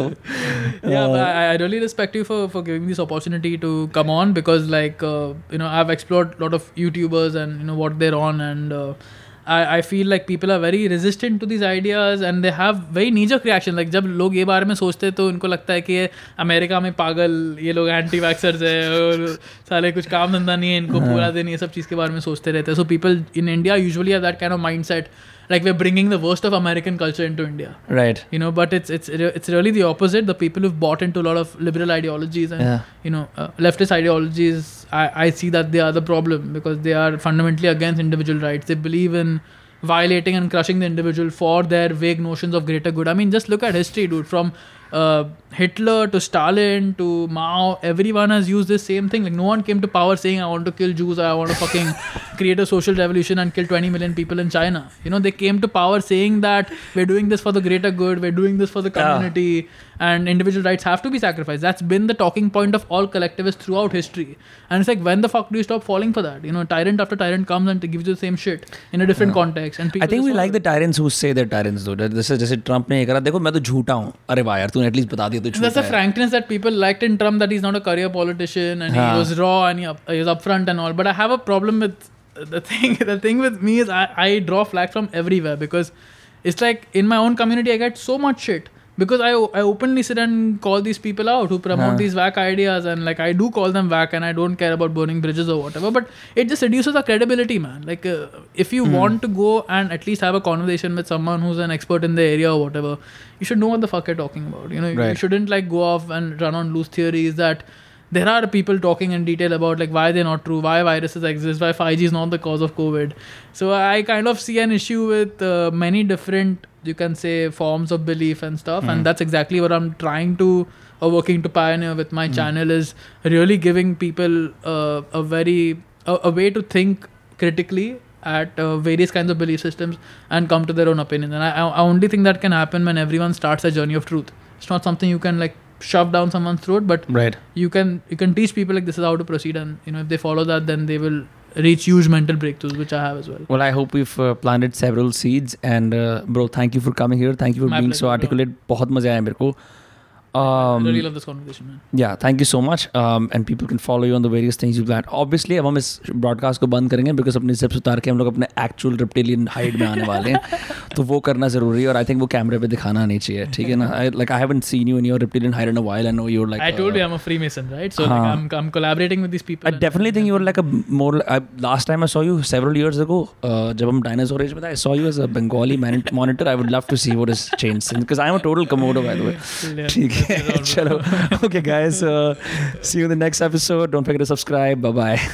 yeah, but I, I really respect you for, for giving this opportunity to come on because like uh, you know I've explored a lot of YouTubers and you know what they're on and uh, I, I feel like people are very resistant to these ideas and they have very knee-jerk reaction. Like जब लोग ये बारे में सोचते हैं तो उनको लगता है कि ये अमेरिका में पागल ये लोग एंटी वैक्सर्स है और साले कुछ काम धंधा नहीं है इनको पूरा दिन ये सब चीज़ के बारे में सोचते रहते हैं। So people in India usually have that kind of mindset like we're bringing the worst of American culture into India. Right. You know, but it's it's it's really the opposite. The people who've bought into a lot of liberal ideologies and Yeah. you know uh, leftist ideologies, I, I see that they are the problem because they are fundamentally against individual rights. They believe in violating and crushing the individual for their vague notions of greater good. I mean, just look at history, dude. From uh, Hitler to Stalin to Mao, everyone has used this same thing. Like, no one came to power saying, I want to kill Jews, I want to fucking (laughs) create a social revolution and kill 20 million people in China. You know, they came to power saying that we're doing this for the greater good, we're doing this for the Yeah. community, and individual rights have to be sacrificed. That's been the talking point of all collectivists throughout history. And it's like, when the fuck do you stop falling for that? You know, tyrant after tyrant comes and gives you the same shit in a different context. And people I think just we follow like the it. tyrants who say they're tyrants though. जैसे जैसे Trump ने ये करा देखो मैं तो झूठा हूँ अरे वाह यार तूने एटलीस्ट बता दिया the truth. That's the frankness that people liked in Trump that he's not a career politician and huh. he was raw and he, up, he was upfront and all. But I have a problem with the thing. (laughs) The thing with me is I, I draw flack from everywhere because it's like in my own community I get so much shit because I, I openly sit and call these people out who promote हाँ. these whack ideas and like I do call them whack and I don't care about burning bridges or whatever. But it just reduces our credibility, man. Like uh, if you want to go and at least have a conversation with someone who's an expert in the area or whatever, you should know what the fuck you're talking about. You know, you shouldn't like go off and run on loose theories that there are people talking in detail about like why they're not true, why viruses exist, why 5G is not the cause of COVID. So I kind of see an issue with uh, many different, you can say, forms of belief and stuff, and that's exactly what I'm trying to or working to pioneer with my channel is really giving people uh, a very a, a way to think critically at uh, various kinds of belief systems and come to their own opinions. And I, I I only think that can happen when everyone starts a journey of truth. It's not something you can like shove down someone's throat, but right you can you can teach people like this is how to proceed, and you know if they follow that, then they will reach huge mental breakthroughs, which I have as well. Well, I hope we've uh, planted several seeds. And uh, bro, thank you for coming here. Thank you for My being pleasure, so bro. articulate. बहुत मजा आया मेरे को. I Um, really love this conversation, man. yeah, thank you so much. Um, and people can follow you on the various things you plan. Obviously, अब हम इस broadcast को बंद करेंगे बिकॉज अपने zips उतार के हम लोग अपने एक्चुअल रिप्टेलियन हाइड में आने वाले हैं तो वो करना जरूरी है और आई थिंक वो कैमरे पे दिखाना नहीं चाहिए ठीक है ना like I haven't seen you in your रिप्टेलियन hide in a while I know you like I told you I'm a Freemason, right? So like, हाँ. I'm I'm collaborating with these people. I and- definitely think you were like a more. I, last time I saw you several years ago, uh, जब हम dinosaur age में थे, I saw you as a Bengali man- monitor. I would love to see what has changed since because I'm a total Komodo by the way. Yeah, ठीक that's है (laughs) bro. (laughs) चलो (laughs) okay guys uh, see you in the next episode. Don't forget to subscribe. Bye bye